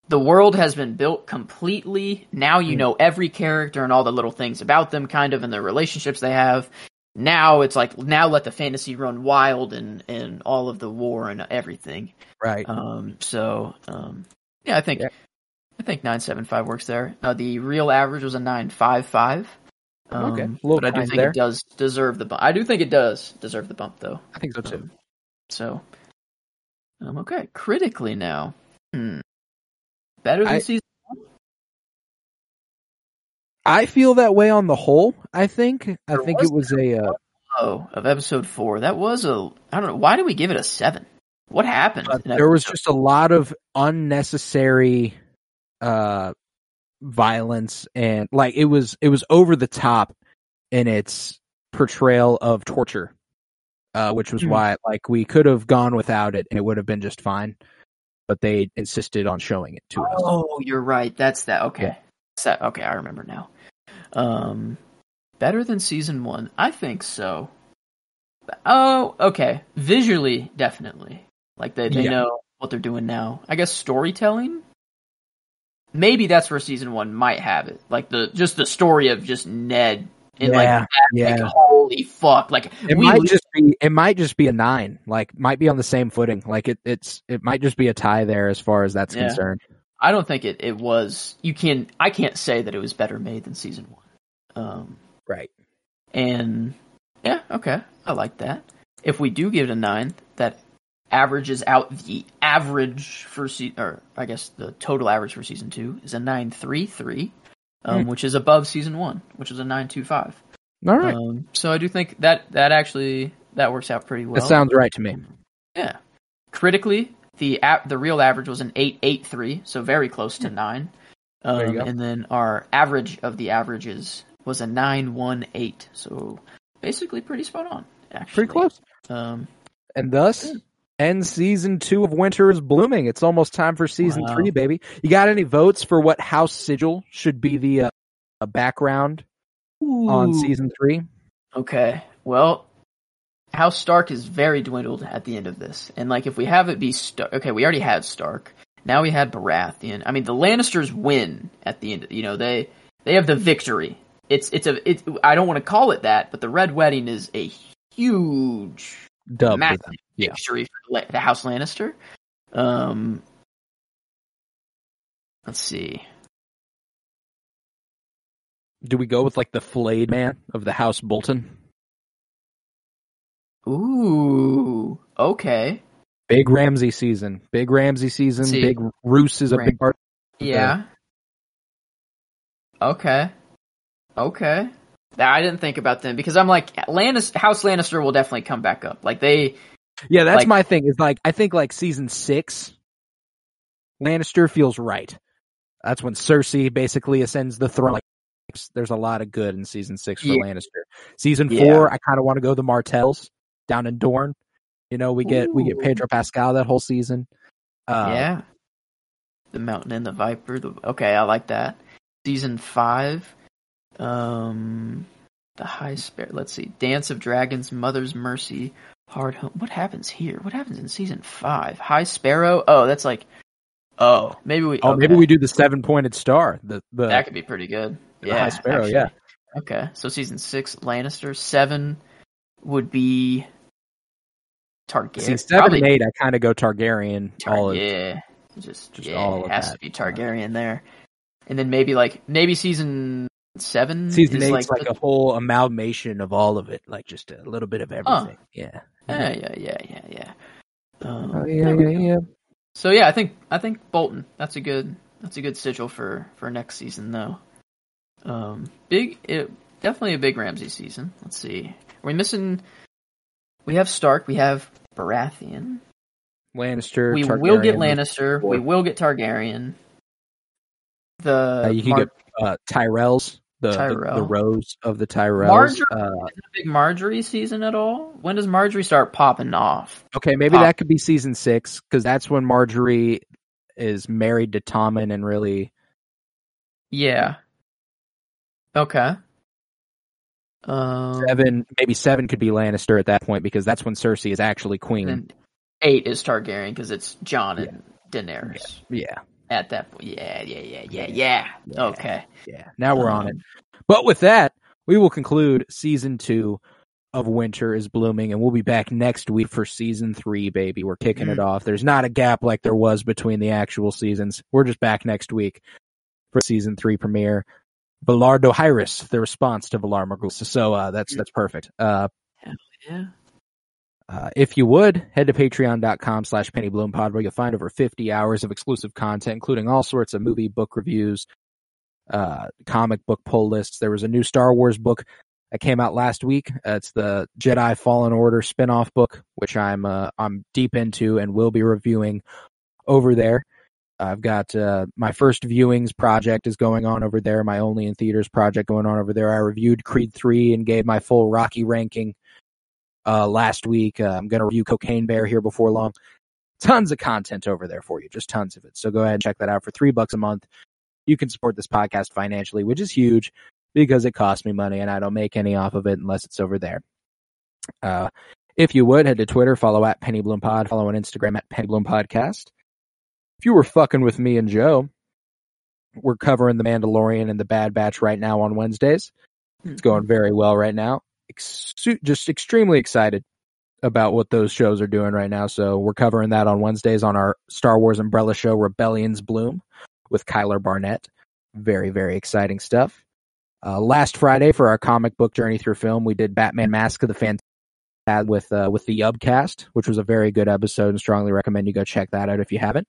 the world has been built completely. Now you Mm. know every character and all the little things about them, kind of, and the relationships they have. Now it's like now let the fantasy run wild and and all of the war and everything. Right. Um, so um, yeah, I think Yeah. I think nine seven five works there. Uh, the real average was a nine five five. Um, Okay. A but I do think there. it does deserve the bump. I do think it does deserve the bump though. I think so too. Um, so, um, okay, critically now, hmm. better than I- season. One? I feel that way on the whole. I think. I There think was it was a. Uh, Oh, of episode four. That was a. I don't know. Why did we give it a seven? What happened? Uh, there was just a lot of unnecessary uh violence and like it was it was over the top in its portrayal of torture uh which was Mhm. why like we could have gone without it and it would have been just fine but they insisted on showing it to us Oh, you're right. That's that. Okay. Yeah. That. Okay, I remember now. Um, better than season one? I think so. Oh, okay. Visually, definitely. Like they they Yeah. know what they're doing now. I guess storytelling. Maybe that's where season one might have it. Like the just the story of just Ned and like, yeah like holy fuck, like it we might just be it might just be a nine like might be on the same footing like it it's it might just be a tie there as far as that's Yeah. concerned I don't think it, it was. You can. I can't say that it was better made than season one. Um, right and yeah, okay, I like that. If we do give it a nine, that averages out the average for se- or I guess the total average for season two is a nine three three, um, Hmm. which is above season one, which is a nine two five. all right Um, so I do think that that actually that works out pretty well. that sounds right to me Yeah. critically, the a- the real average was an eight eight three, so very close to nine. Hmm. There you Um, go. and then our average of the averages was a nine one eight, so basically pretty spot on. Actually, Pretty close. Um, And thus ends season two of Winter is Blooming. It's almost time for season Wow. three, baby. You got any votes for what House Sigil should be the uh, background on season three? Okay. Well, House Stark is very dwindled at the end of this, and like if we have it be Stark, okay, we already had Stark. Now we had Baratheon. I mean, the Lannisters win at the end. You know, they they have the victory. It's it's a it. I don't want to call it that, but the Red Wedding is a huge Dub massive them. Yeah. for the House Lannister. Um, let's see. Do we go with like the flayed man of the House Bolton? Ooh, okay. Big Ramsay season. Big Ramsay season. See, Big Roose is a Ram- big part. Yeah. Okay. Okay. I didn't think about them because I'm like Lannis House Lannister will definitely come back up. Like they Yeah, that's Like- my thing. Is like I think like season six, Lannister feels right. That's when Cersei basically ascends the throne. Like, there's a lot of good in season six for Yeah. Lannister. Season Yeah. four, I kind of want to go the Martells down in Dorne. You know, we get we get Pedro Pascal that whole season. Uh, yeah. The Mountain and the Viper. The, okay, I like that. Season five. Um the High Spare let's see. Dance of Dragons, Mother's Mercy, Hard Home. What happens here? What happens in season five? High Sparrow? Oh, that's like Oh, maybe we Oh, maybe we do the seven pointed star. The the That could be pretty good. The Yeah, High Sparrow, actually. yeah. Okay, so season six, Lannister. Seven would be Targaryen. see seven and eight. I kind of go Targaryen. Tar- all of, yeah, just, just yeah, all of has that. to be Targaryen there, and then maybe like maybe season seven. Season is eight's like, the- a whole amalgamation of all of it, like just a little bit of everything. Yeah. yeah, yeah, yeah, yeah, yeah. Um, Oh, yeah, yeah, yeah. So yeah, I think I think Bolton. That's a good that's a good sigil for for next season though. Um, big, it, definitely a big Ramsay season. Let's see, are we missing? We have Stark. We have Baratheon. Lannister. we will get Lannister. four. We will get Targaryen. The Uh, you can Mar- get uh, Tyrells, the, the the rose of the Tyrells. Margaery- Uh, big Margaery season at all? When does Margaery start popping off? okay, maybe Top. that could be season six because that's when Margaery is married to Tommen and really. Yeah. Okay. Um, Seven, maybe seven could be Lannister at that point because that's when Cersei is actually queen. and eight is Targaryen because it's Jon and Daenerys yeah, at that point. Yeah, yeah, yeah, yeah, yeah. Yeah. Okay. yeah. Now we're on it. Um, But with that, we will conclude season two of Winter is Blooming, and we'll be back next week for season three, baby. We're kicking it off. There's not a gap like there was between the actual seasons. We're just back next week for season three premiere. Valar Dohaeris, the response to Valar Morghulis. So uh, that's that's perfect. Uh, Yeah. Uh, if you would, head to patreon.com slash pennybloom where you'll find over 50 hours of exclusive content, including all sorts of movie book reviews, uh, comic book pull lists. There was a new Star Wars book that came out last week. Uh, it's the Jedi Fallen Order spin-off book, which I'm, uh, I'm deep into and will be reviewing over there. I've got, uh, my first viewings project is going on over there. My only in theaters project going on over there. I reviewed Creed 3 and gave my full Rocky ranking uh, last week. Uh, I'm going to review Cocaine Bear here before long. Tons of content over there for you, just tons of it. So go ahead and check that out for three bucks a month. You can support this podcast financially, which is huge because it costs me money and I don't make any off of it unless it's over there. Uh, if you would, head to Twitter, follow at Penny Bloom Pod, follow on Instagram at Penny Bloom Podcast. If you were fucking with me and Joe, we're covering The Mandalorian and The Bad Batch right now on Wednesdays. It's going very well right now. Ex- just extremely excited about what those shows are doing right now. So we're covering that on Wednesdays on our Star Wars umbrella show, Rebellion's Bloom, with Kyler Barnett. Very, very exciting stuff. Uh, last Friday for our comic book journey through film, we did Batman Mask of the Phantasm with uh, with the Yubcast, which was a very good episode, and strongly recommend you go check that out if you haven't.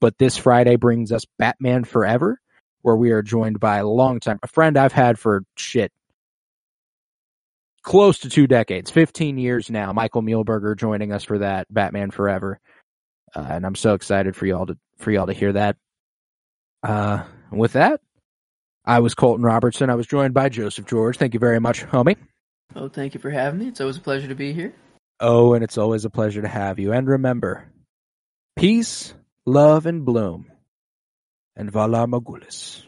But this Friday brings us Batman Forever, where we are joined by a long time a friend I've had for shit close to two decades, 15 years now. Michael Muehlberger joining us for that Batman Forever. uh, and I'm so excited for y'all to for y'all to hear that. Uh, with that, I was Colton Robertson. I was joined by Joseph George. Thank you very much, homie. Oh, thank you for having me. It's always a pleasure to be here. Oh, and it's always a pleasure to have you. And remember, peace, love, and bloom. And Valar Morghulis.